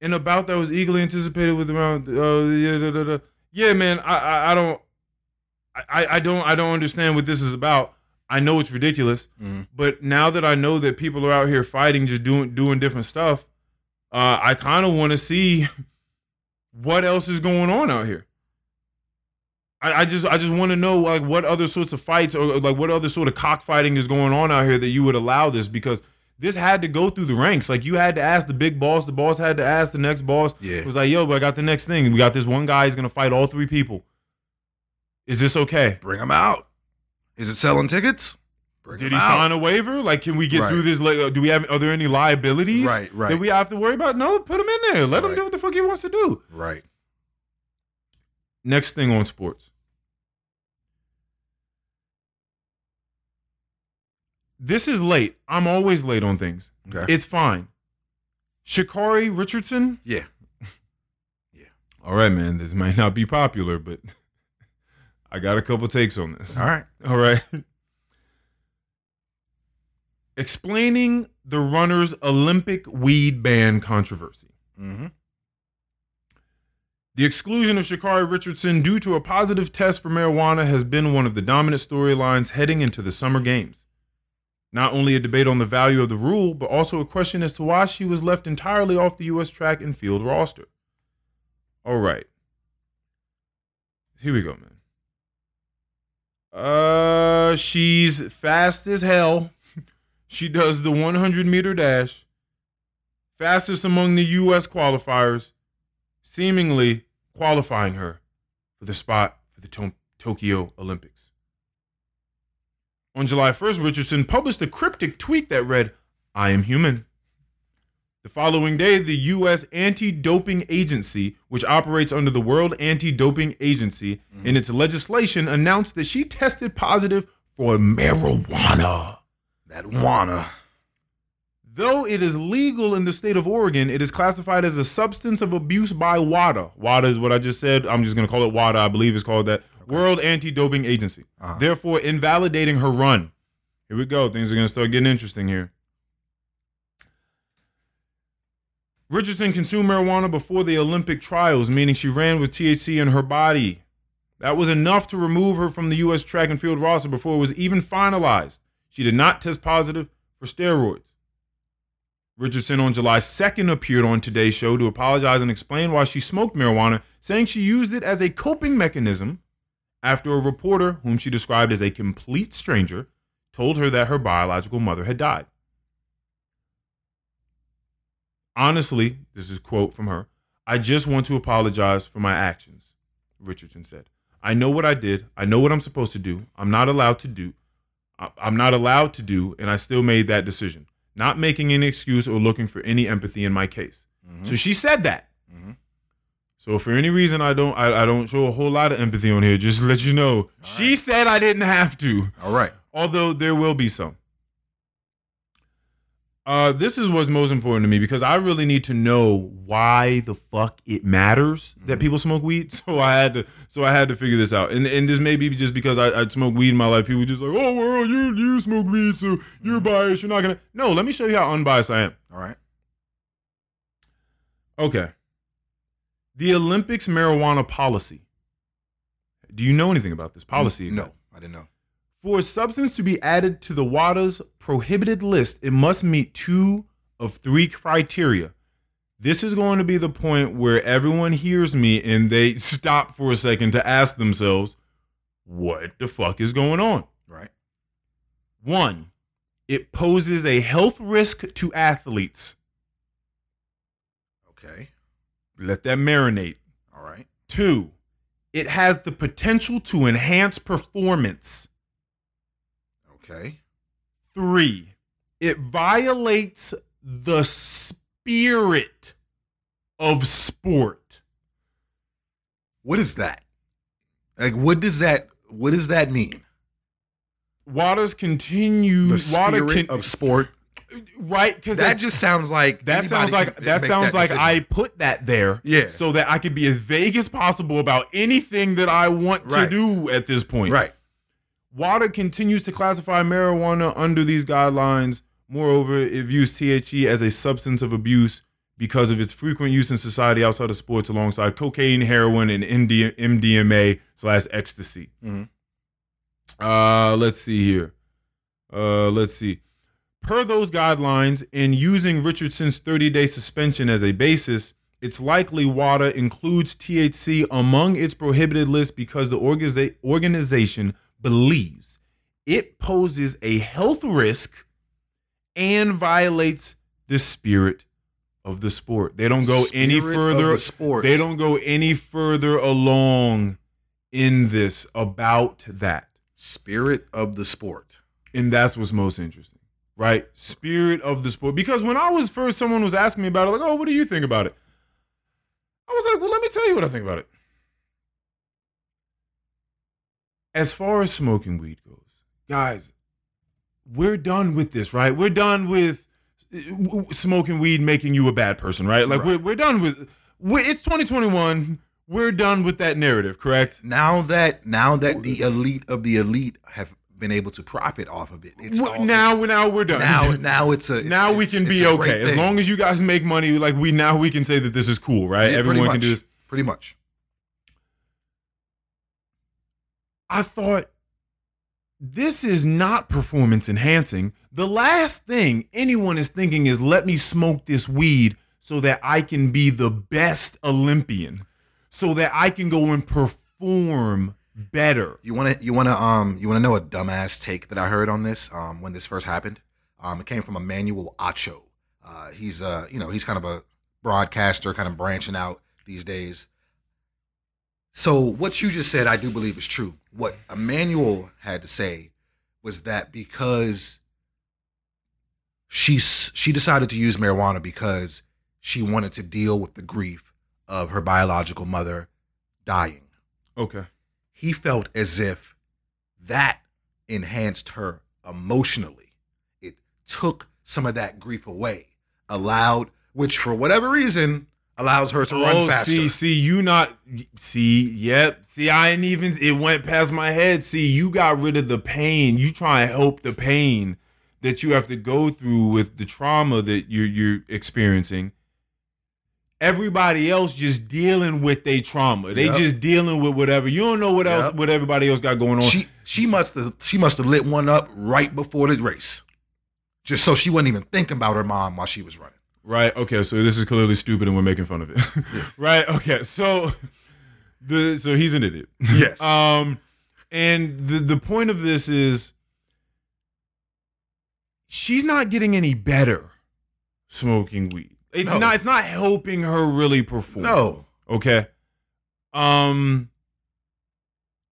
A: In a bout that was eagerly anticipated with around. Uh, yeah. Da, da, da. Yeah, man. I. I, I don't. I, I don't. I don't understand what this is about. I know it's ridiculous,
B: Mhm.
A: but now that I know that people are out here fighting, just doing doing different stuff, uh, I kind of want to see what else is going on out here. I, I just I just want to know like what other sorts of fights or like what other sort of cockfighting is going on out here that you would allow this because this had to go through the ranks. Like you had to ask the big boss, the boss had to ask the next boss.
B: Yeah.
A: It was like, yo, but I got the next thing. We got this one guy, he's gonna fight all three people. Is this okay?
B: Bring him out. Is it selling tickets? Bring
A: Did he
B: out.
A: sign a waiver? Like, can we get
B: Right.
A: through this? Like, uh, do we have? Are there any liabilities
B: Right, right.
A: that we have to worry about? No, put him in there. Let him do what the fuck he wants to do.
B: Right.
A: Next thing on sports. This is late. I'm always late on things.
B: Okay.
A: It's fine. Sha'Carri Richardson.
B: Yeah. Yeah.
A: All right, man. This might not be popular, but I got a couple takes on this.
B: All right.
A: All right. Explaining the runner's Olympic weed ban controversy.
B: Mm-hmm.
A: The exclusion of Sha'Carri Richardson due to a positive test for marijuana has been one of the dominant storylines heading into the Summer Games. Not only a debate on the value of the rule, but also a question as to why she was left entirely off the U.S. track and field roster. All right. Here we go, man. Uh, she's fast as hell. She does the 100 meter dash, fastest among the U.S. qualifiers, seemingly qualifying her for the spot for the to- Tokyo Olympics. On July 1st, Richardson published a cryptic tweet that read, I am human. The following day, the U.S. Anti Doping Agency, which operates under the World Anti Doping Agency, in its legislation announced that she tested positive for marijuana.
B: That wanna.
A: Though it is legal in the state of Oregon, it is classified as a substance of abuse by WADA. WADA is what I just said. I'm just going to call it WADA. I believe it's called that. World Anti Doping Agency.
B: Uh-huh.
A: Therefore, invalidating her run. Here we go. Things are going to start getting interesting here. Richardson consumed marijuana before the Olympic trials, meaning she ran with THC in her body. That was enough to remove her from the U.S. track and field roster before it was even finalized. She did not test positive for steroids. Richardson on July 2nd appeared on Today's Show to apologize and explain why she smoked marijuana, saying she used it as a coping mechanism after a reporter, whom she described as a complete stranger, told her that her biological mother had died. Honestly, this is a quote from her. I just want to apologize for my actions, Richardson said. I know what I did. I know what I'm supposed to do. I'm not allowed to do. I'm not allowed to do, and I still made that decision. Not making any excuse or looking for any empathy in my case. So she said that.
B: Mhm.
A: So for any reason I don't I, I don't show a whole lot of empathy on here, just to let you know. she said I didn't have to
B: All right.
A: although there will be some. Uh, this is what's most important to me because I really need to know why the fuck it matters that mm-hmm. people smoke weed. So I had to, so I had to figure this out. And and this may be just because I, I smoke weed in my life. People just like, oh well, you you smoke weed, so you're mm-hmm. biased. You're not gonna. No, let me show you how unbiased I am.
B: All right.
A: Okay. The Olympics marijuana policy. Do you know anything about this mm, policy?
B: No, I didn't know.
A: For a substance to be added to the WADA's prohibited list, it must meet two of three criteria. This is going to be the point where everyone hears me and they stop for a second to ask themselves, what the fuck is going on?
B: Right.
A: One, it poses a health risk to athletes.
B: Okay.
A: Let that marinate.
B: All right.
A: Two, it has the potential to enhance performance.
B: Okay.
A: Three, it violates the spirit of sport.
B: What is that? Like, what does that? What does that mean?
A: Waters continue.
B: The
A: Water
B: spirit
A: can,
B: of sport.
A: right? Because
B: That just sounds like
A: that sounds like that sounds like
B: decision.
A: I put that there,
B: Yeah.
A: so that I could be as vague as possible about anything that I want
B: Right.
A: to do at this point.
B: right.
A: WADA continues to classify marijuana under these guidelines. Moreover, it views THC as a substance of abuse because of its frequent use in society outside of sports alongside cocaine, heroin, and MD- MDMA slash ecstasy.
B: Mhm.
A: Uh, let's see here. Uh, let's see. Per those guidelines, in using Richardson's 30 day suspension as a basis, It's likely WADA includes THC among its prohibited list because the organiza- organization believes it poses a health risk and violates the spirit of the sport. They don't go any
B: Spirit of
A: further.
B: the.
A: They don't go any further along in this about that.
B: Spirit of the sport.
A: And that's what's most interesting, right? Spirit of the sport. Because when I was first, someone was asking me about it, like, oh, what do you think about it? I was like, well, let me tell you what I think about it. As far as smoking weed goes, guys, we're done with this, right? We're done with smoking weed making you a bad person, right? Like,
B: Right.
A: We're, we're done with we it's 2021. We're done with that narrative, correct?
B: Now that now that the elite of the elite have been able to profit off of it, it's all-
A: now,
B: it's-
A: now we're done.
B: now now it's a
A: now we can be okay as long as you guys make money. Like we now we can say that this is cool, right?
B: Yeah,
A: Everyone can do this.
B: Pretty much.
A: I thought this is not performance enhancing. The last thing anyone is thinking is let me smoke this weed so that I can be the best Olympian, so that I can go and perform better.
B: You want to you want to um you want to know a dumbass take that I heard on this um when this first happened. Um, it came from Emmanuel Acho. Uh, he's uh you know he's kind of a broadcaster, kind of branching out these days. So what you just said, I do believe is true. What Emmanuel had to say was that because she's she decided to use marijuana because she wanted to deal with the grief of her biological mother dying
A: Okay.
B: he felt as if that enhanced her emotionally. It took some of that grief away, allowed, which for whatever reason allows her to run faster.
A: Oh, See, see, you not see, yep. See, I didn't even it went past my head. See, you got rid of the pain. You try and help the pain that you have to go through with the trauma that you're you're experiencing. Everybody else just dealing with their trauma. They
B: Yep.
A: just dealing with whatever. You don't know what else
B: Yep.
A: what everybody else got going on.
B: She she must have she must have lit one up right before the race, just so she wasn't even thinking about her mom while she was running.
A: Right. Okay. So this is clearly stupid, and we're making fun of it. right. Okay. So the so he's an idiot.
B: Yes.
A: Um, and the the point of this is she's not getting any better smoking weed. It's
B: No.
A: not. It's not helping her really perform.
B: no.
A: Okay. Um.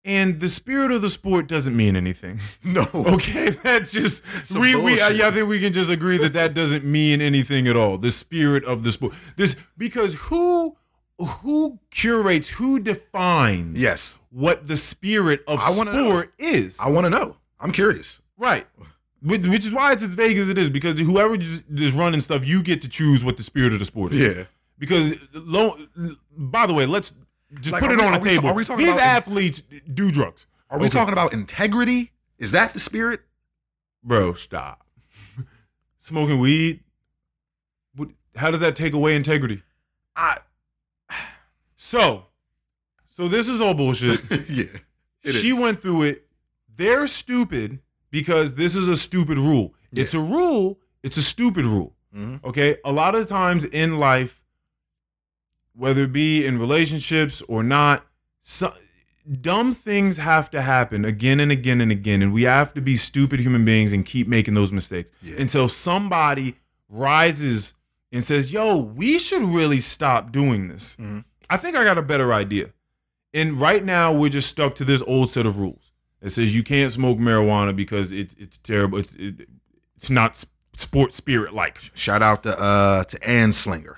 A: And the spirit of the sport doesn't mean anything.
B: No.
A: Okay, that just
B: Some
A: we we uh, yeah, I think we can just agree that that doesn't mean anything at all. The spirit of the sport, this because who who curates, who defines,
B: Yes.
A: what the spirit of
B: I wanna know.
A: sport is,
B: I want to know. I'm curious.
A: right? Which, which is why it's as vague as it is because whoever is running stuff, you get to choose what the spirit of the sport is.
B: Yeah.
A: Because lo, by the way, let's just
B: Like,
A: put it
B: we-
A: on the
B: ta-
A: table.
B: are we talking
A: These
B: about in-
A: athletes do drugs.
B: Are we
A: Okay.
B: talking about integrity? Is that the spirit?
A: Bro, stop. Smoking weed. What, how does that take away integrity?
B: I.
A: So, so this is all bullshit.
B: yeah.
A: she
B: is.
A: went through it. They're stupid because this is a stupid rule. It's a rule. It's a stupid rule.
B: Mhm.
A: Okay. A lot of times in life, whether it be in relationships or not, so, dumb things have to happen again and again and again. And we have to be stupid human beings and keep making those mistakes
B: Yeah.
A: until somebody rises and says, Yo, we should really stop doing this.
B: Mhm.
A: I think I got a better idea. And right now, we're just stuck to this old set of rules. It says you can't smoke marijuana because it's it's terrible. It's it, it's not s- sport spirit like.
B: Shout out to uh to Anslinger.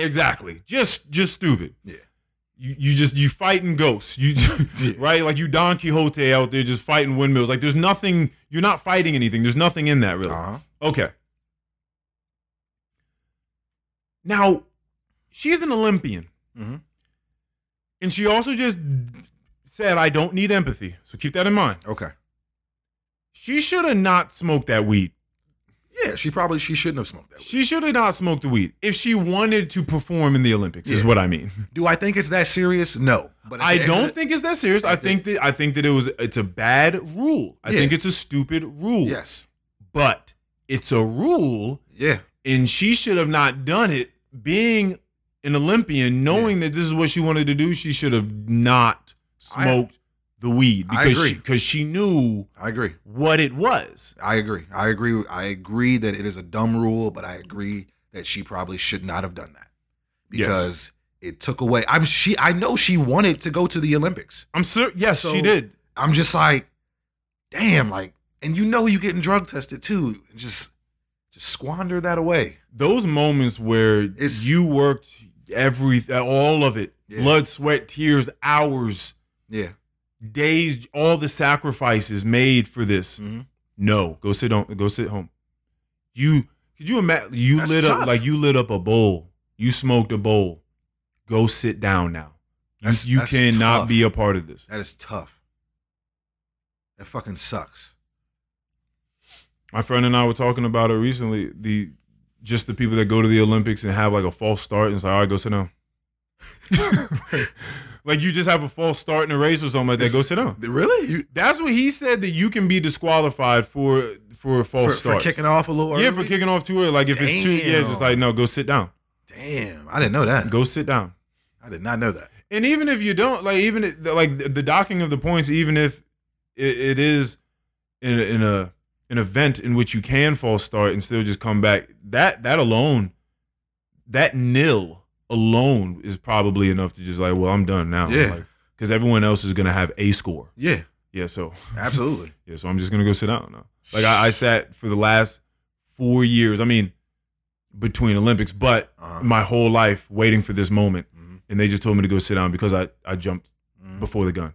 A: Exactly. Just just stupid.
B: Yeah.
A: You, you just you fighting ghosts. You right like you Don Quixote out there just fighting windmills. Like there's nothing. You're not fighting anything. There's nothing in that really.
B: Uh-huh.
A: Okay. Now, she's an Olympian.
B: Mhm.
A: And she also just said, I don't need empathy. So keep that in mind.
B: Okay.
A: She should have not smoked that weed.
B: Yeah, she probably she shouldn't have smoked that.
A: She should have not smoked the weed if she wanted to perform in the Olympics, is what I mean.
B: Do I think it's that serious? No. But
A: I
B: the end of
A: don't
B: the-
A: think it's that serious. I think that I think that it was it's a bad rule. I
B: Yeah.
A: think it's a stupid rule.
B: Yes.
A: But it's a rule
B: Yeah.
A: and she should have not done it being an Olympian, knowing that this is what she wanted to do, she should have not smoked the weed
B: I
A: because she, because she knew
B: I agree.
A: what it was.
B: I agree. I agree. I agree that it is a dumb rule, but I agree that she probably should not have done that
A: Yes.
B: because it took away. I'm she. I know she wanted to go to the Olympics.
A: I'm sure. Yes,
B: So-
A: she did.
B: I'm just like, damn, like, and you know you getting drug tested too. Just, just squander that away.
A: Those moments where
B: It's-
A: you worked every all of it,
B: Yeah.
A: blood, sweat, tears, hours,
B: Yeah.
A: Days, all the sacrifices made for this.
B: Mhm.
A: No, go sit on. Go sit home. You could you imagine? You
B: That's
A: lit
B: tough.
A: up like you lit up a bowl. You smoked a bowl. Go sit down now. You,
B: That's-
A: you
B: that's
A: cannot
B: tough.
A: be a part of this.
B: That is tough. That fucking sucks.
A: My friend and I were talking about it recently. The just the people that go to the Olympics and have like a false start and say, "All right, go sit down." like you just have a false start in a race or something like that. Go sit down.
B: Really? You
A: That's what he said that you can be disqualified for for a
B: for,
A: false
B: for
A: start.
B: kicking off a little early?
A: yeah, for kicking off too early. Like if it's two, yeah, it's just like no, go sit down.
B: Damn, I didn't know that.
A: Go sit down.
B: I did not know that.
A: And even if you don't, like even like the the docking of the points, even if it, it is in a, in a an event in which you can false start and still just come back, that that alone, that nil alone is probably enough to just like, well, I'm done now.
B: Yeah.
A: because everyone else is gonna have a score.
B: Yeah,
A: Yeah, so
B: absolutely.
A: yeah, so I'm just gonna go sit down now. Like I, I sat for the last four years. I mean, between Olympics, but
B: Uh-huh.
A: my whole life waiting for this moment,
B: Mhm.
A: and they just told me to go sit down because I I jumped
B: Mhm.
A: before the gun.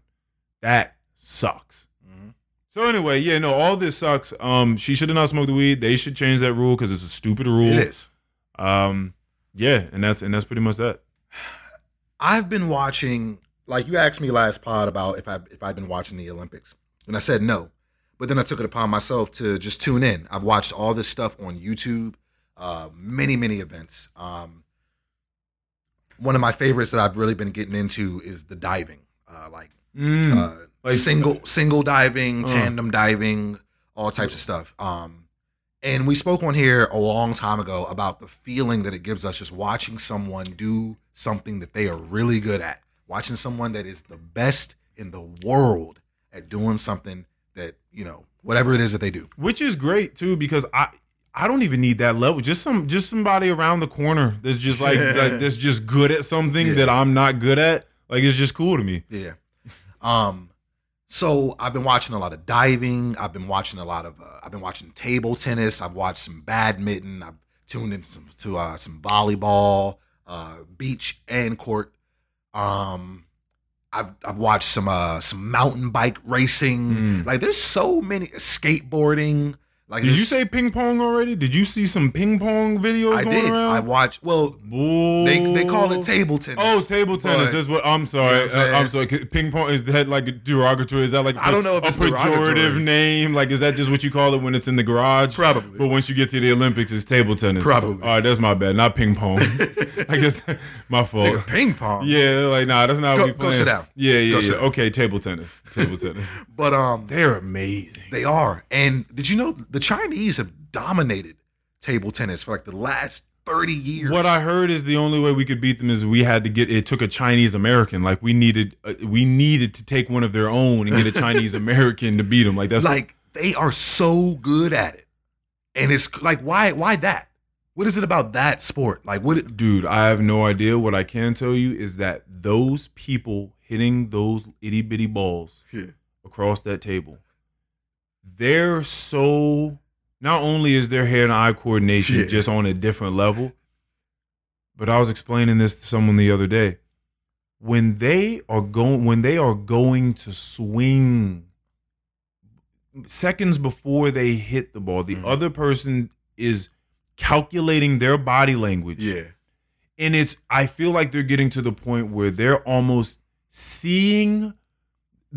A: That sucks.
B: Mhm.
A: So anyway, yeah, no, all this sucks. Um, she should have not smoked the weed. They should change that rule because it's a stupid rule.
B: It is.
A: Um, yeah, and that's and that's pretty much that.
B: I've been watching. Like you asked me last pod about if I if I've been watching the Olympics, and I said no. But then I took it upon myself to just tune in. I've watched all this stuff on YouTube, uh, many many events. Um, one of my favorites that I've really been getting into is the diving, uh, like uh,
A: Like-
B: single single diving,
A: Uh.
B: tandem diving, all types of stuff. Um, and we spoke on here a long time ago about the feeling that it gives us just watching someone do something that they are really good at, watching someone that is the best in the world at doing something that you know whatever it is that they do.
A: which is great too because I I don't even need that level. Just some just somebody around the corner that's just like, like that's just good at something
B: Yeah.
A: that I'm not good at. Like it's just cool to me.
B: Yeah. Um. So I've been watching a lot of diving. I've been watching a lot of. Uh, I've been watching table tennis. I've watched some badminton. I've tuned into some to uh, some volleyball, uh, beach and court. Um, I've I've watched some uh some mountain bike racing.
A: Mm.
B: Like there's so many skateboarding. Like
A: Did you say ping pong already? Did you see some ping pong videos
B: I
A: going
B: did?
A: around?
B: I watched. Well, they they call it table tennis.
A: Oh, table tennis. That's what I'm sorry.
B: You know what I'm
A: Uh, I'm sorry. Ping pong is that like a derogatory? Is that like
B: I don't know if
A: a
B: it's
A: pejorative
B: derogatory.
A: name? Like is that just what you call it when it's in the garage?
B: Probably.
A: But once you get to the Olympics, it's table tennis.
B: Probably.
A: All right, that's my bad. Not ping pong. I guess my fault.
B: Nigga, ping pong.
A: Yeah, like nah, that's not
B: Go-
A: what we
B: go sit down.
A: Yeah, yeah, yeah. Okay, table tennis. Table tennis.
B: But um,
A: They're amazing.
B: They are. And did you know the Chinese have dominated table tennis for like the last 30 years?
A: What I heard is the only way we could beat them is we had to get. It took a Chinese American. Like we needed, uh, we needed to take one of their own and get a Chinese American to beat them. Like that's
B: like they are so good at it. And it's like why why that? What is it about that sport? Like what it,
A: Dude, I have no idea. What I can tell you is that those people hitting those itty bitty balls
B: Yeah.
A: across that table, they're so. Not only is their hand eye coordination
B: Yeah.
A: just on a different level, but I was explaining this to someone the other day. When they are going, when they are going to swing, seconds before they hit the ball, the
B: Mhm.
A: other person is calculating their body language
B: Yeah.
A: and it's i feel like they're getting to the point where they're almost seeing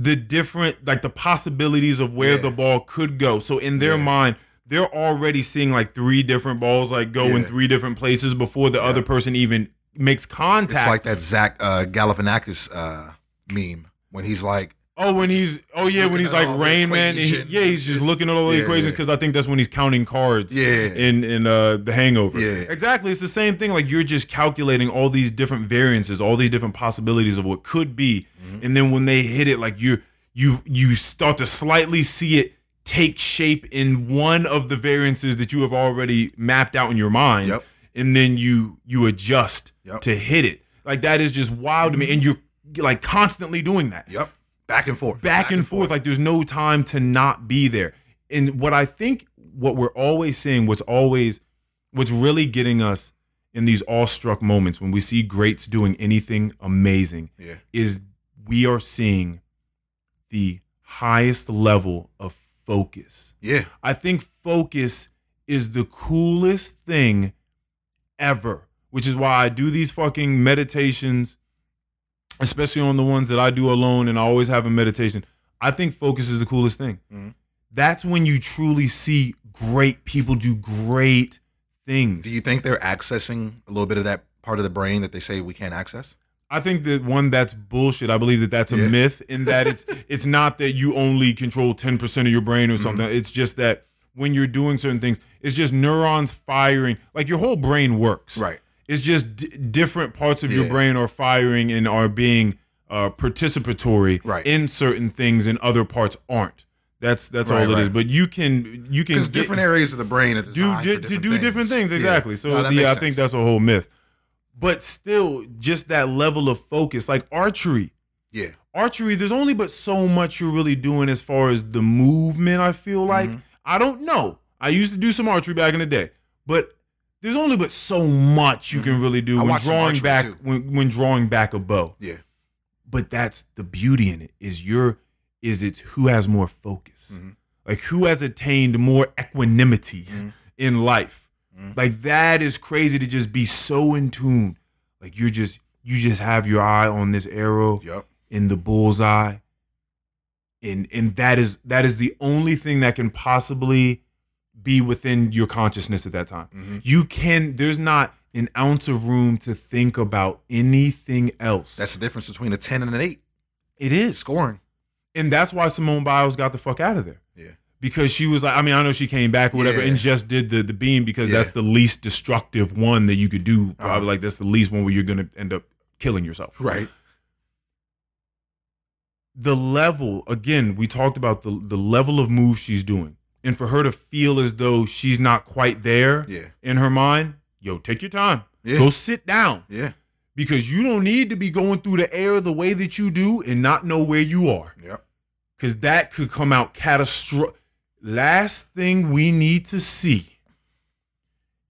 A: the different like the possibilities of where
B: Yeah.
A: the ball could go so in their
B: Yeah.
A: mind they're already seeing like three different balls like go in three different places before the
B: Yeah.
A: other person even makes contact
B: It's like that Zach uh, Galifianakis uh, meme when he's like,
A: Oh, when he's oh yeah, when he's like Rain Man, and he- yeah, he's just looking at all the
B: Yeah,
A: equations
B: yeah.
A: because I think that's when he's counting cards.
B: Yeah.
A: in in uh, the Hangover.
B: Yeah.
A: exactly. It's the same thing. Like you're just calculating all these different variances, all these different possibilities of what could be,
B: Mm-hmm.
A: and then when they hit it, like you you you start to slightly see it take shape in one of the variances that you have already mapped out in your mind,
B: Yep.
A: and then you you adjust
B: Yep. Mm-hmm.
A: to hit it. Like that is just wild to me, and you're like constantly doing that
B: Yep. Back and forth.
A: back, and, forth. Like there's no time to not be there. And what I think, what we're always seeing, what's always, what's really getting us in these awestruck moments when we see greats doing anything amazing,
B: Yeah.
A: is we are seeing the highest level of focus.
B: Yeah.
A: I think focus is the coolest thing ever, which is why I do these fucking meditations, especially on the ones that I do alone and I always have a meditation. I think focus is the coolest thing.
B: Mhm.
A: That's when you truly see great people do great things.
B: Do you think they're accessing a little bit of that part of the brain that they say we can't access?
A: I think that one that's bullshit. I believe that that's a
B: Yeah.
A: myth in that it's it's not that you only control 10% of your brain or
B: Mm-hmm.
A: something. It's just that when you're doing certain things, it's just neurons firing. Like your whole brain works.
B: Right.
A: It's just d- different parts of your brain are firing and are being uh, participatory
B: Right.
A: in certain things and other parts aren't. That's that's
B: Right,
A: all it is.
B: right.
A: But you can you can get-
B: different areas of the brain are
A: do di- to do different things
B: Yeah.
A: exactly. So
B: No,
A: yeah, I think that's a whole myth. But still, just that level of focus, like archery.
B: yeah.
A: Archery, there's only but so much you're really doing as far as the movement. I feel like
B: Mm-hmm.
A: I don't know. I used to do some archery back in the day, but there's only but so much you can really do
B: Mm-hmm. I
A: when
B: watched
A: drawing back
B: too.
A: when, when drawing back a bow.
B: Yeah.
A: But that's the beauty in it is your is it's who has more focus.
B: Mm-hmm.
A: Like who has attained more equanimity
B: Mm-hmm.
A: in life. Like that is crazy to just be so in tune. Like you're just you just have your eye on this arrow
B: Yep.
A: in the bullseye. And and that is that is the only thing that can possibly be within your consciousness at that time.
B: Mm-hmm.
A: You can there's not an ounce of room to think about anything else.
B: That's the difference between a 10 and an 8.
A: it is.
B: Scoring.
A: And that's why Simone Biles got the fuck out of there.
B: Yeah.
A: Because she was like, I mean, I know she came back or whatever
B: Yeah.
A: and just did the the beam because
B: Yeah.
A: that's the least destructive one that you could do. Probably
B: Uh-huh.
A: like that's the least one where you're gonna end up killing yourself.
B: Right.
A: the level again we talked about the the level of move she's doing and for her to feel as though she's not quite there
B: Yeah.
A: in her mind yo take your time
B: Yeah.
A: go sit down
B: Yeah.
A: because you don't need to be going through the air the way that you do and not know where you are
B: Yep.
A: because that could come out catastrophic last thing we need to see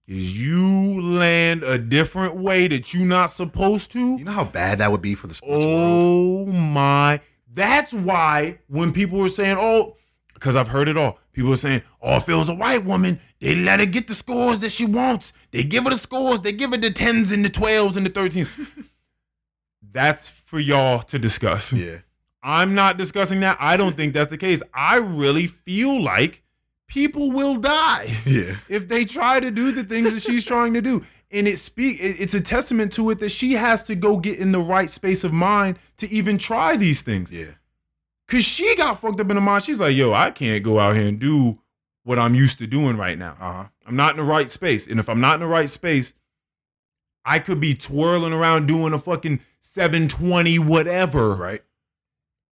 A: is you land a different way that you're not supposed to
B: You know how bad that would be for the sports oh world?
A: Oh my. That's why when people were saying, oh, because I've heard it all. People were saying, oh, if it was a white woman, they let her get the scores that she wants. They give her the scores. They give her the 10s and the 12s and the 13s. that's for y'all to discuss.
B: Yeah.
A: I'm not discussing that. I don't think that's the case. I really feel like people will die
B: Yeah.
A: if they try to do the things that she's trying to do. And it speak it- it's a testament to it that she has to go get in the right space of mind to even try these things.
B: Yeah.
A: Cause she got fucked up in the mind. She's like, yo, I can't go out here and do what I'm used to doing right now.
B: Uh huh.
A: I'm not in the right space. And if I'm not in the right space, I could be twirling around doing a fucking 720 whatever.
B: Right.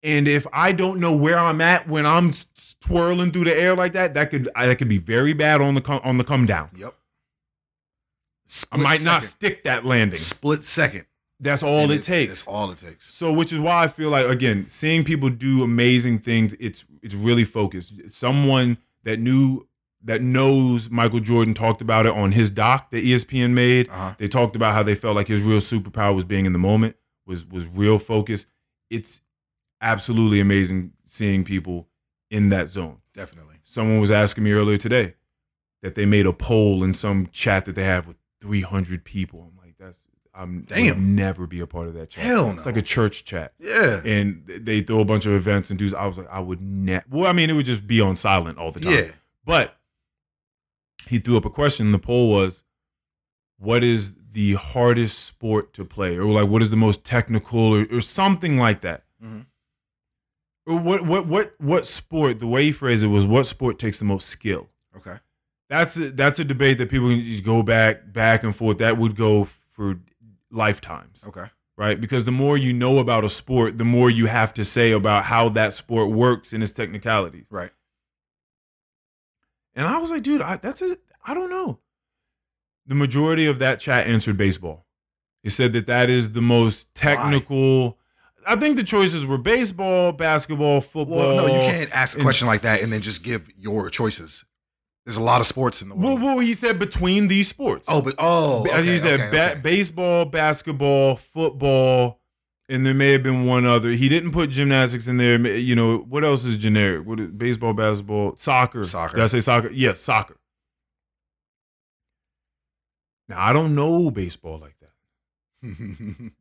A: And if I don't know where I'm at when I'm twirling through the air like that, that could that could be very bad on the come, on the come down.
B: Yep.
A: I
B: Split
A: might not stick that landing.
B: Split second.
A: That's all
B: And
A: it takes.
B: That's all it takes.
A: So, which is why I feel like again, seeing people do amazing things, it's it's really focused. Someone that knew that knows Michael Jordan talked about it on his doc that ESPN made.
B: Uh-huh.
A: They talked about how they felt like his real superpower was being in the moment, was was real focus. It's absolutely amazing seeing people in that zone.
B: Definitely.
A: Someone was asking me earlier today that they made a poll in some chat that they have with 300 people. I'm
B: Damn.
A: never be a part of that chat.
B: Hell no.
A: It's like a church chat.
B: Yeah.
A: And they throw a bunch of events and dudes. I was like, I would never. Well, I mean, it would just be on silent all the time.
B: Yeah.
A: But he threw up a question. The poll was, "What is the hardest sport to play?" Or like, "What is the most technical?" Or, or something like that.
B: Mhm.
A: Or what what what what sport? The way he phrased it was what sport takes the most skill.
B: Okay.
A: That's a, that's a debate that people can just go back back and forth. That would go for lifetimes,
B: Okay.
A: right? Because the more you know about a sport, the more you have to say about how that sport works in its technicalities.
B: Right.
A: And I was like, dude, I, that's a I don't know. The majority of that chat answered baseball. It said that that is the most technical. I think the choices were baseball, basketball, football.
B: Well, no, you can't ask a
A: and-
B: question like that and then just give your choices. There's a lot of sports in the world.
A: well, he said between these sports.
B: oh, but oh, okay,
A: he said
B: okay,
A: ba-
B: okay.
A: baseball, basketball, football, and there may have been one other. He didn't put gymnastics in there. You know what else is generic? What is baseball, basketball, soccer?
B: Soccer.
A: Did I say soccer? Yeah, soccer. Now I don't know baseball like that,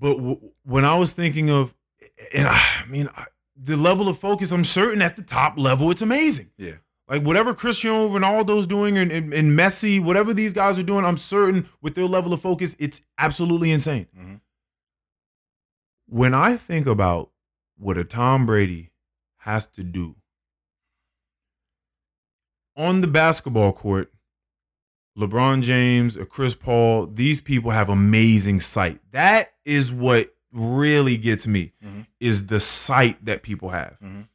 A: but w- when I was thinking of, and I, I mean, I, the level of focus, I'm certain at the top level, it's amazing.
B: yeah.
A: Like whatever Cristiano Ronaldo's doing and, and, and Messi, whatever these guys are doing, I'm certain with their level of focus, it's absolutely insane.
B: Mhm.
A: When I think about what a Tom Brady has to do on the basketball court, LeBron James, or Chris Paul, these people have amazing sight. That is what really gets me
B: Mhm.
A: is the sight that people have
B: Mhm.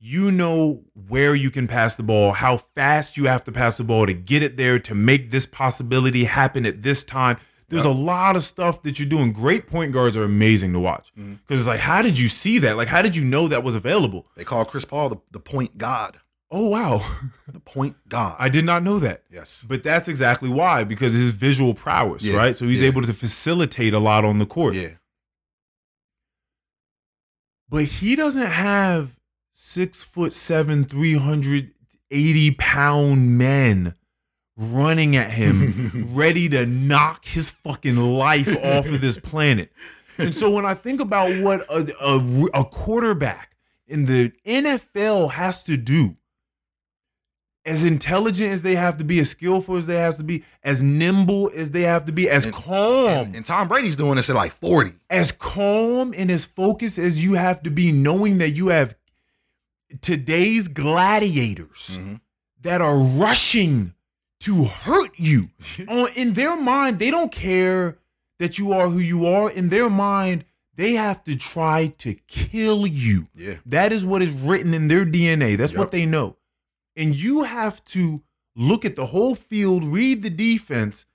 A: You know where you can pass the ball, how fast you have to pass the ball to get it there to make this possibility happen at this time. There's
B: Yep.
A: a lot of stuff that you're doing. Great point guards are amazing to watch because
B: Mhm.
A: it's like, how did you see that? Like, how did you know that was available?
B: They call Chris Paul the, the point god.
A: Oh wow,
B: The point god.
A: I did not know that.
B: yes.
A: But that's exactly why because his visual prowess,
B: Yeah,
A: right? So he's
B: yeah.
A: able to facilitate a lot on the court.
B: Yeah.
A: but he doesn't have six foot seven, 380 pound men running at him, ready to knock his fucking life off of this planet. And so when I think about what a, a, a quarterback in the NFL has to do, as intelligent as they have to be, as skillful as they have to be, as nimble as they have to be, as
B: And-
A: calm
B: And, and Tom Brady's doing this at like 40.
A: as calm and as focused as you have to be, knowing that you have today's gladiators
B: Mhm.
A: that are rushing to hurt you. On in their mind, they don't care that you are who you are. In their mind, they have to try to kill you.
B: Yeah.
A: That is what is written in their DNA. That's
B: Yep.
A: what they know. And you have to look at the whole field, read the defense,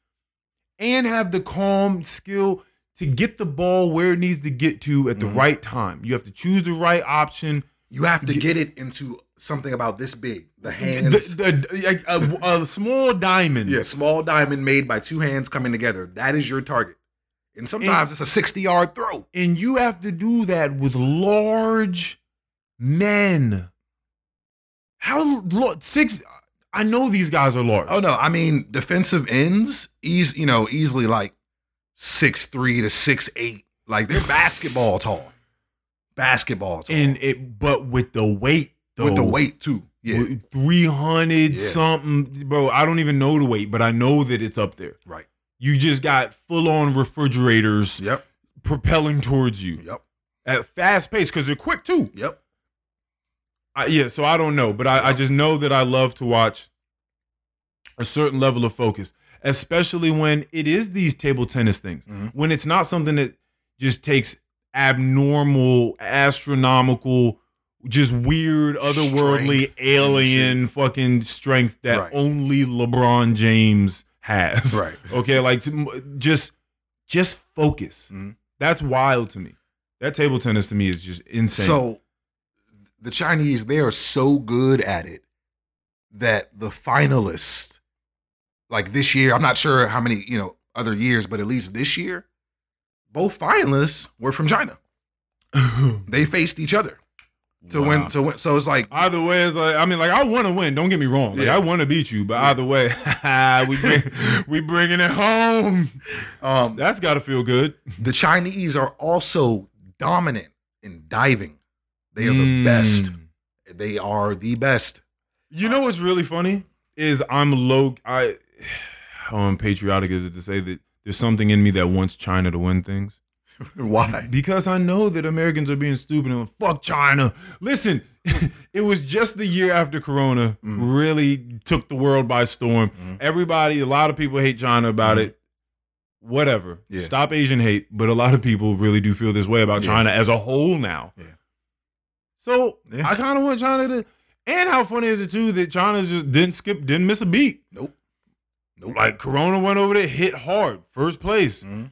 A: and have the calm skill to get the ball where it needs to get to at the
B: Mhm.
A: right time. You have to choose the right option.
B: You have to
A: Get-
B: it into something about this big. The hands.
A: The- the- like a, a small diamond.
B: yeah, small diamond made by two hands coming together. That is your target. And sometimes it's a 60 yard throw.
A: And you have to do that with large men. How six? I know these guys are large.
B: Oh no, I mean defensive ends, eas you know, easily like six three to six eight. Like they're basketball tall. Basketball
A: and it, but with the weight, though,
B: with the weight too. Yeah.
A: three hundred
B: Yeah.
A: something, bro. I don't even know the weight, but I know that it's up there.
B: Right.
A: You just got full on refrigerators
B: Yep.
A: propelling towards you
B: Yep.
A: at fast pace because they're quick too.
B: Yep.
A: I, yeah, so I don't know, but I, I just know that I love to watch a certain level of focus, especially when it is these table tennis things.
B: Mhm.
A: When it's not something that just takes abnormal, astronomical, just weird, otherworldly,
B: Strength
A: alien fucking strength that
B: Right.
A: only LeBron James has.
B: Right.
A: Okay, like to- just just focus.
B: Mhm.
A: That's wild to me. That table tennis to me is just insane.
B: So the Chinese, they are so good at it that the finalists, like this year, I'm not sure how many, you know, other years, but at least this year, both finalists were from China. They faced each other to
A: Wow.
B: win to win. So it's like
A: Either way, it's like I mean, like I want to win. Don't get me wrong. Like
B: Yeah.
A: I want to beat you, but either way, we bring, we bringing it home.
B: um
A: That's got to feel good.
B: the Chinese are also dominant in diving. They are the
A: Mm.
B: best. They are the best.
A: You know what's really funny is I'm low. I how unpatriotic is it to say that there's something in me that wants China to win things.
B: Why?
A: Because I know that Americans are being stupid and fuck China. Listen, it was just the year after Corona
B: Mm.
A: really took the world by storm.
B: Mhm.
A: Everybody, a lot of people hate China about it. Whatever.
B: Yeah.
A: Stop Asian hate. But a lot of people really do feel this way about
B: Yeah.
A: China as a whole now.
B: Yeah.
A: So. I kind of want China to. And how funny is it too that China just didn't skip, didn't miss a beat.
B: Nope. Nope.
A: Like Corona went over there, hit hard, first place
B: Mhm.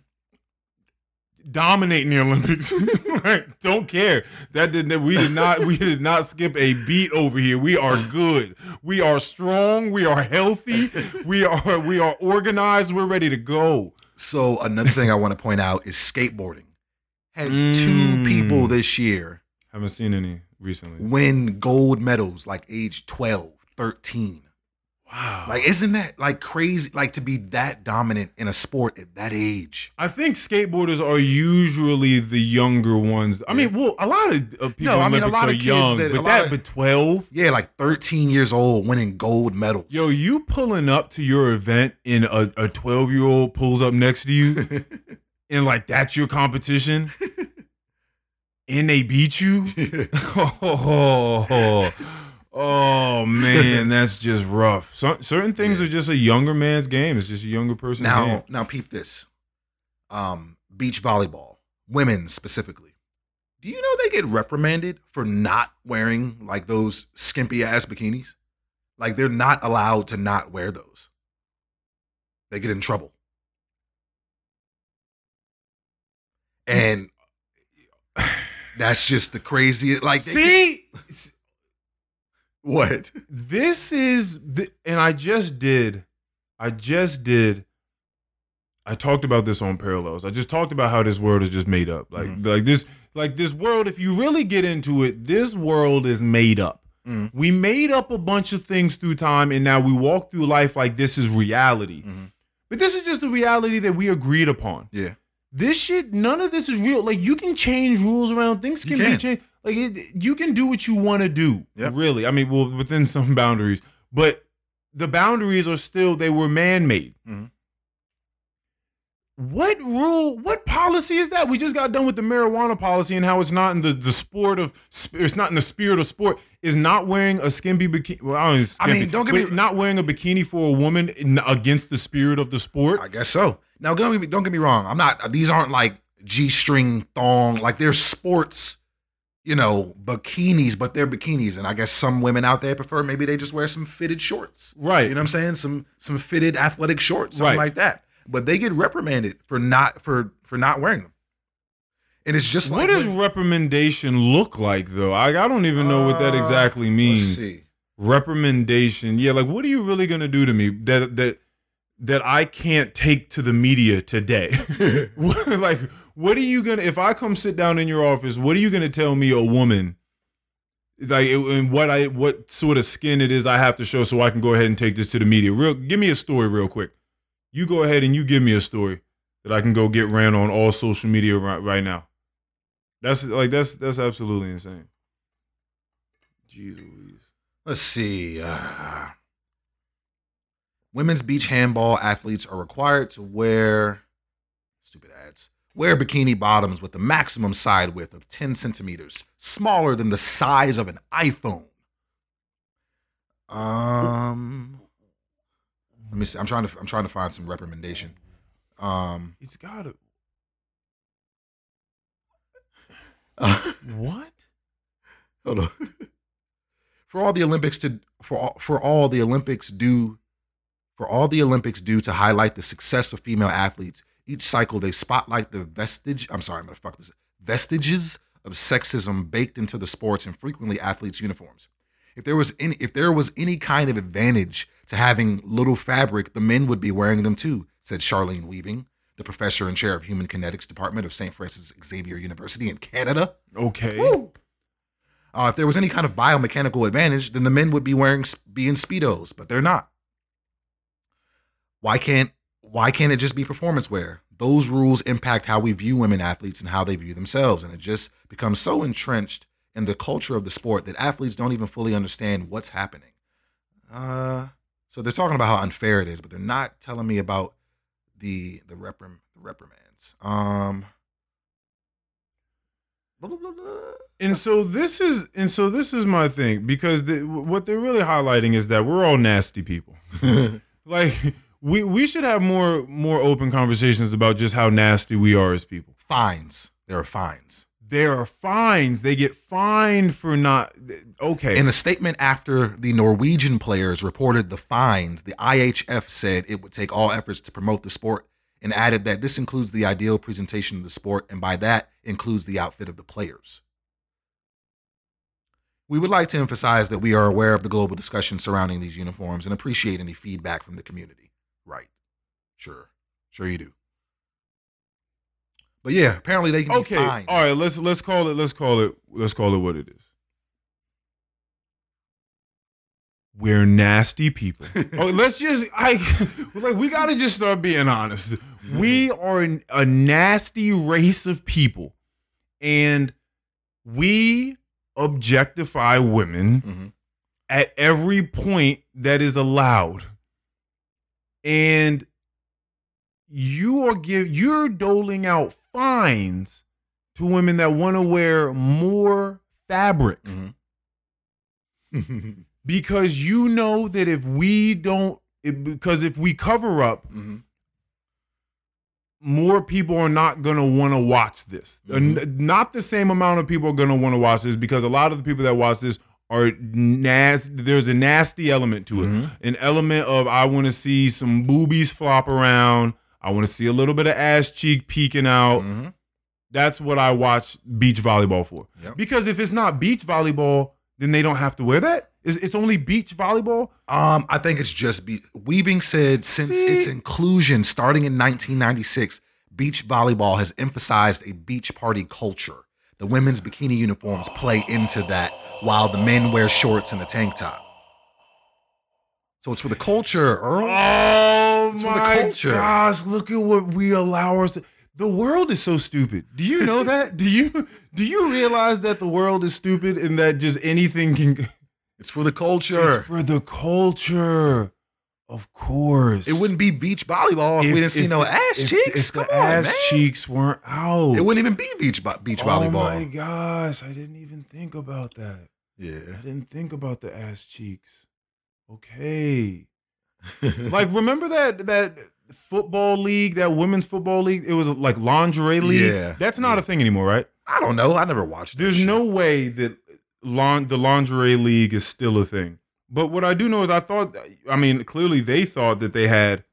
A: dominating the Olympics. like, don't care. That did that we did not we did not skip a beat over here. We are good. We are strong. We are healthy. We are we are organized. We're ready to go.
B: So another thing I want to point out is skateboarding. Had two
A: Mm.
B: people this year
A: Haven't seen any recently.
B: win gold medals like age 12, 13.
A: Wow.
B: Like, isn't that like crazy? Like to be that dominant in a sport at that age.
A: I think skateboarders are usually the younger ones. I mean, well, a lot of uh, people
B: No, I mean, a lot of kids
A: young,
B: that-
A: but that
B: of-
A: but twelve.
B: Yeah, like 13 years old winning gold medals.
A: Yo, you pulling up to your event and a, a 12 year old pulls up next to you and like that's your competition and they beat you? Oh, oh, man, that's just rough. Certain things
B: Yeah.
A: are just a younger man's game. It's just a younger person's
B: now,
A: game.
B: now peep this. Um, beach volleyball, women specifically. Do you know they get reprimanded for not wearing like those skimpy ass bikinis? Like they're not allowed to not wear those. They get in trouble. And that's just the craziest. Like,
A: See,
B: what?
A: this is the, and I just did I just did I talked about this on parallels. I just talked about how this world is just made up. Like
B: Mhm.
A: like this like this world if you really get into it, this world is made up.
B: Mhm.
A: We made up a bunch of things through time and now we walk through life like this is reality.
B: Mhm.
A: But this is just the reality that we agreed upon.
B: Yeah.
A: This shit, none of this is real. Like you can change rules around. Things
B: You
A: can, be changed. Like it, you can do what you want to do.
B: Yep.
A: Really, I mean, well, within some boundaries, but the boundaries are still they were man made.
B: Mhm.
A: What rule? What policy is that? We just got done with the marijuana policy and how it's not in the, the sport of it's not in the spirit of sport. Is not wearing a skimpy bikini. Well, I, know,
B: I mean, don't get me-
A: not wearing a bikini for a woman in, against the spirit of the sport.
B: I guess so. Now, don't get me, don't get me wrong. I'm not. These aren't like g-string thong. Like they're sports, you know, bikinis, but they're bikinis. And I guess some women out there prefer maybe they just wear some fitted shorts.
A: Right.
B: You know what I'm saying? Some some fitted athletic shorts, something
A: Right.
B: like that. But they get reprimanded for not for for not wearing them. And it's just
A: What does
B: when-
A: reprimandation look like though? I, I don't even know what that
B: Uh,
A: exactly
B: let's
A: means.
B: see.
A: Reprimandation. Yeah, like what are you really gonna do to me that that that I can't take to the media today? Like what are you gonna if I come sit down in your office, what are you gonna tell me a woman? Like and what I what sort of skin it is I have to show so I can go ahead and take this to the media. Real give me a story real quick. You go ahead and you give me a story that I can go get ran on all social media right, right now. That's like that's that's absolutely insane. Jesus.
B: Let's see. Uh, women's beach handball athletes are required to wear. Wear bikini bottoms with a maximum side width of 10 centimeters, smaller than the size of an iPhone. Um, let me see. I'm trying to. I'm trying to find some recommendation. Um,
A: It's gotta
B: hold
A: what?
B: Hold on. for all the Olympics to for all, for all the Olympics do for all the Olympics do to highlight the success of female athletes. Each cycle they spotlight the vestige. I'm sorry, I'm gonna fuck this. Vestiges of sexism baked into the sports and frequently athletes' uniforms. If there was any, if there was any kind of advantage to having little fabric, the men would be wearing them too," said Charlene Weaving, the professor and chair of Human Kinetics Department of St. Francis Xavier University in Canada.
A: Okay.
B: Uh, if there was any kind of biomechanical advantage, then the men would be wearing be in speedos, but they're not. Why can't why can't it just be performance wear? Those rules impact how we view women athletes and how they view themselves, and it just becomes so entrenched in the culture of the sport that athletes don't even fully understand what's happening. Uh, so they're talking about how unfair it is, but they're not telling me about the the reprim the reprimands. Um.
A: And so this is and so this is my thing because the, what they're really highlighting is that we're all nasty people. like we we should have more more open conversations about just how nasty we are as people.
B: fines. There are fines.
A: There are fines. They get fined for not okay.
B: In a statement after the Norwegian players reported the fines, the IHF said it would take all efforts to promote the sport and added that this includes the ideal presentation of the sport, and by that includes the outfit of the players. We would like to emphasize that we are aware of the global discussion surrounding these uniforms and appreciate any feedback from the community. Right. Sure. Sure you do. But yeah, apparently they can
A: okay. All right, let's let's call it let's call it let's call it what it is. We're nasty people. oh, let's just I like we got to just start being honest. We are an- a nasty race of people and we objectify women
B: Mhm.
A: at every point that is allowed. And you are give you're doling out fines to women that want to wear more fabric
B: Mhm.
A: because you know that if we don't it, because if we cover up
B: Mhm.
A: more people are not going to want to watch this.
B: Mhm.
A: N- Not the same amount of people are going to want to watch this because a lot of the people that watch this are nasty. There's a nasty element to it.
B: Mhm.
A: An element of I want to see some boobies flop around. I want to see a little bit of ass cheek peeking out.
B: Mhm.
A: That's what I watch beach volleyball for.
B: Yep.
A: Because if it's not beach volleyball, then they don't have to wear that. It's, it's only beach volleyball.
B: Um, I think it's just be- Weaving said since
A: See?
B: its inclusion starting in 1996, beach volleyball has emphasized a beach party culture. The women's bikini uniforms play into that, while the men wear shorts and a tank top. So it's for the culture, Earl.
A: Oh
B: It's for the
A: my
B: culture.
A: gosh! Look at what we allow ourselves. The world is so stupid. Do you know that? do you do you realize that the world is stupid and that just anything can?
B: It's for the culture.
A: It's for the culture, of course.
B: it wouldn't be beach volleyball if, we didn't see no ass
A: if-
B: cheeks.
A: If
B: Come
A: the
B: on,
A: ass
B: man.
A: cheeks weren't out,
B: It wouldn't even be beach beach
A: oh
B: volleyball.
A: Oh my gosh! I didn't even think about that.
B: Yeah.
A: I didn't think about the ass cheeks. Okay. like remember that that football league, that women's football league? It was like lingerie league.
B: Yeah,
A: That's not
B: yeah.
A: a thing anymore, right?
B: I don't know. I never watched.
A: There's no way that lon- the lingerie league is still a thing. But what I do know is I thought I mean, clearly they thought that they had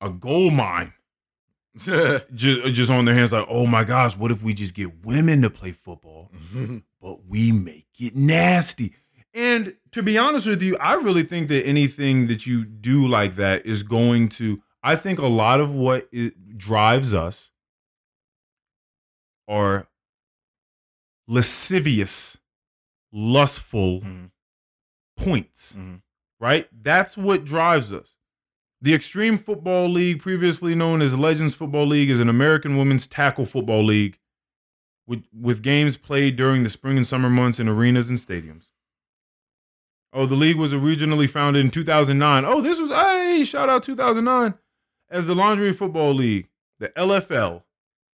A: a gold mine just, just on their hands like, "Oh my gosh, what if we just get women to play football?" but we make it nasty. And to be honest with you, I really think that anything that you do like that is going to. I think a lot of what it drives us are lascivious, lustful
B: Mhm.
A: Points,
B: Mhm.
A: right? That's what drives us. The Extreme Football League, previously known as Legends Football League, is an American women's tackle football league with, with games played during the spring and summer months in arenas and stadiums. Oh, the league was originally founded in 2009. Oh, this was, hey, shout out 2009 as the Lingerie Football League, the LFL,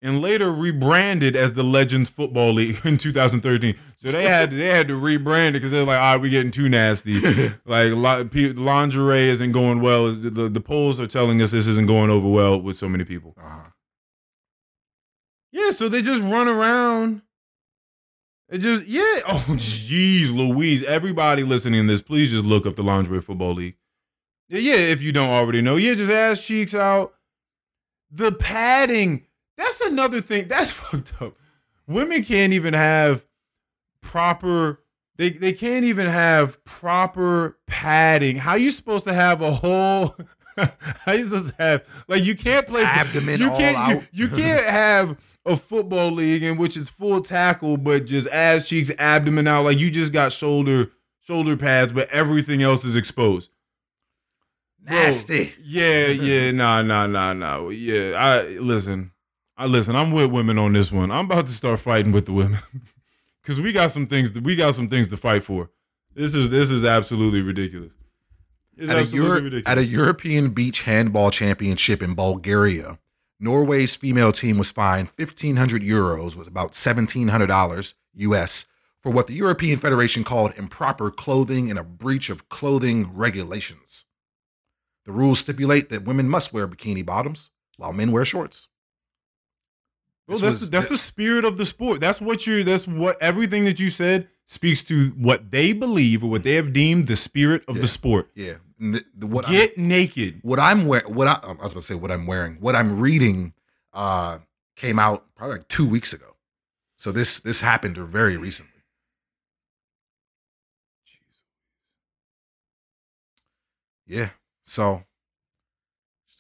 A: and later rebranded as the Legends Football League in 2013. So they had they had to rebrand it because they're like, all right, we're getting too nasty. like li- lingerie isn't going well. The, the, polls are telling us this isn't going over well with so many people.
B: Uh-huh.
A: Yeah, so they just run around. It just yeah. Oh jeez, Louise. Everybody listening to this, please just look up the lingerie football league. Yeah, yeah, if you don't already know. Yeah, just ass cheeks out. The padding. That's another thing. That's fucked up. Women can't even have proper they they can't even have proper padding. How you supposed to have a whole how you supposed to have like you can't play
B: Abdomen
A: you
B: all
A: can't
B: out.
A: You, you can't have a football league in which it's full tackle but just ass cheeks abdomen out like you just got shoulder shoulder pads but everything else is exposed. Bro,
B: Nasty.
A: yeah, yeah, nah, nah, nah, nah. Yeah, I listen. I listen. I'm with women on this one. I'm about to start fighting with the women because we got some things. We got some things to fight for. This is this is absolutely ridiculous. It's
B: At a, Euro-
A: ridiculous.
B: at a European beach handball championship in Bulgaria, Norway's female team was fined 1,500 euros, was about $1,700 US, for what the European Federation called improper clothing and a breach of clothing regulations. The rules stipulate that women must wear bikini bottoms while men wear shorts.
A: Well, that's
B: was-
A: the, that's the spirit of the sport. That's what you're. That's what everything that you said speaks to what they believe or what they have deemed the spirit of
B: Yeah.
A: the sport.
B: Yeah. the- the- what I'm-
A: Get naked.
B: what I'm wearing, what I, I was about to say, what I'm wearing, what I'm reading, uh, came out probably like two weeks ago. So this this happened very recently. Yeah. So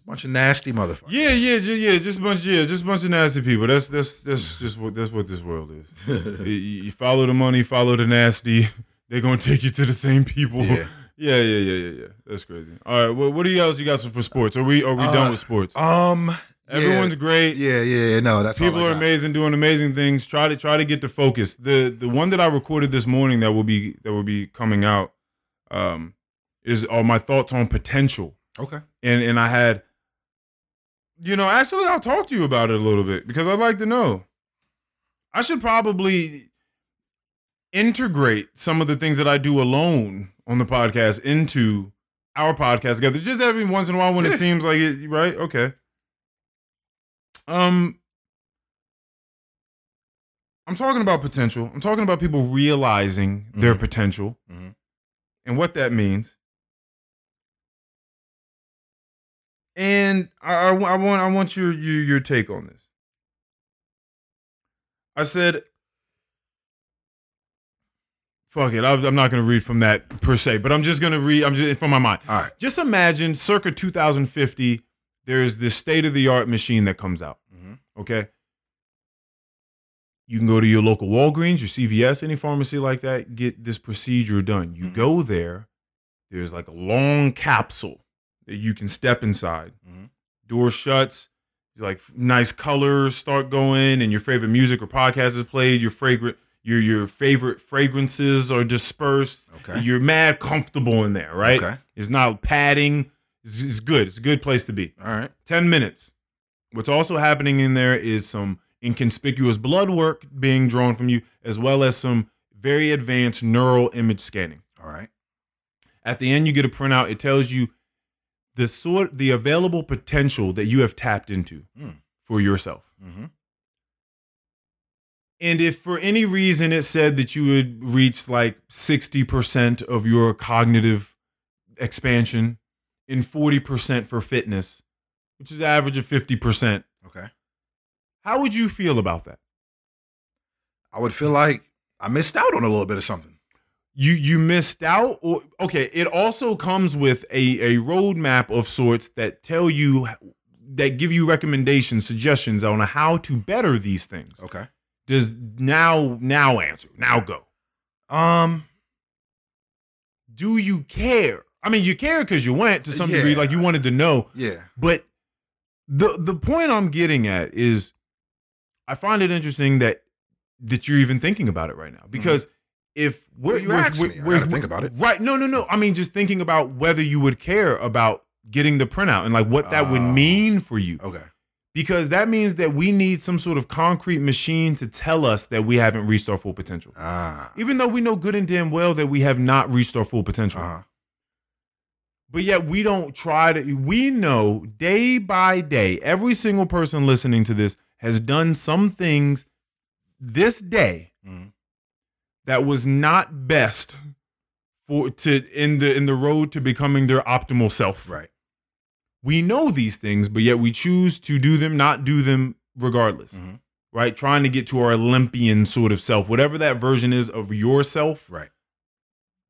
B: just a bunch of nasty motherfuckers.
A: Yeah, yeah, yeah. Just a bunch, yeah, just a bunch of nasty people. That's that's that's just what that's what this world is. you, you follow the money, follow the nasty. They're gonna take you to the same people.
B: Yeah.
A: Yeah, yeah, yeah, yeah, yeah. That's crazy. All right, what what do you else you got some for sports? Are we are we
B: Uh,
A: done with sports?
B: Um.
A: Everyone's great.
B: Yeah. Yeah. Yeah. No, that's
A: People are amazing, doing amazing things. Try to try to get the focus. The the one that I recorded this morning that will be that will be coming out, um, is all my thoughts on potential.
B: Okay.
A: And and I had, you know, actually I'll talk to you about it a little bit because I'd like to know. I should probably integrate some of the things that I do alone on the podcast into our podcast together. Just every once in a while when it seems like it, right? Okay. Um I'm talking about potential. I'm talking about people realizing their
B: Mhm.
A: potential
B: Mhm.
A: and what that means. And I, I, I want I want your, your your take on this. I said, "Fuck it." I'm not going to read from that per se, but I'm just going to read. I'm just from my mind.
B: All right.
A: Just imagine, circa 2050, there's this state of the art machine that comes out.
B: Mhm.
A: Okay. You can go to your local Walgreens, your CVS, any pharmacy like that, get this procedure done. You
B: Mhm.
A: go there, there's like a long capsule that you can step inside.
B: Mhm.
A: Door shuts, like nice colors start going, and your favorite music or podcast is played. Your fragrant, your your favorite fragrances are dispersed.
B: Okay.
A: You're mad comfortable in there, right?
B: Okay.
A: It's not padding. It's, it's good. It's a good place to be.
B: All right.
A: 10 minutes. What's also happening in there is some inconspicuous blood work being drawn from you, as well as some very advanced neural image scanning.
B: All right.
A: At the end, you get a printout. It tells you the sort, the available potential that you have tapped into
B: Hmm.
A: for yourself.
B: Mm-hmm.
A: And if for any reason it said that you would reach like 60% of your cognitive expansion and 40% for fitness, which is average of 50%,
B: Okay.
A: how would you feel about that?
B: I would feel like I missed out on a little bit of something.
A: You you missed out or okay, it also comes with a a roadmap of sorts that tell you that give you recommendations, suggestions on how to better these things.
B: Okay.
A: Does now now answer. Now go.
B: Um.
A: do you care? I mean, you care because you went to some degree, like you wanted to know.
B: Yeah.
A: But the the point I'm getting at is, I find it interesting that that you're even thinking about it right now because if we're,
B: Mm-hmm. Well, you
A: we're- we're-
B: me.
A: We're-
B: gotta think about it.
A: right? No, no, no. I mean, just thinking about whether you would care about getting the printout and like what that would
B: Oh.
A: mean for you
B: Okay.
A: because that means that we need some sort of concrete machine to tell us that we haven't reached our full potential
B: Ah.
A: even though we know good and damn well that we have not reached our full potential
B: Uh-huh.
A: but yet we don't try to we know day by day every single person listening to this has done some things this day
B: Mhm.
A: That was not best for to in the in the road to becoming their optimal self
B: Right.
A: we know these things but yet we choose to do them not do them regardless
B: Mhm.
A: right trying to get to our olympian sort of self whatever that version is of yourself
B: Right.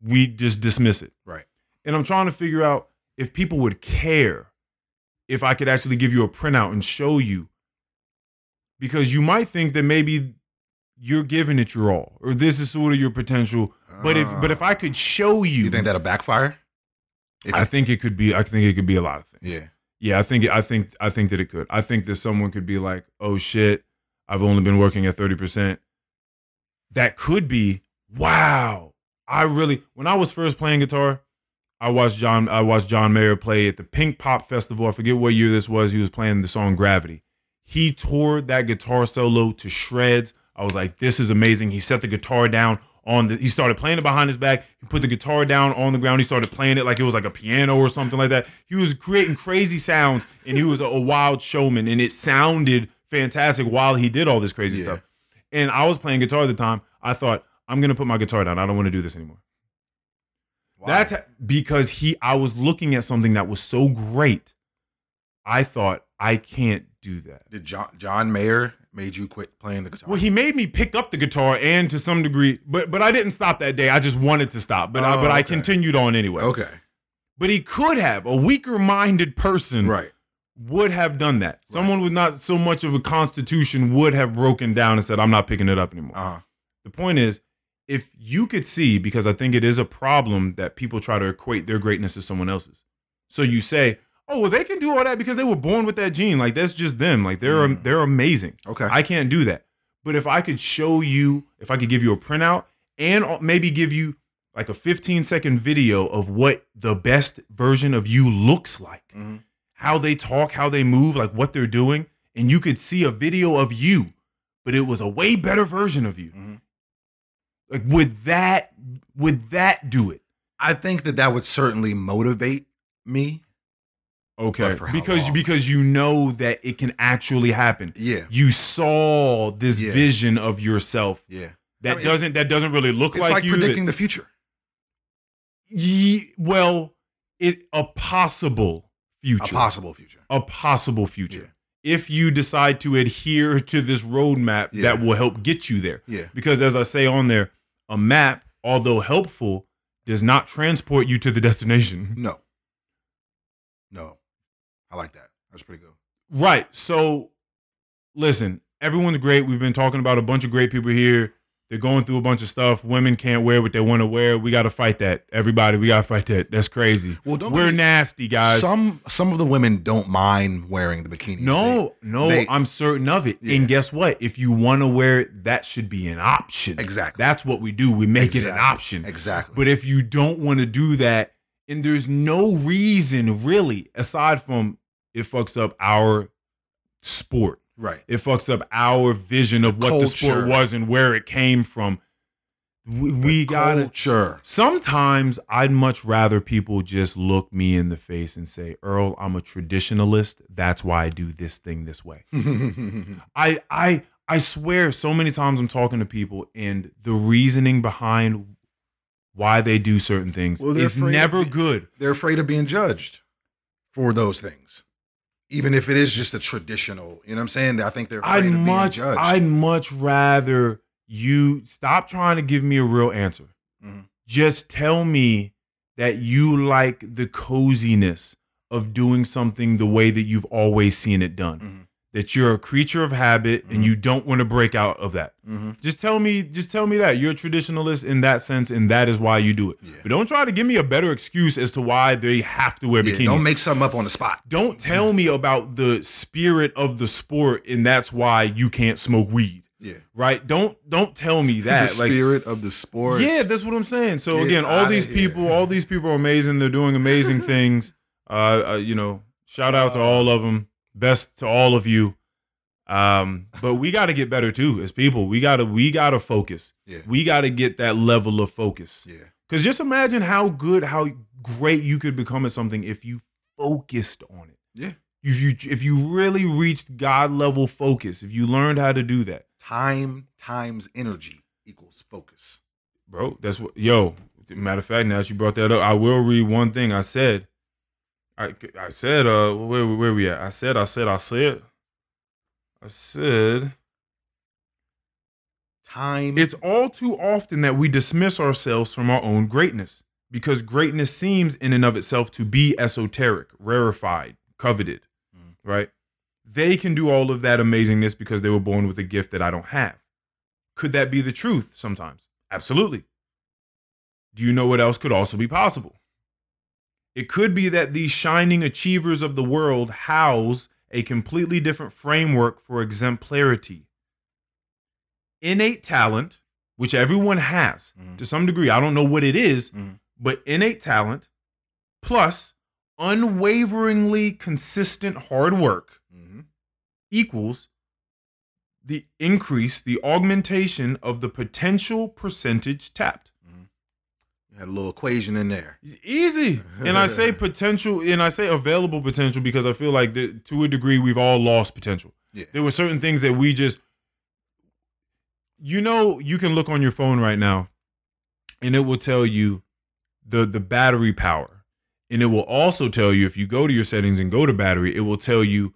A: we just dismiss it
B: Right.
A: and I'm trying to figure out if people would care if I could actually give you a printout and show you. Because you might think that maybe you're giving it your all, or this is sort of your potential. But if but if I could show you,
B: you think that'll backfire? If
A: I think it could be. I think it could be a lot of things.
B: yeah.
A: yeah. I think I think I think that it could. I think that someone could be like, "Oh shit, I've only been working at thirty percent." That could be wow. I really when I was first playing guitar, I watched John I watched John Mayer play at the Pink Pop Festival. I forget what year this was. He was playing the song Gravity. He tore that guitar solo to shreds. I was like, this is amazing. He set the guitar down on the he started playing it behind his back. He put the guitar down on the ground. He started playing it like it was like a piano or something like that. He was creating crazy sounds and he was a, a wild showman and it sounded fantastic while he did all this crazy
B: Yeah.
A: stuff. And I was playing guitar at the time. I thought, I'm gonna put my guitar down. I don't want to do this anymore.
B: Why?
A: That's because he I was looking at something that was so great. I thought I can't do that.
B: did John John Mayer made you quit playing the guitar?
A: Well, he made me pick up the guitar and to some degree, but but I didn't stop that day. I just wanted to stop, but I,
B: Oh,
A: but I continued on anyway.
B: okay,
A: But he could have a weaker minded person
B: right.
A: would have done that. Someone with not so much of a constitution would have broken down and said, "I'm not picking it up anymore."
B: Uh huh.
A: The point is, if you could see, because I think it is a problem that people try to equate their greatness to someone else's. So you say, "Oh, well, they can do all that because they were born with that gene. Like that's just them. Like they're
B: Mm.
A: they're amazing.
B: Okay.
A: I can't do that." But if I could show you, if I could give you a printout and maybe give you like a 15 second video of what the best version of you looks like,
B: Mhm.
A: how they talk, how they move, like what they're doing, and you could see a video of you, but it was a way better version of you.
B: Mhm.
A: Like would that would that do it?
B: I think that that would certainly motivate me.
A: Okay.
B: But for how
A: because
B: long?
A: because you know that it can actually happen.
B: Yeah,
A: You saw this
B: Yeah.
A: vision of yourself
B: yeah.
A: that
B: I mean,
A: doesn't that doesn't really look
B: It's
A: like,
B: like,
A: you. that-
B: predicting the future.
A: Ye, well, it a possible future.
B: A possible future.
A: a possible future. If you decide to adhere to this roadmap
B: Yeah.
A: that will help get you there.
B: Yeah.
A: Because as I say on there, a map, although helpful, does not transport you to the destination.
B: No. No. I like that. That's pretty good.
A: Right. So listen, everyone's great. We've been talking about a bunch of great people here. They're going through a bunch of stuff. Women can't wear what they want to wear. We got to fight that. Everybody, we got to fight that. That's crazy.
B: Well, don't
A: We're
B: be-
A: nasty, guys.
B: Some some of the women don't mind wearing the bikinis.
A: no, no,
B: they-
A: I'm certain of it.
B: Yeah.
A: And guess what? If you want to wear it, that should be an option.
B: Exactly.
A: That's what we do. We make it an option.
B: Exactly.
A: But if you don't want to do that, and there's no reason really, aside from it fucks up our sport.
B: right.
A: It fucks up our vision of what the sport was and where it came from. We, we got
B: culture.
A: Sometimes I'd much rather people just look me in the face and say, "Earl, I'm a traditionalist. That's why I do this thing this way." I I I swear so many times I'm talking to people and the reasoning behind why they do certain things
B: Well,
A: is never
B: of-
A: good.
B: They're afraid of being judged for those things. Even if it is just a traditional, you know what I'm saying? I think they're
A: I'd much. I'd much rather you stop trying to give me a real answer.
B: Mhm.
A: Just tell me that you like the coziness of doing something the way that you've always seen it done.
B: Mhm.
A: That you're a creature of habit and
B: Mhm.
A: you don't want to break out of that.
B: Mhm.
A: Just tell me, just tell me that you're a traditionalist in that sense, and that is why you do it.
B: Yeah.
A: But don't try to give me a better excuse as to why they have to wear
B: Yeah,
A: bikinis.
B: don't make something up on the spot.
A: Don't tell me about the spirit of the sport, and that's why you can't smoke weed,
B: Yeah.
A: right? Don't don't tell me that.
B: the
A: like,
B: spirit of the sport.
A: yeah, that's what I'm saying. So
B: Get
A: again, all these
B: here.
A: people, all these people are amazing. They're doing amazing things. Uh, uh, you know, shout out to all of them. Best to all of you. Um, but we got to get better too as people. We gotta we gotta focus.
B: Yeah.
A: We got to get that level of focus.
B: Yeah.
A: Because just imagine how good, how great you could become at something if you focused on it.
B: Yeah.
A: If you if you really reached God level focus, if you learned how to do that,
B: Time times energy equals focus.
A: bro. That's what. Yo, matter of fact, now that you brought that up, I will read one thing I said. I I said, uh, where where we at? I said, I said, I said, I said.
B: Time.
A: It's all too often that we dismiss ourselves from our own greatness because greatness seems in and of itself to be esoteric, rarefied, coveted,
B: Mm.
A: right? They can do all of that amazingness because they were born with a gift that I don't have. Could that be the truth sometimes? Absolutely. Do you know what else could also be possible? It could be that these shining achievers of the world house a completely different framework for exemplarity innate talent, which everyone has
B: Mhm.
A: to some degree. I don't know what it is,
B: Mhm.
A: but innate talent plus unwaveringly consistent hard work
B: Mhm.
A: equals the increase, the augmentation of the potential percentage tapped.
B: You had a little equation in there.
A: Easy. And I say potential, and I say available potential because I feel like that to a degree we've all lost potential.
B: Yeah.
A: There were certain things that we just, you know, you can look on your phone right now, and it will tell you the the battery power, and it will also tell you if you go to your settings and go to battery, it will tell you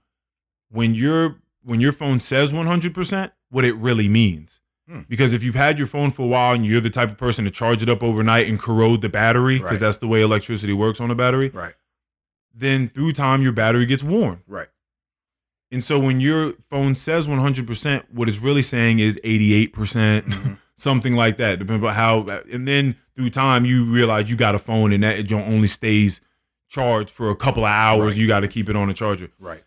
A: when your when your phone says 100% what it really means.
B: Hmm.
A: Because if you've had your phone for a while and you're the type of person to charge it up overnight and corrode the battery, because
B: Right.
A: that's the way electricity works on a battery,
B: Right.
A: then through time your battery gets worn.
B: Right.
A: And so when your phone says 100%, what it's really saying is 88%, percent
B: Mhm.
A: something like that, depending on how. And then through time you realize you got a phone and that joint only stays charged for a couple of hours.
B: Right.
A: You got to keep it on a charger.
B: Right.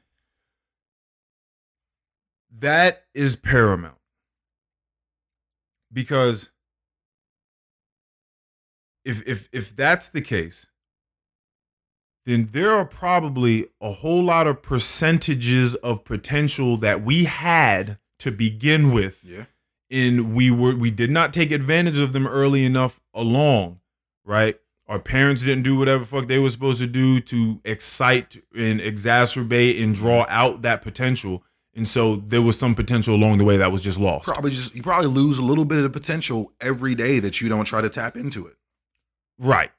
A: That is paramount because if if if that's the case, then there are probably a whole lot of percentages of potential that we had to begin with
B: Yeah.
A: and we were we did not take advantage of them early enough along, right? Our parents didn't do whatever fuck they were supposed to do to excite and exacerbate and mm-hmm. draw out that potential. And so there was some potential along the way that was just lost.
B: Probably just you probably lose a little bit of the potential every day that you don't try to tap into it.
A: Right.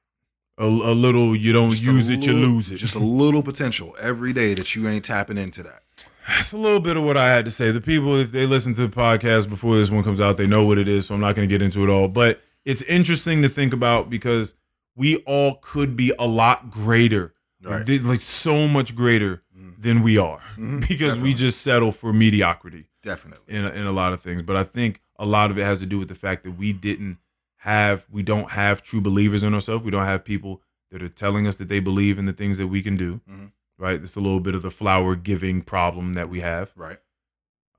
A: A, a little you don't
B: Just
A: use it, you lose it.
B: Just a little potential every day that you ain't tapping into that.
A: That's a little bit of what I had to say. The people, if they listen to the podcast before this one comes out, they know what it is. So I'm not going to get into it all. But it's interesting to think about because we all could be a lot greater,
B: Right.
A: Like so much greater. Than we are,
B: Mhm.
A: because we just settle for mediocrity
B: Definitely.
A: in a, in a lot of things. But I think a lot of it has to do with the fact that we didn't have, we don't have true believers in ourselves. We don't have people that are telling us that they believe in the things that we can do.
B: Mhm.
A: Right. It's a little bit of the flower giving problem that we have.
B: Right.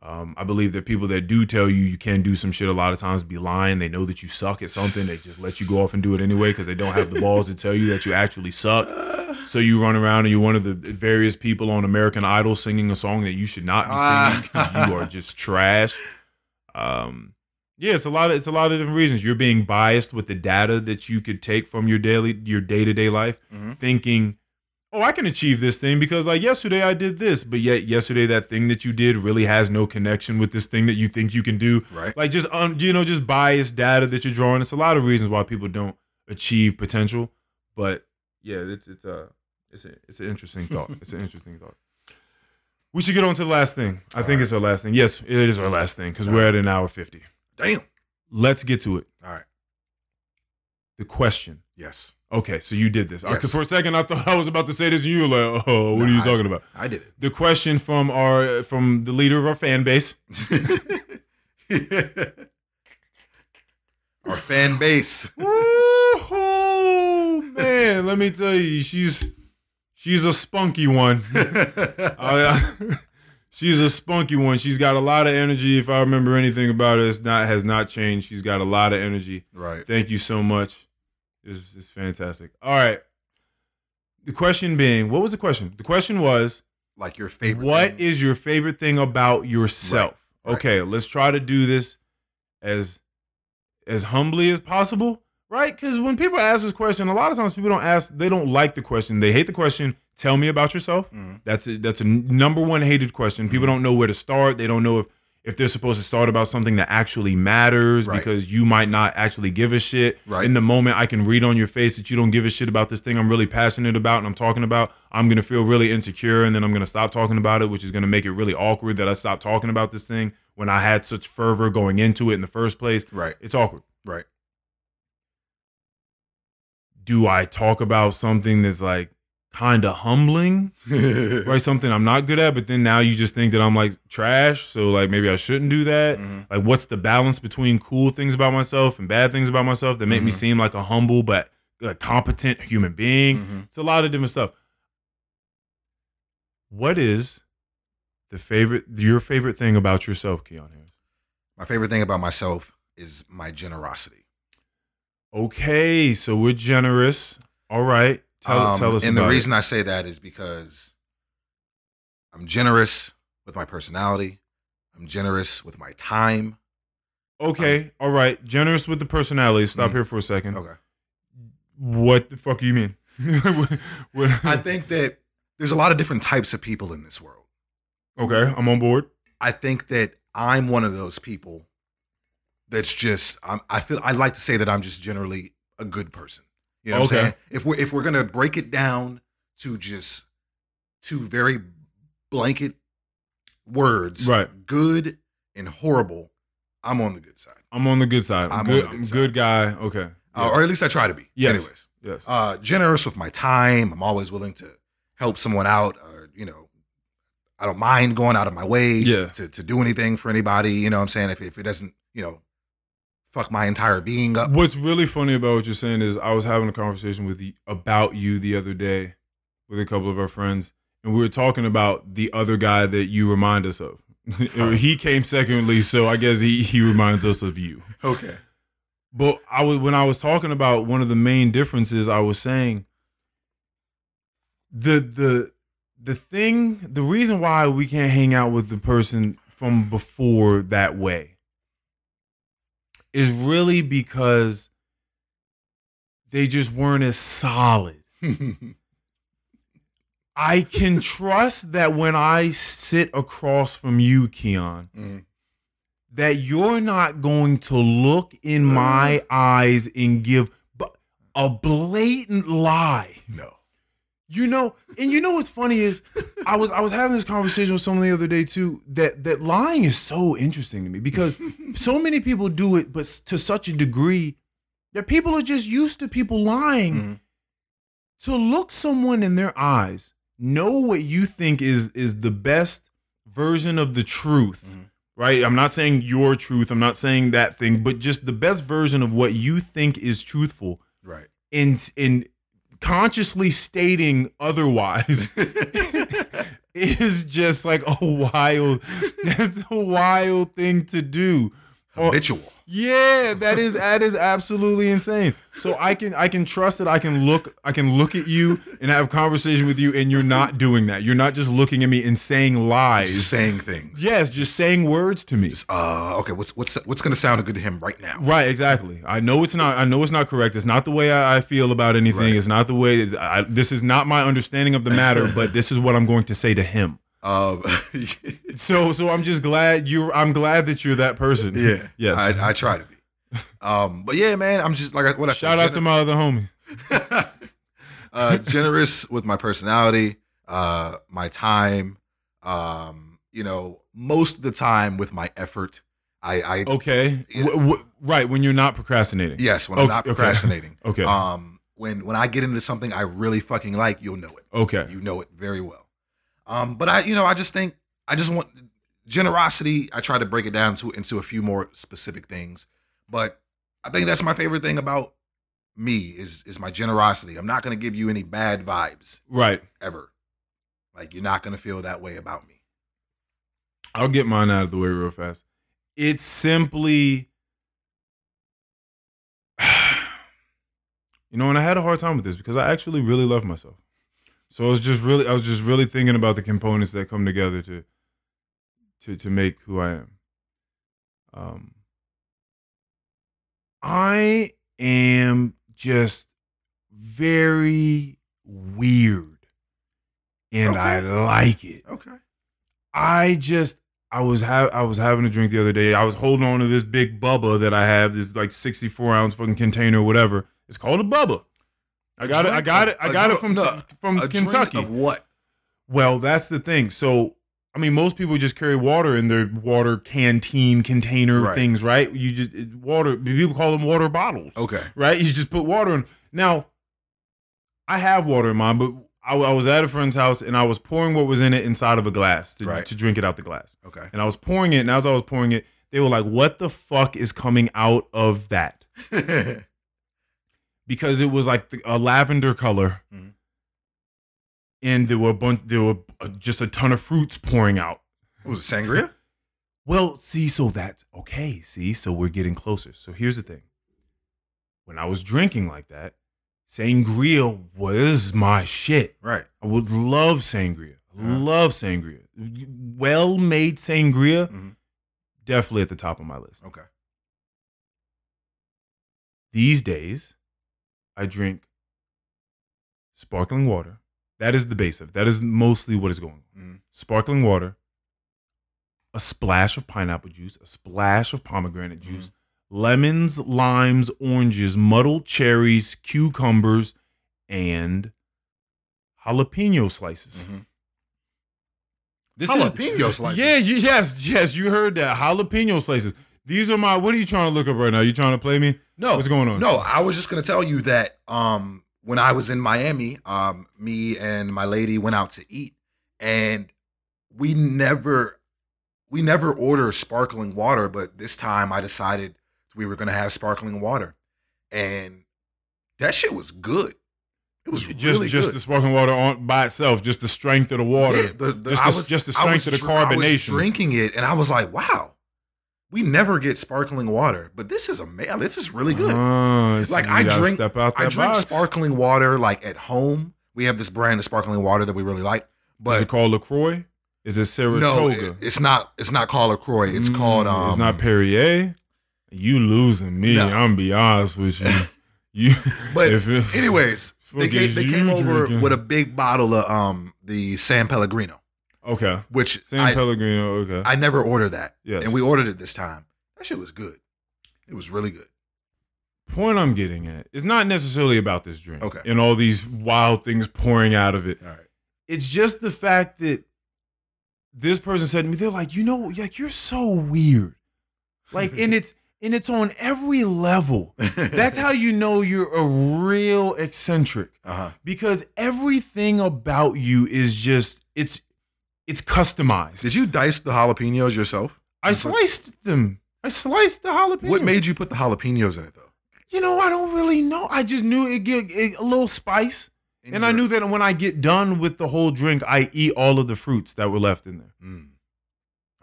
A: Um, I believe that people that do tell you you can do some shit a lot of times be lying. They know that you suck at something. They just let you go off and do it anyway because they don't have the balls to tell you that you actually suck. So you run around and you're one of the various people on American Idol singing a song that you should not be singing. 'cause you are just trash. Um, yeah, it's a lot of it's a lot of different reasons. You're being biased with the data that you could take from your daily your day to day life,
B: Mhm.
A: thinking, "Oh, I can achieve this thing because like yesterday I did this, but yet yesterday that thing that you did really has no connection with this thing that you think you can do."
B: Right.
A: Like just um, you know, just biased data that you're drawing. It's a lot of reasons why people don't achieve potential, but yeah, it's it's a it's a it's an interesting thought. It's an interesting thought. We should get on to the last thing. I think
B: right.
A: it's our last thing. Yes, it is our last thing because we're at an hour fifty.
B: Damn.
A: Let's get to it.
B: All right.
A: The question.
B: Yes.
A: Okay, so you did this.
B: Yes.
A: for a second, I thought I was about to say this, and you were like, "Oh, what are you
B: I-
A: talking about?"
B: I did it.
A: The question from our uh, from the leader of our fan base.
B: Our fan base.
A: Oh man, let me tell you, she's she's a spunky one. Oh, yeah. she's a spunky one. She's got a lot of energy. If I remember anything about her, it's not has not changed. She's got a lot of energy.
B: right.
A: Thank you so much. It's, it's fantastic. All right. The question being, what was the question? The question was,
B: Like your favorite.
A: what
B: thing.
A: is your favorite thing about yourself?
B: right.
A: Okay, let's try to do this as as humbly as possible, right? Because when people ask this question, a lot of times people don't ask, they don't like the question. They hate the question. Tell me about yourself.
B: Mhm.
A: That's a, that's a number one hated question. People
B: Mm-hmm.
A: don't know where to start. They don't know if if they're supposed to start about something that actually matters
B: Right.
A: because you might not actually give a shit.
B: Right.
A: In the moment, I can read on your face that you don't give a shit about this thing I'm really passionate about and I'm talking about. I'm gonna feel really insecure and then I'm gonna stop talking about it, which is gonna make it really awkward that I stopped talking about this thing when I had such fervor going into it in the first place.
B: Right.
A: It's awkward.
B: Right.
A: Do I talk about something that's like kind of humbling? right something i'm not good at but then now you just think that i'm like trash so like maybe i shouldn't do that
B: Mhm.
A: like what's the balance between cool things about myself and bad things about myself that make me
B: Mhm.
A: seem like a humble but a competent human being
B: Mhm.
A: it's a lot of different stuff what is the favorite your favorite thing about yourself keon harris
B: My favorite thing about myself is my generosity.
A: Okay so we're generous all right tell,
B: Um,
A: tell us
B: and the
A: about it.
B: reason I say that is because I'm generous. with my personality. I'm generous with my time.
A: Okay, all right. Generous with the personality. Stop
B: Mhm.
A: here for a second.
B: Okay.
A: What the fuck do you mean?
B: I think that there's a lot of different types of people in this world.
A: okay, I'm on board.
B: I think that I'm one of those people that's just I'm, I feel I like to say that I'm just generally a good person. You know what
A: Okay.
B: I'm saying? If we're if we're gonna break it down to just two very blanket words,
A: Right.
B: Good and horrible. I'm on the good side,
A: I'm on the good side. I'm,
B: I'm
A: good.
B: good
A: I'm good guy. Okay.
B: uh, or at least I try to be.
A: Yes.
B: Anyways,
A: yes.
B: uh, generous with my time. I'm always willing to help someone out. Or you know, I don't mind going out of my way
A: Yeah.
B: to to do anything for anybody. You know what I'm saying? If if it doesn't, you know, fuck my entire being up.
A: What's really funny about what you're saying is I was having a conversation with you about you the other day with a couple of our friends, and we were talking about the other guy that you remind us of. he came secondly, so I guess he he reminds us of you.
B: Okay.
A: But I was when I was talking about one of the main differences, I was saying the the the thing, the reason why we can't hang out with the person from before that way is really because they just weren't as solid. I can trust that when I sit across from you, Keon,
B: Mm.
A: that you're not going to look in my eyes and give a blatant lie.
B: no.
A: You know, and you know what's funny is I was I was having this conversation with someone the other day too that that lying is so interesting to me because so many people do it but to such a degree that people are just used to people lying
B: Mhm.
A: to look someone in their eyes know what you think is is the best version of the truth
B: Mhm.
A: right i'm not saying your truth i'm not saying that thing but just the best version of what you think is truthful
B: Right.
A: And in consciously stating otherwise is just like a wild that's a wild thing to do Or-
B: Habitual.
A: Yeah, that is that is absolutely insane. So I can I can trust that I can look I can look at you and have conversation with you, and you're not doing that. You're not just looking at me and saying
B: Just
A: lies.
B: saying things.
A: Yes, just saying words to me.
B: Uh. Okay. What's what's what's gonna sound good to him right now?
A: Right, exactly. I know it's not. I know it's not correct. It's not the way I, I feel about anything.
B: Right.
A: It's not the way. I, this is not my understanding of the matter. but this is what I'm going to say to him.
B: Um.
A: So, so I'm just glad you're. I'm glad that you're that person.
B: yeah.
A: Yes.
B: I, I try to be. Um. But yeah, man. I'm just like what I
A: Shout out to my other homie.
B: uh, generous with my personality, uh, my time. Um, you know, most of the time with my effort. I, I
A: Okay.
B: You
A: W- w- right when you're not procrastinating.
B: yes, when I'm
A: Okay,
B: not
A: okay.
B: procrastinating.
A: Okay.
B: Um, when when I get into something I really fucking like, you'll know it.
A: Okay.
B: You know it very well. Um, but I, you know, I just think I just want generosity. I try to break it down to into a few more specific things, but I think that's my favorite thing about me is is my generosity. I'm not gonna give you any bad vibes
A: Right.
B: ever. Like you're not gonna feel that way about me.
A: I'll get mine out of the way real fast. It's simply, you know, and I had a hard time with this because I actually really love myself. So I was just really, I was just really thinking about the components that come together to, to, to make who I am. Um, I am just very weird, and I like it.
B: Okay.
A: I just I was ha- I was having a drink the other day. I was holding on to this big Bubba that I have, this like 64 ounce fucking container, or whatever. It's called a Bubba. I got it. I got it. I got it from
B: no,
A: from Kentucky.
B: of what?
A: Well, that's the thing. So, I mean, most people just carry water in their water canteen container
B: Right.
A: things, right? You just water. People call them water bottles.
B: Okay.
A: right? You just put water in. Now, I have water in mine, but I, I was at a friend's house and I was pouring what was in it inside of a glass to,
B: Right.
A: to drink it out the glass.
B: Okay.
A: And I was pouring it, and as I was pouring it, they were like, "What the fuck is coming out of that?" Because it was like the, a lavender color,
B: Mhm.
A: and there were a bunch, there were uh, just a ton of fruits pouring out.
B: It was it sangria?
A: Well, see, so that's okay. See, so we're getting closer. So here's the thing. When I was drinking like that, sangria was my shit.
B: Right.
A: I would love sangria. I love sangria. Well made sangria,
B: Mhm.
A: definitely at the top of my list.
B: Okay.
A: These days, I drink sparkling water. That is the base of it. That is mostly what is going on.
B: Mhm.
A: Sparkling water, a splash of pineapple juice, a splash of pomegranate juice, lemons, limes, oranges, muddled cherries, cucumbers, and jalapeno slices.
B: Mhm.
A: This
B: Jalapeno slices?
A: Yeah, you, yes, yes, you heard that. Jalapeno slices. These are my. What are you trying to look up right now? You trying to play me?
B: No,
A: What's going on?
B: No, I was just gonna tell you that um, when I was in Miami, um, me and my lady went out to eat, and we never, we never order sparkling water, but this time I decided we were gonna have sparkling water, and that shit was good. It was
A: just
B: really
A: just
B: good.
A: the sparkling water on by itself, just the strength of the water.
B: Yeah, the- the-
A: just, the,
B: was-
A: just the strength
B: was
A: of the
B: dr- I was
A: carbonation.
B: drinking it, and I was like, wow. We never get sparkling water, but this is a amazing. This is really good.
A: So
B: like I drink, I drink
A: box.
B: sparkling water like at home. We have this brand of sparkling water that we really like, But Is
A: it called Lacroix? Is it
B: no,
A: Saratoga?
B: it- it's not. It's not called Lacroix. It's
A: Mm,
B: called. Um,
A: it's not Perrier. You losing me?
B: No.
A: I'm gonna be honest with you. You,
B: But anyways, they came, they came over with a big bottle of um the San Pellegrino,
A: okay,
B: which
A: San
B: I,
A: Pellegrino. Okay,
B: I never ordered that,
A: yes.
B: and we ordered it this time. That shit was good. It was really good.
A: point I'm getting at is not necessarily about this drink.
B: Okay.
A: and all these wild things pouring out of it.
B: All right.
A: it's just the fact that this person said to me, they're like, you know, like you're so weird. Like, and it's and it's on every level. That's how you know you're a real eccentric.
B: Uh-huh.
A: Because everything about you is just it's it's customized.
B: Did you dice the jalapenos yourself?
A: I sliced them. I sliced the jalapeno.
B: What made you put the jalapenos in it though?
A: you know, I don't really know. I just knew it get it, a little spice.
B: In
A: and I knew that when I get done with the whole drink, I eat all of the fruits that were left in there.
B: Mm.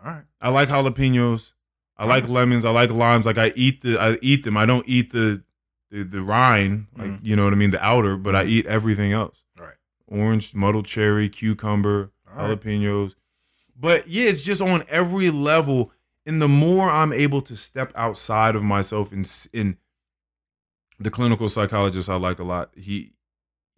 B: All right.
A: I like jalapenos. I like
B: Alright.
A: lemons. I like limes. Like I eat the I eat them. I don't eat the the, the rind, like
B: Mhm.
A: you know what I mean, the outer, but I
B: Mhm.
A: eat everything else.
B: All right.
A: Orange, muddled cherry, cucumber,
B: Right.
A: jalapenos. But yeah, it's just on every level. And the more I'm able to step outside of myself and in the clinical psychologist I like a lot, he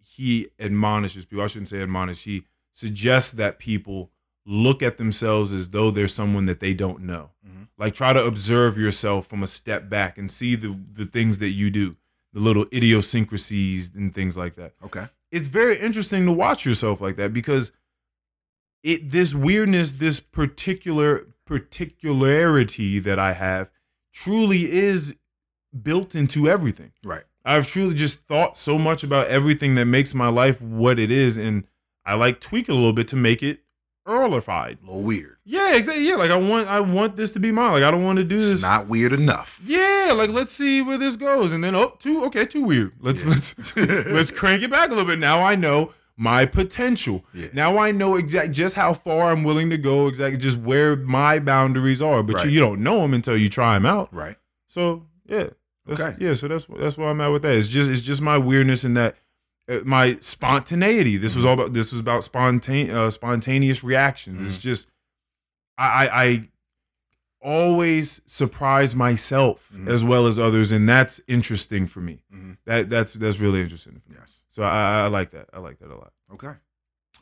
A: he admonishes people. I shouldn't say admonish. He suggests that people look at themselves as though they're someone that they don't know.
B: Mhm.
A: Like try to observe yourself from a step back and see the the things that you do, the little idiosyncrasies and things like that
B: Okay.
A: it's very interesting to watch yourself like that because it this weirdness this particular particularity that i have truly is built into everything
B: Right.
A: i've truly just thought so much about everything that makes my life what it is and i like tweak it a little bit to make it earlified
B: A little weird.
A: yeah exactly yeah like i want i want this to be mine like i don't want to do this
B: It's not weird enough.
A: yeah, like let's see where this goes, and then oh, too okay, too weird. Let's
B: Yeah.
A: let's let's crank it back a little bit. Now I know my potential.
B: Yeah.
A: Now I know exact just how far I'm willing to go, exactly just where my boundaries are. But
B: Right.
A: you, you don't know them until you try them out.
B: Right.
A: So yeah, that's,
B: Okay.
A: yeah. So that's that's where I'm at with that. It's just it's just my weirdness in that uh, my spontaneity. This
B: Mm-hmm.
A: was all about this was about spontane uh, spontaneous reactions. It's
B: Mm-hmm.
A: just I I, I always surprise myself
B: Mhm.
A: as well as others, and that's interesting for me.
B: Mhm.
A: That that's that's really interesting.
B: Yes.
A: So I, I like that. I like that a lot.
B: Okay.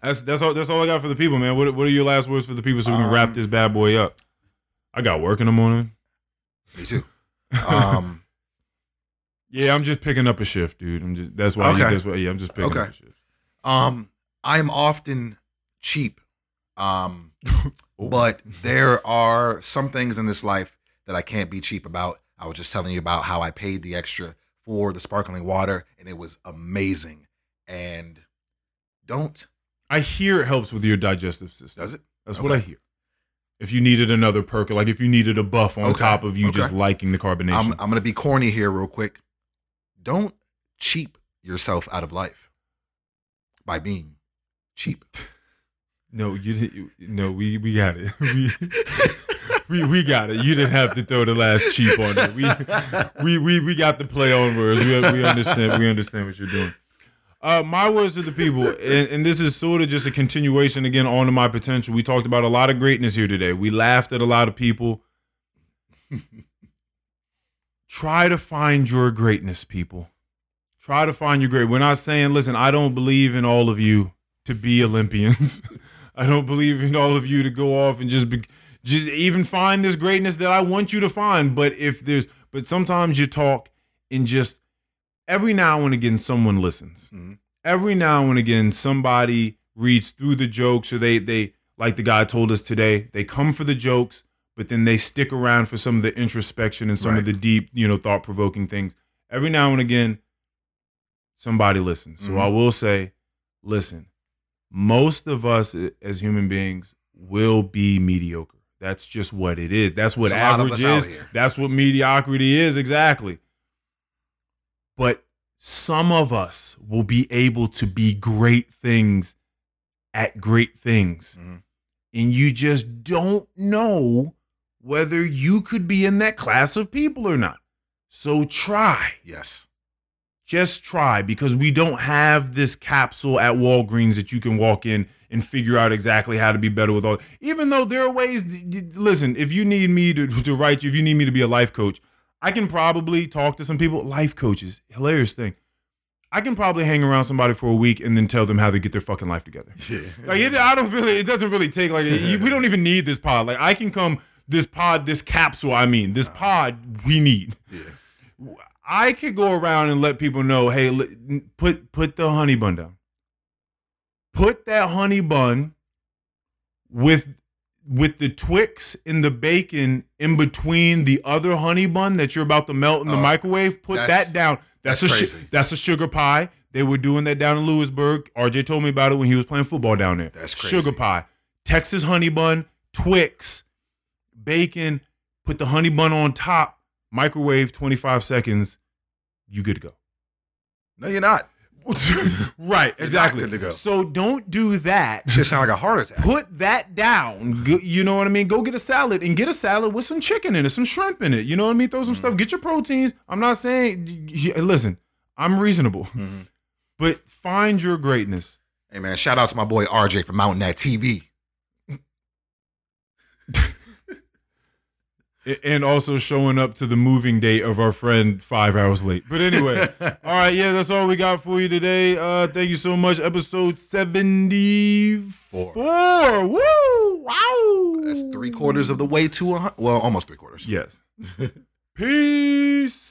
A: That's that's all that's all I got for the people, man. What what are your last words for the people so we can wrap
B: Um,
A: this bad boy up? I got work in the morning.
B: Me too. Um.
A: Yeah, I'm just picking up a shift, dude. I'm just that's why.
B: Okay.
A: that's why. Yeah, I'm just picking up
B: Okay.
A: a shift.
B: Um. I'm often cheap. Um. But there are some things in this life that I can't be cheap about. I was just telling you about how I paid the extra for the sparkling water, and it was amazing. And don't
A: I hear it helps with your digestive system.
B: does it?
A: That's what I hear. If you needed another perk, like if you needed a buff on
B: Okay.
A: top of you just liking the carbonation.
B: I'm I'm gonna be corny here real quick. Don't cheap yourself out of life by being cheap.
A: no, you didn't. No, we we got it. We, we we got it. You didn't have to throw the last cheap on it. We we we we got the play on words. We we understand. We understand what you're doing. Uh, my words to the people, and, and this is sort of just a continuation again on to my potential. We talked about a lot of greatness here today. We laughed at a lot of people. Try to find your greatness, people. Try to find your great. We're not saying, listen, I don't believe in all of you to be Olympians. I don't believe in all of you to go off and just be, even find this greatness that I want you to find. But if there's, but sometimes you talk and just every now and again someone listens.
B: Mhm.
A: Every now and again somebody reads through the jokes or they they like the guy told us today, they come for the jokes, but then they stick around for some of the introspection and some
B: Right.
A: of the deep, you know, thought provoking things. Every now and again somebody listens. So
B: Mhm.
A: I will say, listen, most of us uh, as human beings will be mediocre. That's just what it is. That's what
B: There's a lot of
A: average is. That's what mediocrity is exactly. But some of us will be able to be great things at great things.
B: Mhm.
A: And you just don't know whether you could be in that class of people or not. So try.
B: Yes.
A: Just try because we don't have this capsule at Walgreens that you can walk in and figure out exactly how to be better with all. Even though there are ways. Listen, if you need me to, to write you, if you need me to be a life coach, I can probably talk to some people. Life coaches, hilarious thing. I can probably hang around somebody for a week and then tell them how to get their fucking life together.
B: Yeah.
A: Like it, I don't really. It doesn't really take like you, we don't even need this pod. Like I can come this pod, this capsule. I mean, this pod we need.
B: Yeah.
A: I could go around and let people know, hey, put put the honey bun down. Put that honey bun with with the Twix and the bacon in between the other honey bun that you're about to melt in the
B: Oh,
A: maikrowave. Put that down. That's,
B: that's
A: a
B: crazy.
A: that's a sugar pie. They were doing that down in Lewisburg. RJ told me about it when he was playing football down there.
B: That's crazy.
A: Sugar pie, Texas honey bun, Twix, bacon. Put the honey bun on top. Microwave 25 seconds. You good to go.
B: No, you're not.
A: right, exactly.
B: good to go.
A: So don't do that.
B: Shit sound like a heart attack.
A: Put that down. Go- You know what I mean? Go get a salad and get a salad with some chicken in it, some shrimp in it. You know what I mean? Throw some stuff. Get your proteins. I'm not saying. Listen, I'm reasonable,
B: Mhm.
A: but find your greatness.
B: Hey man, shout out to my boy RJ from Mountain That TV.
A: And also showing up to the moving date of our friend five hours late. But anyway, all right, yeah, that's all we got for you today. Uh, thank you so much. Episode 74. Woo! Wow!
B: That's three quarters of the way to a well, almost three quarters.
A: Yes. Peace.